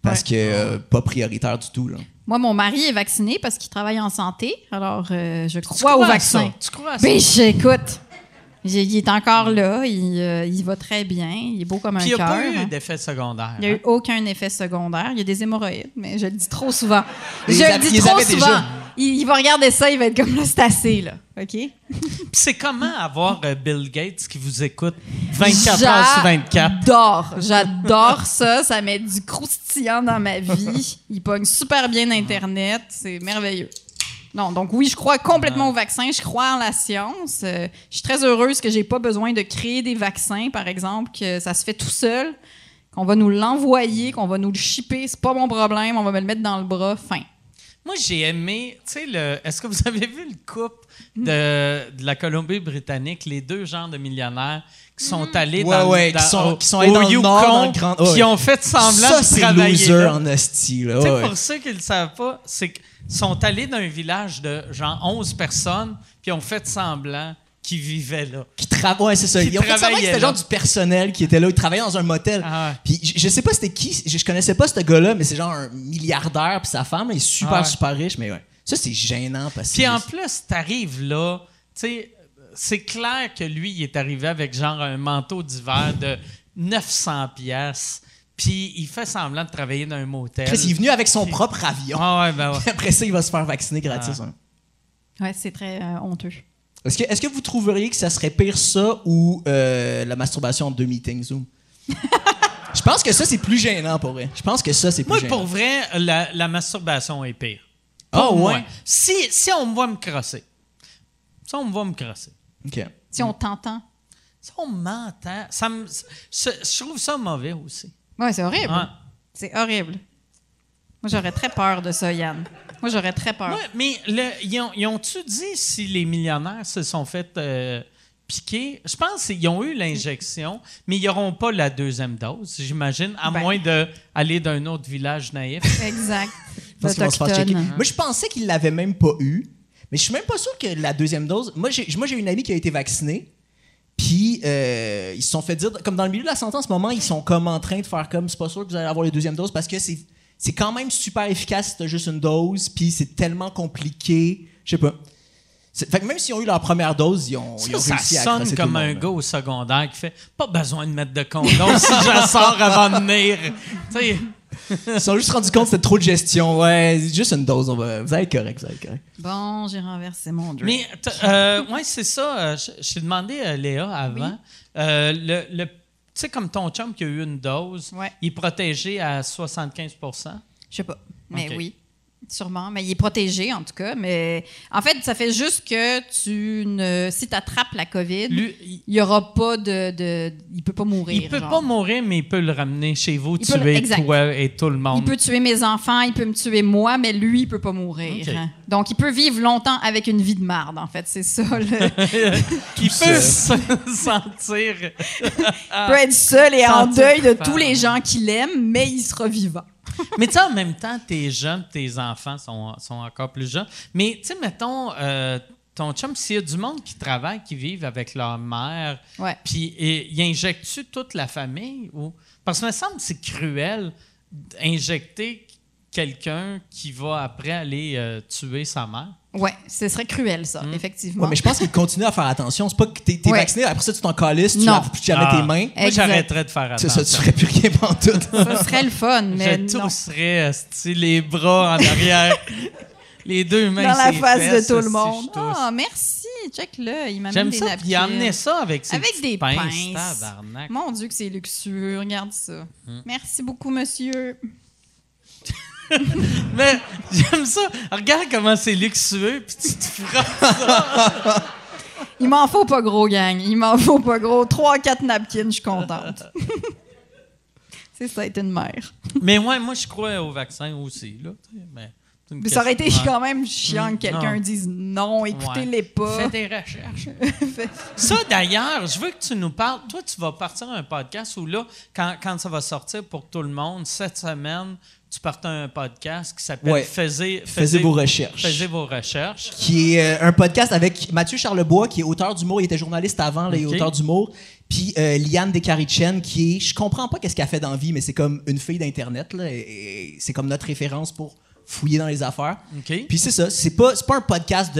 Parce que euh, pas prioritaire du tout. Là. Moi, mon mari est vacciné parce qu'il travaille en santé. Alors, euh, je crois au vaccin. ça? Tu crois à ça? Ben, j'écoute. Il est encore là. Il, euh, il va très bien. Il est beau comme un Puis il n'y a cœur. pas eu hein. d'effet secondaire. Il n'y a eu hein? aucun effet secondaire. Il y a des hémorroïdes, mais je le dis trop souvent. Je le dis trop souvent. Il, il va regarder ça, il va être comme c'est assez, là. OK? *laughs* Puis c'est comment avoir euh, Bill Gates qui vous écoute 24 heures sur 24? J'adore. J'adore ça. Ça met du croustillant dans ma vie. Il pogne super bien Internet. C'est merveilleux. Non, donc oui, je crois complètement au vaccin. Je crois en la science. Euh, je suis très heureuse que j'ai pas besoin de créer des vaccins, par exemple, que ça se fait tout seul, qu'on va nous l'envoyer, qu'on va nous le shipper. C'est pas mon problème. On va me le mettre dans le bras. Fin. Moi, j'ai aimé, tu sais, le. Est-ce que vous avez vu le couple de, de la Colombie-Britannique, les deux genres de millionnaires qui sont allés Ouais, dans, ouais, dans- qui sont- au, qui sont allés au dans le Yukon, nord, dans le grand- qui ont fait semblant ça, de c'est travailler loser là. en esti. Là. Tu sais, Ouais, ouais. pour ceux qui ne le savent pas, c'est qu'ils sont allés dans un village de genre 11 personnes, puis ont fait semblant qu'ils vivaient là. Qui tra- ouais, c'est ça. Qui Ils ont fait semblant que travaillaient c'était genre du personnel qui était là. Ils travaillaient dans un motel. Ah ouais. Puis je, je sais pas c'était qui. Je, je connaissais pas ce gars-là, mais c'est genre un milliardaire. Puis sa femme est super, Ah ouais. super riche. Mais ouais. Ça, c'est gênant parce que. Puis en plus, t'arrives là, tu sais, c'est clair que lui, il est arrivé avec genre un manteau d'hiver de 900 pièces. Puis il fait semblant de travailler dans un motel. Chris, il est venu avec son Puis- propre avion. Ah ouais, ben ouais. *laughs* Après ça, il va se faire vacciner gratis. Ah. hein. Ouais, c'est très euh, honteux. Est-ce que, est-ce que vous trouveriez que ça serait pire ça ou euh, la masturbation en deux meetings Zoom? *laughs* Je pense que ça, c'est plus gênant pour vrai. Je pense que ça, c'est plus Moi, gênant. pour vrai, la, la masturbation est pire. Ah, Pour moi, ouais. Si, si on me voit me crosser, si on me voit me crosser, OK. Si on t'entend. si on m'entend, ça me, je trouve ça mauvais aussi. Ouais, c'est horrible. Ouais. C'est horrible. Moi, j'aurais très peur de ça, Yann. Moi, j'aurais très peur. Ouais, mais le- ils ont- ils ont-tu dit si les millionnaires se sont fait euh, piquer? Je pense qu'ils ont eu l'injection, mais ils n'auront pas la deuxième dose, j'imagine, à Ben. moins d'aller d'un autre village naïf. *laughs* Exact. Qu'ils vont se faire checker. Moi, je pensais qu'ils l'avaient même pas eu. Mais je suis même pas sûr que la deuxième dose. Moi, j'ai, moi, j'ai une amie qui a été vaccinée. Puis, euh, ils se sont fait dire, comme dans le milieu de la santé en ce moment, ils sont comme en train de faire comme, c'est pas sûr que vous allez avoir les deuxième doses parce que c'est, c'est quand même super efficace si t'as juste une dose. Puis, c'est tellement compliqué. Je sais pas. C'est- fait que même s'ils ont eu leur première dose, ils ont, ils ont Ça, réussi à sonne comme un gars au secondaire qui fait pas besoin de mettre de condom si j'en sors avant de venir. *laughs* Ils se sont juste rendus compte que c'était trop de gestion. Ouais, juste une dose. on va- vous allez être correct, vous allez être correct. Bon, j'ai renversé mon drink. Mais, euh, ouais, c'est ça. euh, je je t'ai demandé, euh, Léa, avant. Euh, le, le- tu sais, comme ton chum qui a eu une dose, Ouais. il est protégé à 75% Je sais pas. Mais oui. Sûrement. Mais il est protégé, en tout cas. Mais en fait, ça fait juste que tu ne. Si tu attrapes la COVID, Lui, il, n'y aura pas de, de. Il peut pas mourir. il peut genre. pas mourir, mais il peut le ramener chez vous, Il tuer toi et tout le monde. Il peut tuer mes enfants, il peut me tuer moi, mais lui, il peut pas mourir. Hein. Donc, il peut vivre longtemps avec une vie de marde, en fait. C'est ça. Le... *laughs* il peut se *laughs* sentir. Il peut être seul et en deuil de tous les gens qu'il aime, mais il sera vivant. Mais tu sais, en même temps, tes jeunes, tes enfants sont, sont encore plus jeunes. Mais tu sais, mettons, euh, ton chum, s'il y a du monde qui travaille, qui vivent avec leur mère, puis et, il injecte-tu toute la famille? Ou... Parce que me semble que c'est cruel d'injecter quelqu'un qui va après aller euh, tuer sa mère? Ouais, ce serait cruel, ça, effectivement. Ouais, mais je pense qu'il continue à faire attention. C'est pas que t'es Ouais. vacciné, après ça, tu t'en calisses, tu Non. laves plus jamais Ah. tes mains. Moi, j'arrêterais de faire C'est attention. ça, tu ferais plus rien pendant tout. *laughs* Ce serait le fun, mais Je non. tousserais les bras en arrière, *laughs* les deux mains Dans la face fesses, de tout le monde. Ah, merci. Check-le. Il des ça. napkins. Il a amené ça avec ses Avec des pinces. Mon Dieu, que c'est luxueux. Regarde ça. Hmm. Merci beaucoup, monsieur. *laughs* Mais j'aime ça. Regarde comment c'est luxueux, puis tu te frappes. *laughs* Il m'en faut pas gros, gang. Il m'en faut pas gros. Trois, quatre napkins, je suis contente. *laughs* c'est ça, être une mère. Mais ouais, moi, je crois au vaccin aussi. Là, mais ça aurait été quand même chiant que quelqu'un non. dise non, écoutez-les Ouais. pas. Fais des recherches. ça, d'ailleurs, je veux que tu nous parles. Toi, tu vas partir un podcast où là, quand, quand ça va sortir pour tout le monde, cette semaine, tu partais un podcast qui s'appelle Ouais. Faisez, Faisez vos recherches. Faisez vos recherches. qui est euh, un podcast avec Mathieu Charlebois, qui est auteur d'humour. Il était journaliste avant, là, il est auteur d'humour. Puis euh, Liane Descarichen, qui est. Je comprends pas qu'est-ce qu'elle fait dans la vie, mais c'est comme une fille d'Internet. là, et- et C'est comme notre référence pour fouiller dans les affaires. Puis c'est ça. C'est pas, pas un podcast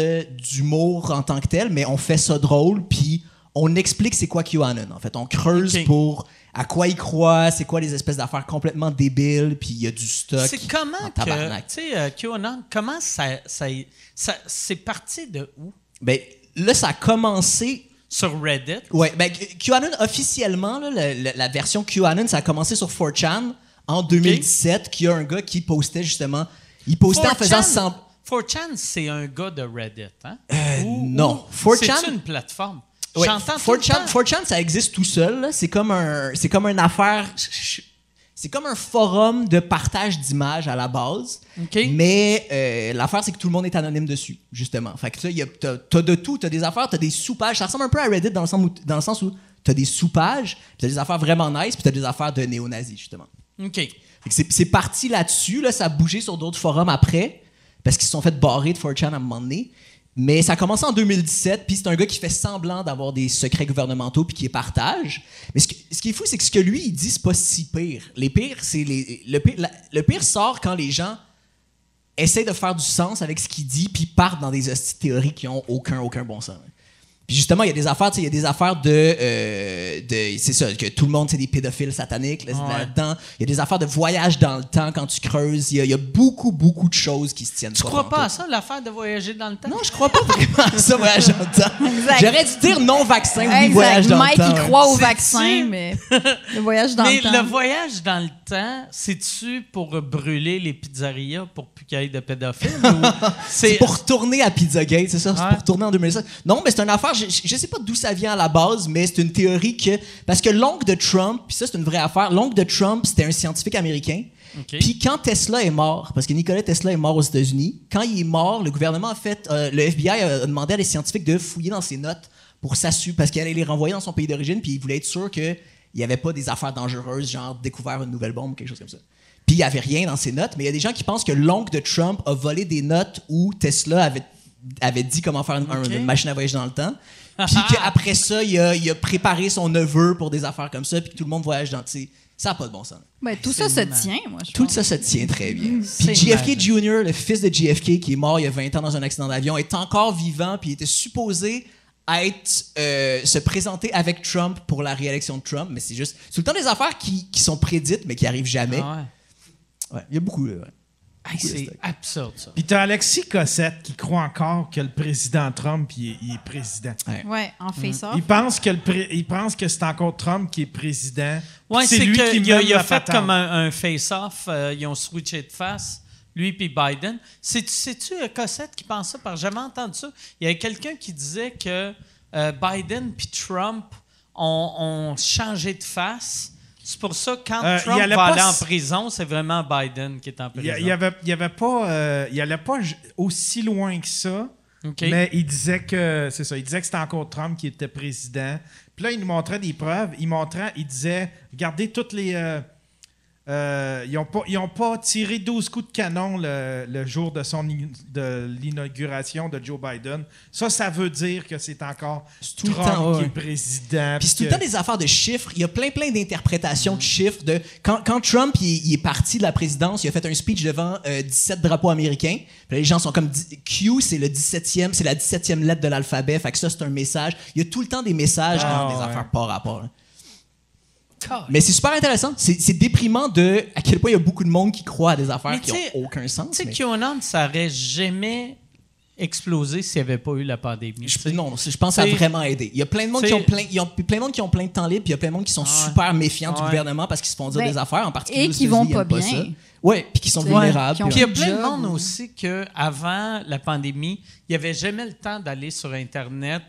d'humour en tant que tel, mais on fait ça drôle. Puis on explique c'est quoi QAnon. En fait, on creuse pour à quoi ils croient, c'est quoi les espèces d'affaires complètement débiles. Puis il y a du stock. C'est comment en que, tabarnak. tu sais, euh, QAnon, comment ça, ça, ça- c'est parti de où? Ben, là, ça a commencé Sur Reddit? Ouais, ben QAnon officiellement, là, la version QAnon, ça a commencé sur 4chan en 2017, qu'il y a un gars qui postait justement, il postait en 4chan faisant semblant. 4chan, c'est un gars de Reddit, hein? Euh, non. 4chan C'est une plateforme. Ouais, J'entends tout le 4chan, temps. 4chan, ça existe tout seul. là. C'est comme un, c'est comme une affaire. C'est comme un forum de partage d'images à la base. Mais euh, l'affaire, c'est que tout le monde est anonyme dessus, justement. Fait que a- t'as, t'as de tout. T'as des affaires, t'as des sous-pages. Ça ressemble un peu à Reddit dans le sens où, dans le sens où t'as des sous-pages, puis t'as des affaires vraiment nice, puis t'as des affaires de néo-nazis, justement. OK. C'est parti là-dessus. Là, ça a bougé sur d'autres forums après, parce qu'ils se sont fait barrer de 4chan à un moment donné. Mais ça a commencé en 2017, puis c'est un gars qui fait semblant d'avoir des secrets gouvernementaux puis qui les partage. Mais ce, qui est fou, c'est que ce que lui, il dit, c'est pas si pire. Les pires, c'est le, pire, sort quand les gens essaient de faire du sens avec ce qu'il dit puis partent dans des théories qui ont aucun, aucun bon sens. Puis justement, il y a des affaires, tu sais, il y a des affaires de, euh, de c'est ça, que tout le monde, c'est des pédophiles sataniques là, Ouais. là-dedans. Il y a des affaires de voyage dans le temps quand tu creuses. Il y a, il y a beaucoup, beaucoup de choses qui se tiennent Tu pas. crois pas à ça, l'affaire de voyager dans le temps? Non, je crois pas vraiment à ça, voyage dans le temps. Exact. J'aurais dû dire non-vaccin, oui, Exact. voyage dans Mike, le temps. il croit au vaccin, mais le voyage dans Mais le temps. le voyage dans le temps, c'est-tu pour brûler les pizzerias pour plus qu'il y ait de pédophiles? *laughs* C'est pour retourner à Pizzagate, c'est ça? C'est Ouais. pour retourner en 2007. Non, mais c'est une affaire, je, je sais pas d'où ça vient à la base, mais c'est une théorie que. Parce que l'oncle de Trump, puis ça, c'est une vraie affaire, l'oncle de Trump, c'était un scientifique américain. Puis quand Tesla est mort, parce que Nikola Tesla est mort aux États-Unis, quand il est mort, le gouvernement a fait. euh, le FBI a demandé à des scientifiques de fouiller dans ses notes pour s'assurer, parce qu'il allait les renvoyer dans son pays d'origine, puis il voulait être sûr qu'il n'y avait pas des affaires dangereuses, genre découvert une nouvelle bombe ou quelque chose comme ça. Puis il n'y avait rien dans ses notes, mais il y a des gens qui pensent que l'oncle de Trump a volé des notes où Tesla avait, avait dit comment faire une, machine à voyager dans le temps. *laughs* Puis qu'après ça, il a, il a préparé son neveu pour des affaires comme ça, puis que tout le monde voyage dans. tu sais, Ça n'a pas de bon sens. Ben, tout ça se tient, moi, je Tout pense. ça se tient très bien. C'est Puis JFK. Jr., le fils de JFK, qui est mort il y a 20 ans dans un accident d'avion, est encore vivant, puis il était supposé être, euh, se présenter avec Trump pour la réélection de Trump, mais c'est juste. C'est tout le temps des affaires qui, qui sont prédites, mais qui arrivent jamais. Ah ouais. Ouais, il y a beaucoup. là, ouais. Hey, c'est absurde, ça. Puis t'as Alexis Cossette qui croit encore que le président Trump il est, il est président. Ouais, en face-off. Il pense que le pré- il pense que c'est encore Trump qui est président. Ouais, Puis c'est lui qu'il qui il a, mène il a la fait patente. comme un, un face-off. euh, ils ont switché de face. Lui puis Biden. C'est- C'est-tu euh, Cossette qui pense ça? Parce que j'avais entendu ça. Il y avait quelqu'un qui disait que euh, Biden puis Trump ont, ont changé de face. C'est pour ça que quand Euh, Trump va pas aller en prison, c'est vraiment Biden qui est en prison. y, il y avait, y avait pas, euh, il allait pas aussi loin que ça. Mais il disait que c'est ça, il disait que c'était encore Trump qui était président. Puis là, il nous montrait des preuves. Il montrait, il disait, regardez toutes les. euh, euh, ils n'ont pas, tiré 12 coups de canon le, le jour de, son, in- de l'inauguration de Joe Biden. Ça, ça veut dire que c'est encore tout le Trump temps, qui ouais. est président. Puis c'est tout le temps des affaires de chiffres. Il y a plein, plein d'interprétations de chiffres. De... Quand, quand Trump il, est- il est parti de la présidence, il a fait un speech devant euh, 17 drapeaux américains. Puis les gens sont comme... Q, c'est le 17e, c'est la 17e lettre de l'alphabet. Fait que ça, c'est un message. Il y a tout le temps des messages Ah, dans des ouais. affaires par rapport. là. Mais c'est super intéressant. C'est déprimant de à quel point il y a beaucoup de monde qui croit à des affaires Mais qui n'ont aucun sens. Tu sais, mais- QAnon, ça aurait jamais explosé s'il n'y avait pas eu la pandémie. Je, non, je pense que ça a vraiment aidé. Il y a plein de monde qui ont plein, ils ont plein de monde qui ont plein de temps libre, puis il y a plein de monde qui sont Ah super méfiants du gouvernement parce qu'ils se font dire Ben, des affaires, en particulier et qui vont pas bien. Ouais, puis qui sont vulnérables. puis il y a plein de monde ou- aussi que avant la pandémie, il n'y avait jamais le temps d'aller sur Internet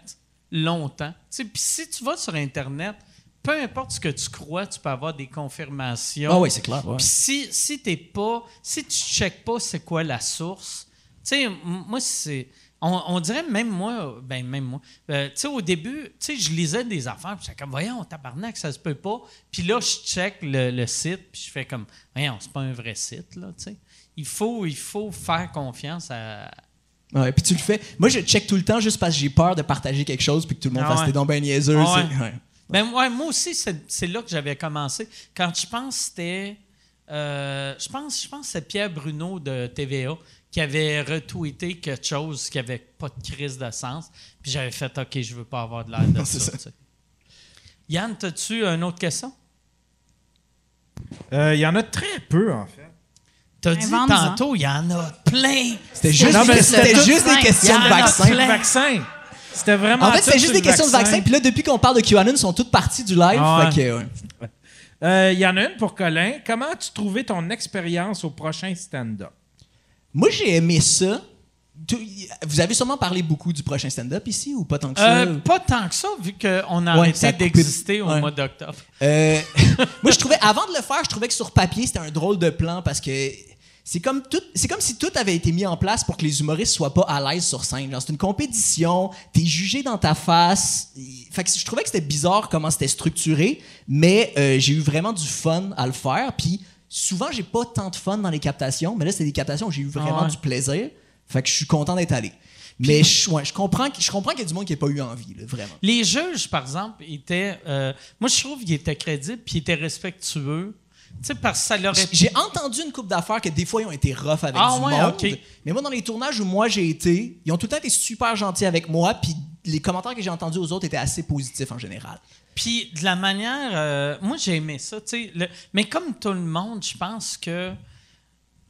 longtemps. Puis si tu vas sur Internet, peu importe ce que tu crois, tu peux avoir des confirmations. Ah oui, c'est clair. ouais. Puis si, si t'es pas, si tu checkes pas c'est quoi la source, tu sais, moi, c'est. On, on dirait même moi, ben même moi, euh, tu sais, au début, tu sais, je lisais des affaires, puis j'étais comme, voyons, tabarnak, ça se peut pas. Puis là, je check le, le site, puis je fais comme, voyons, c'est pas un vrai site, là, tu sais. Il faut, il faut faire confiance à. Ouais, puis tu le fais. Moi, je check tout le temps juste parce que j'ai peur de partager quelque chose puis que tout le monde Ah fasse ouais. t'es donc ben niaiseux. Ah ouais. Ben ouais, moi aussi, c'est là que j'avais commencé. Quand je pense que c'était. euh, je pense, je pense que c'est Pierre Bruno de TVA qui avait retweeté quelque chose qui avait pas de crise de sens. Puis j'avais fait OK, je veux pas avoir de l'air de *laughs* ça. ça. tu sais. Yann, as-tu une autre question? Euh, Il y en a très peu, en fait. T'as dit tantôt, il y en a plein. C'était juste, Non, mais juste des questions de vaccin. Vaccin. C'était vraiment En fait, c'était juste des questions de vaccin. Puis là, depuis qu'on parle de QAnon, ils sont toutes parties du live. Ah ouais. Euh, Il y en a une pour Colin. Comment as-tu trouvé ton expérience au prochain stand-up? Moi, j'ai aimé ça. Vous avez sûrement parlé beaucoup du prochain stand-up ici ou pas tant que ça? Euh, pas tant que ça, vu qu'on a Ouais, arrêté d'exister au mois d'octobre. Euh, *laughs* moi, je trouvais, avant de le faire, je trouvais que sur papier, c'était un drôle de plan parce que c'est comme, tout, c'est comme si tout avait été mis en place pour que les humoristes soient pas à l'aise sur scène. Genre, c'est une compétition, t'es jugé dans ta face. Fait que je trouvais que c'était bizarre comment c'était structuré, mais euh, j'ai eu vraiment du fun à le faire. Puis souvent, j'ai pas tant de fun dans les captations, mais là, c'est des captations où j'ai eu vraiment Ah ouais. du plaisir. Fait que je suis content d'être allé. Mais je, ouais, je comprends, je comprends qu'il y a du monde qui n'a pas eu envie, là, vraiment. Les juges, par exemple, étaient. euh, moi, je trouve qu'ils étaient crédibles puis ils étaient respectueux. Tu sais, parce que ça leur est. J'ai entendu une coupe d'affaires que des fois ils ont été rough avec Ah du ouais, monde. Mais moi dans les tournages où moi j'ai été, ils ont tout le temps été super gentils avec moi puis les commentaires que j'ai entendus aux autres étaient assez positifs en général. Puis de la manière. euh, moi, j'ai aimé ça. tu sais, le- mais comme tout le monde, je pense que.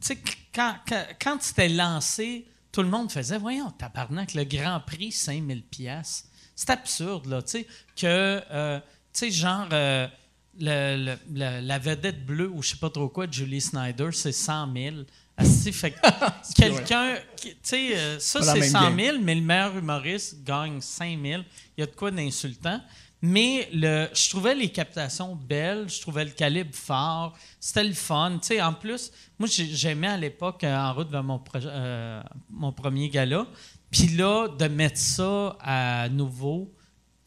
Tu sais, quand, quand, quand c'était lancé, tout le monde faisait Voyons, tabarnak, le Grand Prix, 5000 pièces C'est absurde, là. Tu sais, que. euh, tu sais, genre. euh, le- le- la vedette bleue ou je sais pas trop quoi de Julie Snyder, c'est 100 000. Asti, fait que *laughs* quelqu'un, tu sais, euh, ça c'est même 100 game. 000, mais le meilleur humoriste gagne 5 000. Il y a de quoi d'insultant. Mais le, je trouvais les captations belles, je trouvais le calibre fort, c'était le fun. Tu sais, en plus, moi j'ai- j'aimais à l'époque euh, en route vers mon, proje- euh, mon premier gala. Puis là, de mettre ça à nouveau,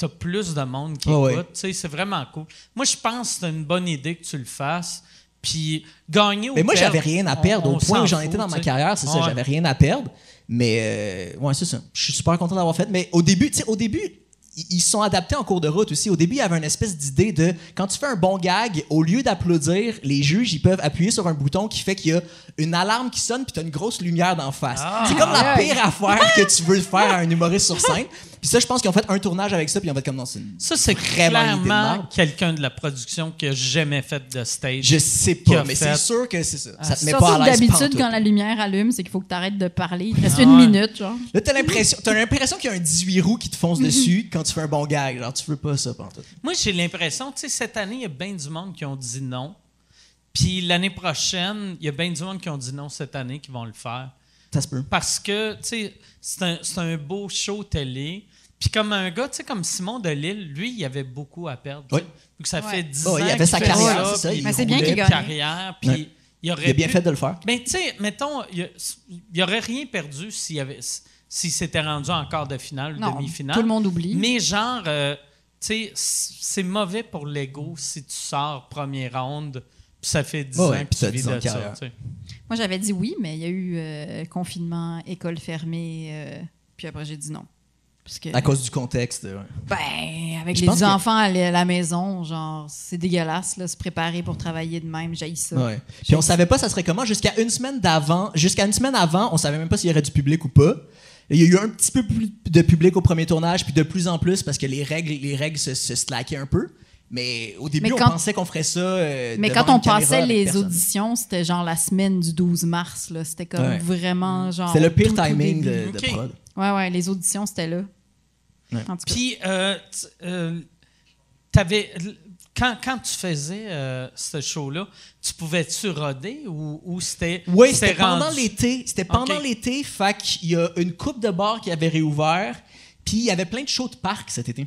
t'as plus de monde qui Ah écoute. sais, c'est vraiment cool. Moi, je pense que c'est une bonne idée que tu le fasses. Puis gagner ou Mais moi j'avais rien à perdre on au point où j'en étais dans ma carrière, c'est ça, Ouais. j'avais rien à perdre. Mais euh, ouais, c'est ça. Je suis super content d'avoir fait mais au début, tu sais au début ils sont adaptés en cours de route aussi. Au début, il y avait une espèce d'idée de quand tu fais un bon gag, au lieu d'applaudir, les juges ils peuvent appuyer sur un bouton qui fait qu'il y a une alarme qui sonne puis tu as une grosse lumière d'en face. Ah. C'est comme la pire affaire que tu veux faire à un humoriste sur scène. Puis ça, je pense qu'ils ont fait un tournage avec ça puis ils ont fait comme non, c'est une- Ça, c'est clairement quelqu'un de la production qui a jamais fait de stage. Je sais pas, mais fait- c'est sûr que c'est ça. Ça te met pas à l'aise. d'habitude, quand la lumière allume, c'est qu'il faut que tu arrêtes de parler. Il te reste Ah une minute, genre. Là, t'as l'impression, t'as l'impression qu'il y a un 18 roues qui te fonce dessus quand tu fais un bon gag. Genre, tu veux pas ça, pantoute. Moi, j'ai l'impression, tu sais, cette année, il y a bien du monde qui ont dit non. Puis l'année prochaine, il y a bien du monde qui ont dit non cette année qui vont le faire. Ça se peut. Parce que, tu sais, c'est un, c'est un beau show télé. Puis comme un gars, tu sais, comme Simon Delille, lui, il avait beaucoup à perdre. Oui. Vu que ça Ouais. fait 10 Ouais, ans il avait qu'il sa fait carrière, ça, c'est ça, il Mais c'est bien qu'il gagne. carrière, puis Ouais. il aurait Il a bien pu- fait de le faire. Ben, tu sais, mettons, il n'y aurait rien perdu s'il avait s'il s'était rendu en quart de finale demi-finale. tout le monde oublie. Mais genre, euh, tu sais, c'est mauvais pour l'ego si tu sors premier round puis ça fait 10 Ouais, ans puis tu vis 10 ans de ça. Moi, j'avais dit oui, mais il y a eu euh, confinement, école fermée, euh, puis après, j'ai dit non. À cause du contexte. ouais. ben, avec Je les que- enfants à la maison, genre, c'est dégueulasse, là, se préparer pour travailler de même, j'haïs ça. Ouais. Puis on savait pas ça serait comment jusqu'à une semaine d'avant. Jusqu'à une semaine avant, on savait même pas s'il y aurait du public ou pas. Il y a eu un petit peu plus de public au premier tournage, puis de plus en plus parce que les règles, les règles se, se slackaient un peu. Mais au début, Mais on quand- pensait qu'on ferait ça. euh, Mais quand on passait les personne. auditions, c'était genre la semaine du 12 mars, là. C'était comme Ouais. vraiment, genre... C'est le pire tout, timing de, prod. Ouais, ouais, les auditions, c'était là. Ouais. En tout cas. Puis, euh, t- euh, t'avais- quand, quand tu faisais euh, ce show-là, tu pouvais-tu roder ou, ou c'était. Oui, c'était pendant rendu- l'été. C'était pendant l'été, fait qu'il y a une coupe de bars qui avait réouvert, puis il y avait plein de shows de parc cet été.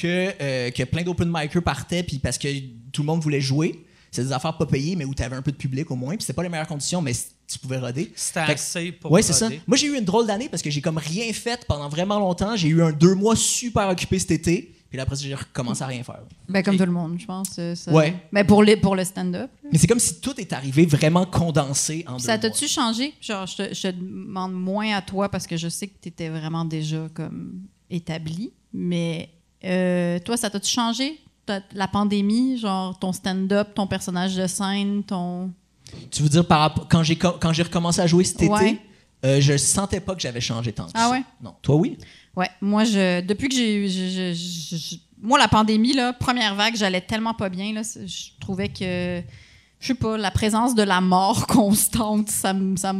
Que, euh, que plein d'open micers partaient, puis parce que tout le monde voulait jouer. C'est des affaires pas payées, mais où tu avais un peu de public au moins, puis c'était pas les meilleures conditions, mais tu pouvais roder. C'était assez pour. Ouais, c'est ça. Moi, j'ai eu une drôle d'année parce que j'ai comme rien fait pendant vraiment longtemps. J'ai eu un deux mois super occupé cet été, puis là, après, ça, j'ai recommencé à rien faire. Ben, comme tout le monde, je pense. Ça... Ouais. Mais pour, les, pour le stand-up. Mais c'est comme si tout est arrivé vraiment condensé en deux Ça t'a-tu changé? Genre, je te, je te demande moins à toi parce que je sais que tu étais vraiment déjà comme établi. Mais euh, toi, ça t'a-tu changé? La pandémie, genre ton stand-up, ton personnage de scène, ton. Tu veux dire par rapport quand j'ai co- quand j'ai recommencé à jouer cet été, euh, je sentais pas que j'avais changé tant que Ah ça. ouais? Non. Toi oui? Ouais, moi, je, depuis que j'ai. je- je- je- je- moi, la pandémie, là, première vague, j'allais tellement pas bien. Là, je trouvais que. Je sais pas, la présence de la mort *laughs* constante, ça me- ça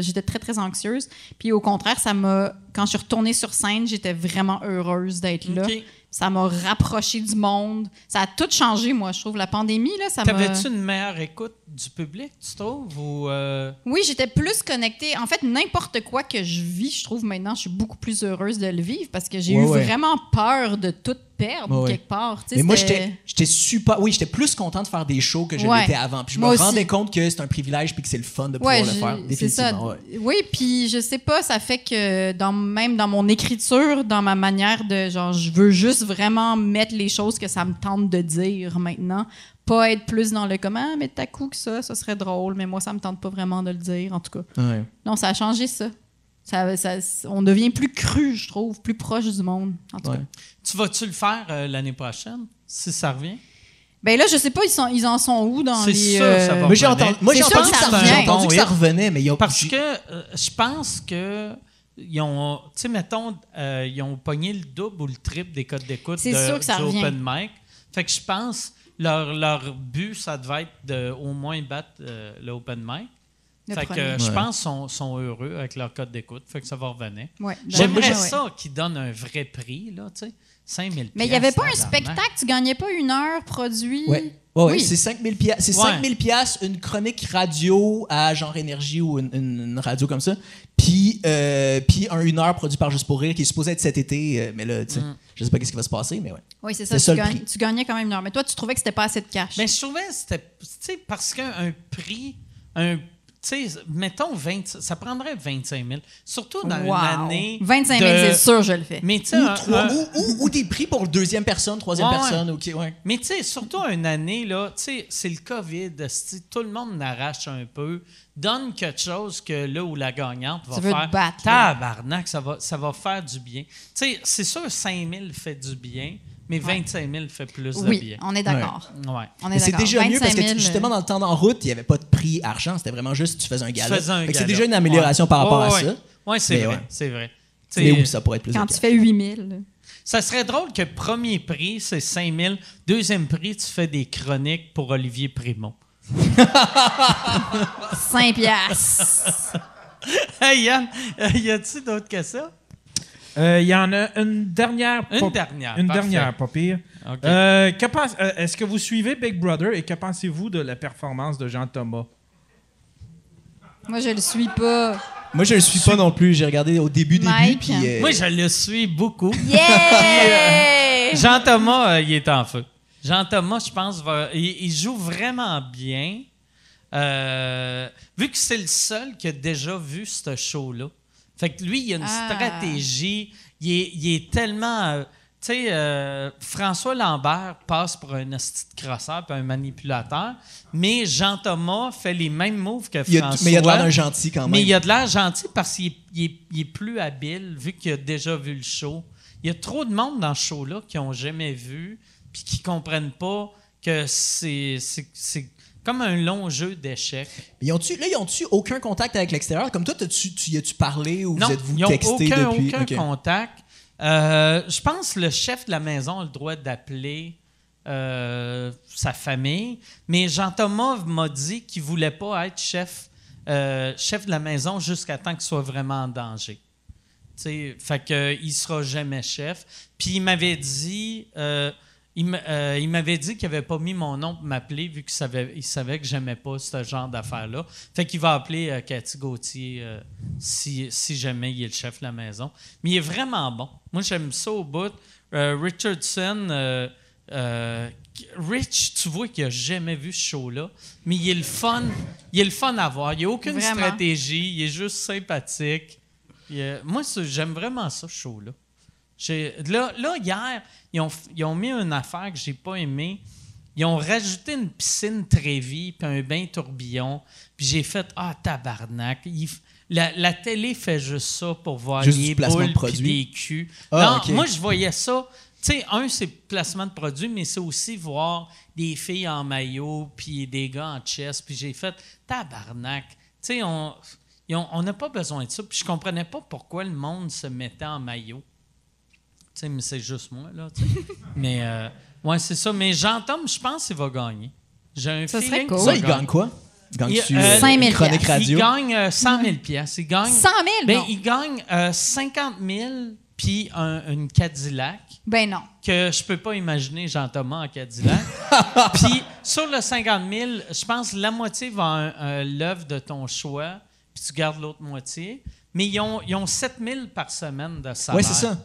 j'étais très, très anxieuse. Puis au contraire, ça m'a. Quand je suis retournée sur scène, j'étais vraiment heureuse d'être là. Ça m'a rapproché du monde. Ça a tout changé, moi, je trouve. La pandémie, là, ça m'a. T'avais-tu une meilleure écoute du public, tu trouves? Ou, euh, Oui, j'étais plus connectée. En fait, n'importe quoi que je vis, je trouve maintenant, je suis beaucoup plus heureuse de le vivre parce que j'ai Ouais, eu ouais. vraiment peur de tout perdre Ouais, quelque part. Mais moi j'étais super oui, j'étais plus content de faire des shows que je Ouais. l'étais avant. Puis je Moi me aussi. rendais compte que c'est un privilège puis que c'est le fun de pouvoir le faire c'est ça. définitivement. ouais. Oui, puis je sais pas, ça fait que dans, même dans mon écriture, dans ma manière de genre, je veux juste vraiment mettre les choses que ça me tente de dire maintenant, pas être plus dans le comment, mais t'as coup que ça, ça serait drôle, mais moi ça me tente pas vraiment de le dire, en tout cas. Ouais. Non, ça a changé ça. Ça, ça- on devient plus cru, je trouve, plus proche du monde, en tout Ouais. cas. tu vas-tu le faire euh, l'année prochaine, si ça revient? Ben là, je sais pas, ils, sont, ils en sont où dans C'est les. sûr, euh, ça va. Moi j'ai entendu moi C'est j'ai entendu que ça ça, j'ai entendu que ça revenait mais il y a Parce que euh, je pense que ils ont, tu sais, mettons, euh, ils ont pogné le double ou le triple des codes d'écoute C'est de, sûr que ça du revient. open mic. Fait que je pense leur, leur but, ça devait être de au moins battre euh, le open mic. Fait que je Ouais. pense qu'ils sont, sont heureux avec leur code d'écoute. Fait que ça va revenir. Ouais, J'aimerais ouais, ouais. ça qu'ils donnent un vrai prix, là, tu sais. 5000 Mais il n'y avait pas un spectacle, tu gagnais pas une heure produit? Oui. c'est 5000 pièces, c'est Ouais. 5000 pièces une chronique radio à genre énergie ou une, une- une radio comme ça. Puis euh, puis un une heure produit par Juste pour rire qui est supposé être cet été euh, mais là tu sais, Mm. je sais pas qu'est-ce qui va se passer mais ouais. Oui, c'est ça. C'est ça tu, le prix. tu gagnais quand même une heure. Mais toi, tu trouvais que c'était pas assez de cash. Ben, je trouvais que c'était. Tu sais, parce qu'un prix. Un, tu sais, mettons 20, ça prendrait 25 000. Surtout dans Wow. une année. 25 000, de- c'est sûr, je le fais. Mais tu sais, Ou, un- trois- un- ou, ou- ou des prix pour deuxième personne, troisième Ouais, ouais. personne, OK, ouais. mais tu sais, surtout une année, là, tu sais, c'est le COVID. Tout le monde n'arrache un peu. Donne quelque chose que là où la gagnante va Tu veux te faire. battre. Tabarnak, ça va, ça va faire du bien. Tu sais, c'est sûr, 5 000 fait du bien, mais 25 000 fait plus de oui, bien. on est d'accord. Ouais. C'est déjà mieux parce que 25 000, tu- justement dans le temps d'en route, il n'y avait pas de prix argent, c'était vraiment juste tu faisais un que C'est déjà une amélioration Ouais. par rapport Ouais, à ouais. ça. Oui, c'est vrai. ouais. C'est vrai. Mais oui, ça pourrait être plus Quand de tu fais 8 000. Ça serait drôle que premier prix, c'est 5 000. Deuxième prix, tu fais des chroniques pour Olivier Primo. 5 *laughs* piastres. Hey Yann, euh, y a-tu d'autres que ça? Euh, Il y en a une dernière. Une dernière, Une parfait. dernière, pas pire. Euh, euh, Est-ce que vous suivez Big Brother et que pensez-vous de la performance de Jean Thomas? Moi, je le suis pas. Moi, je le suis pas non plus. J'ai regardé au début, début, puis... euh, Moi, je le suis beaucoup. *laughs* Yeah! *laughs* Jean-Thomas, euh, il est en feu. Jean-Thomas, je pense, va- il, il joue vraiment bien. Euh, vu que c'est le seul qui a déjà vu ce show-là. Fait que lui, il a une Ah. stratégie. Il est, il est tellement. euh, tu sais, euh, François Lambert passe pour un hostie de crosseur puis un manipulateur, mais Jean-Thomas fait les mêmes moves que il a- François. mais il y a de l'air d'un gentil quand même. Mais il a de l'air gentil parce qu'il est, il est- il est plus habile vu qu'il a déjà vu le show. Il y a trop de monde dans ce show-là qui n'ont jamais vu puis qui comprennent pas que c'est comme un long jeu d'échecs. Ils ont-tu, là, ils ont-tu aucun contact avec l'extérieur? Comme toi, t'as-tu- tu y as-tu parlé ou Non, vous êtes-vous texté aucun, depuis? aucun Ok. contact. Euh, je pense que le chef de la maison a le droit d'appeler euh, sa famille, mais Jean-Thomas m'a dit qu'il ne voulait pas être chef, euh, chef de la maison jusqu'à temps qu'il soit vraiment en danger. Tu fait que, il sera jamais chef. Puis il m'avait dit, il euh, il m'avait dit qu'il n'avait pas mis mon nom pour m'appeler vu qu'il savait, il savait que j'aimais pas ce genre d'affaires-là. Fait qu'il va appeler euh, Cathy Gauthier euh, si, si jamais il est le chef de la maison. Mais il est vraiment bon. Moi, j'aime ça au bout. Richardson, euh, Rich, tu vois qu'il n'a jamais vu ce show-là, mais il est le fun. Il est le fun à voir. Il n'y a aucune Vraiment. stratégie. Il est juste sympathique. Il, moi, j'aime vraiment ça, ce show-là. Là, là, hier, ils ont, ils ont mis une affaire que j'ai pas aimée. Ils ont rajouté une piscine Trévis puis un bain tourbillon. Puis j'ai fait Ah, tabarnak. Il la, la télé fait juste ça pour voir Juste de boules produits? des culs. Ah, non, moi, je voyais ça. Tu sais, un, c'est placement de produits, mais c'est aussi voir des filles en maillot puis des gars en chest. Puis j'ai fait tabarnak. Tu sais, on ont- on n'a pas besoin de ça. Puis je comprenais pas pourquoi le monde se mettait en maillot. Mais c'est juste moi, là. *laughs* mais, euh, ouais, c'est ça. Mais Jean-Tom, je pense qu'il va gagner. J'ai un Ça serait feeling cool. Ça, il gagne quoi? Gagne-tu Il- euh, 5 000 chronique piastres. radio? Il gagne euh, 100 000 piastres. Il gagne, 100 000? ben, non. il gagne euh, 50 000 puis un- une Cadillac Ben non. que je peux pas imaginer Jean-Thomas en Cadillac. *laughs* puis sur le 50 000, je pense que la moitié va à l'œuvre de ton choix, puis tu gardes l'autre moitié. Mais ils ont, ils ont 7 000 par semaine de salaire. Oui, c'est ça.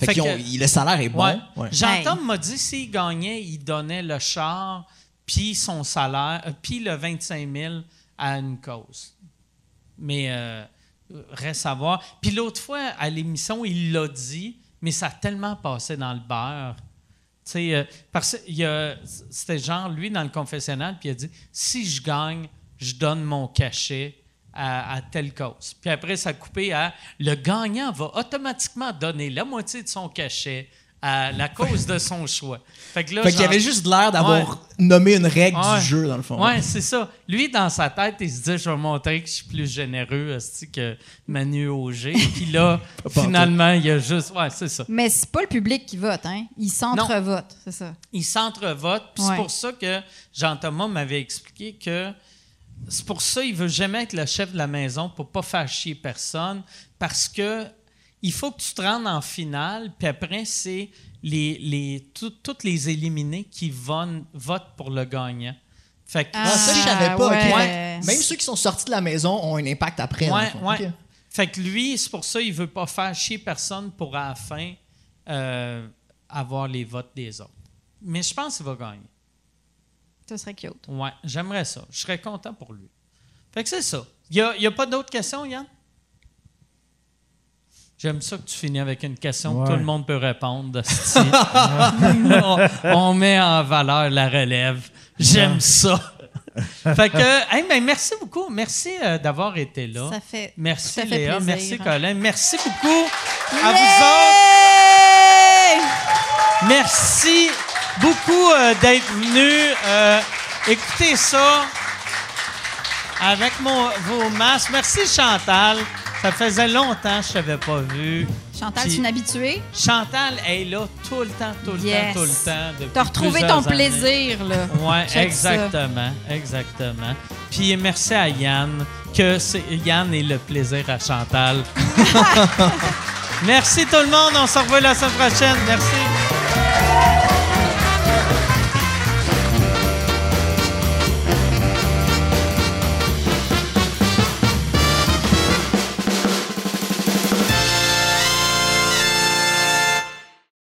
Fait, Fait qu'ils ont- le salaire est bon. Ouais. Ouais. Jean-Tom m'a dit s'il gagnait, il donnait le char, puis son salaire, euh, puis le 25 000 à une cause. Mais euh, reste à voir. Puis l'autre fois, à l'émission, il l'a dit, mais ça a tellement passé dans le beurre. Tu sais, euh, parce que il y a- c'était genre, lui, dans le confessionnal, puis il a dit si je gagne, je donne mon cachet à, à telle cause. Puis après, ça a coupé à le gagnant va automatiquement donner la moitié de son cachet à la *laughs* cause de son choix. Fait que là, Fait genre- avait juste l'air d'avoir Ouais. nommé une règle Ouais. du jeu, dans le fond. Ouais, c'est ça. Lui, dans sa tête, il se dit Je vais montrer que je suis plus généreux que Manu Auger. Puis là, *laughs* finalement, il y a juste. Ouais, c'est ça. Mais c'est pas le public qui vote, hein? Il s'entrevote, c'est ça. Il s'entrevote. Puis Ouais. c'est pour ça que Jean-Thomas m'avait expliqué que c'est pour ça qu'il veut jamais être le chef de la maison pour pas faire chier personne. Parce que il faut que tu te rendes en finale, puis après, c'est les, les, tout- toutes les éliminés qui vont- votent pour le gagnant. Fait que Ah, ça, je savais pas. Ouais. Même ceux qui sont sortis de la maison ont un impact après. Ouais. Fait que lui, c'est pour ça qu'il veut pas faire chier personne pour à la fin euh, avoir les votes des autres. Mais je pense qu'il va gagner. Ce serait cute. Ouais, j'aimerais ça. Je serais content pour lui. Fait que c'est ça. Il n'y a, y a pas d'autres questions, Yann? J'aime ça que tu finis avec une question que tout le monde peut répondre. *laughs* on, on met en valeur la relève. J'aime ça. fait que, hey, ben, merci beaucoup. Merci euh, d'avoir été là. Ça fait. Merci ça fait Léa, plaisir. merci Colin, merci beaucoup à Yeah! vous autres. Merci beaucoup euh, d'être venus. Euh, écoutez ça avec mon- vos masques. Merci Chantal. Ça faisait longtemps que je t'avais pas vu. Chantal, Puis- tu es une habituée? Chantal est là tout le temps, tout le Yes. temps, tout le temps. depuis T'as retrouvé ton années. plaisir, là. Oui, exactement, exactement. Puis merci à Yann, que Yann est le plaisir à Chantal. *laughs* *laughs* Merci tout le monde. On se revoit la semaine prochaine. Merci.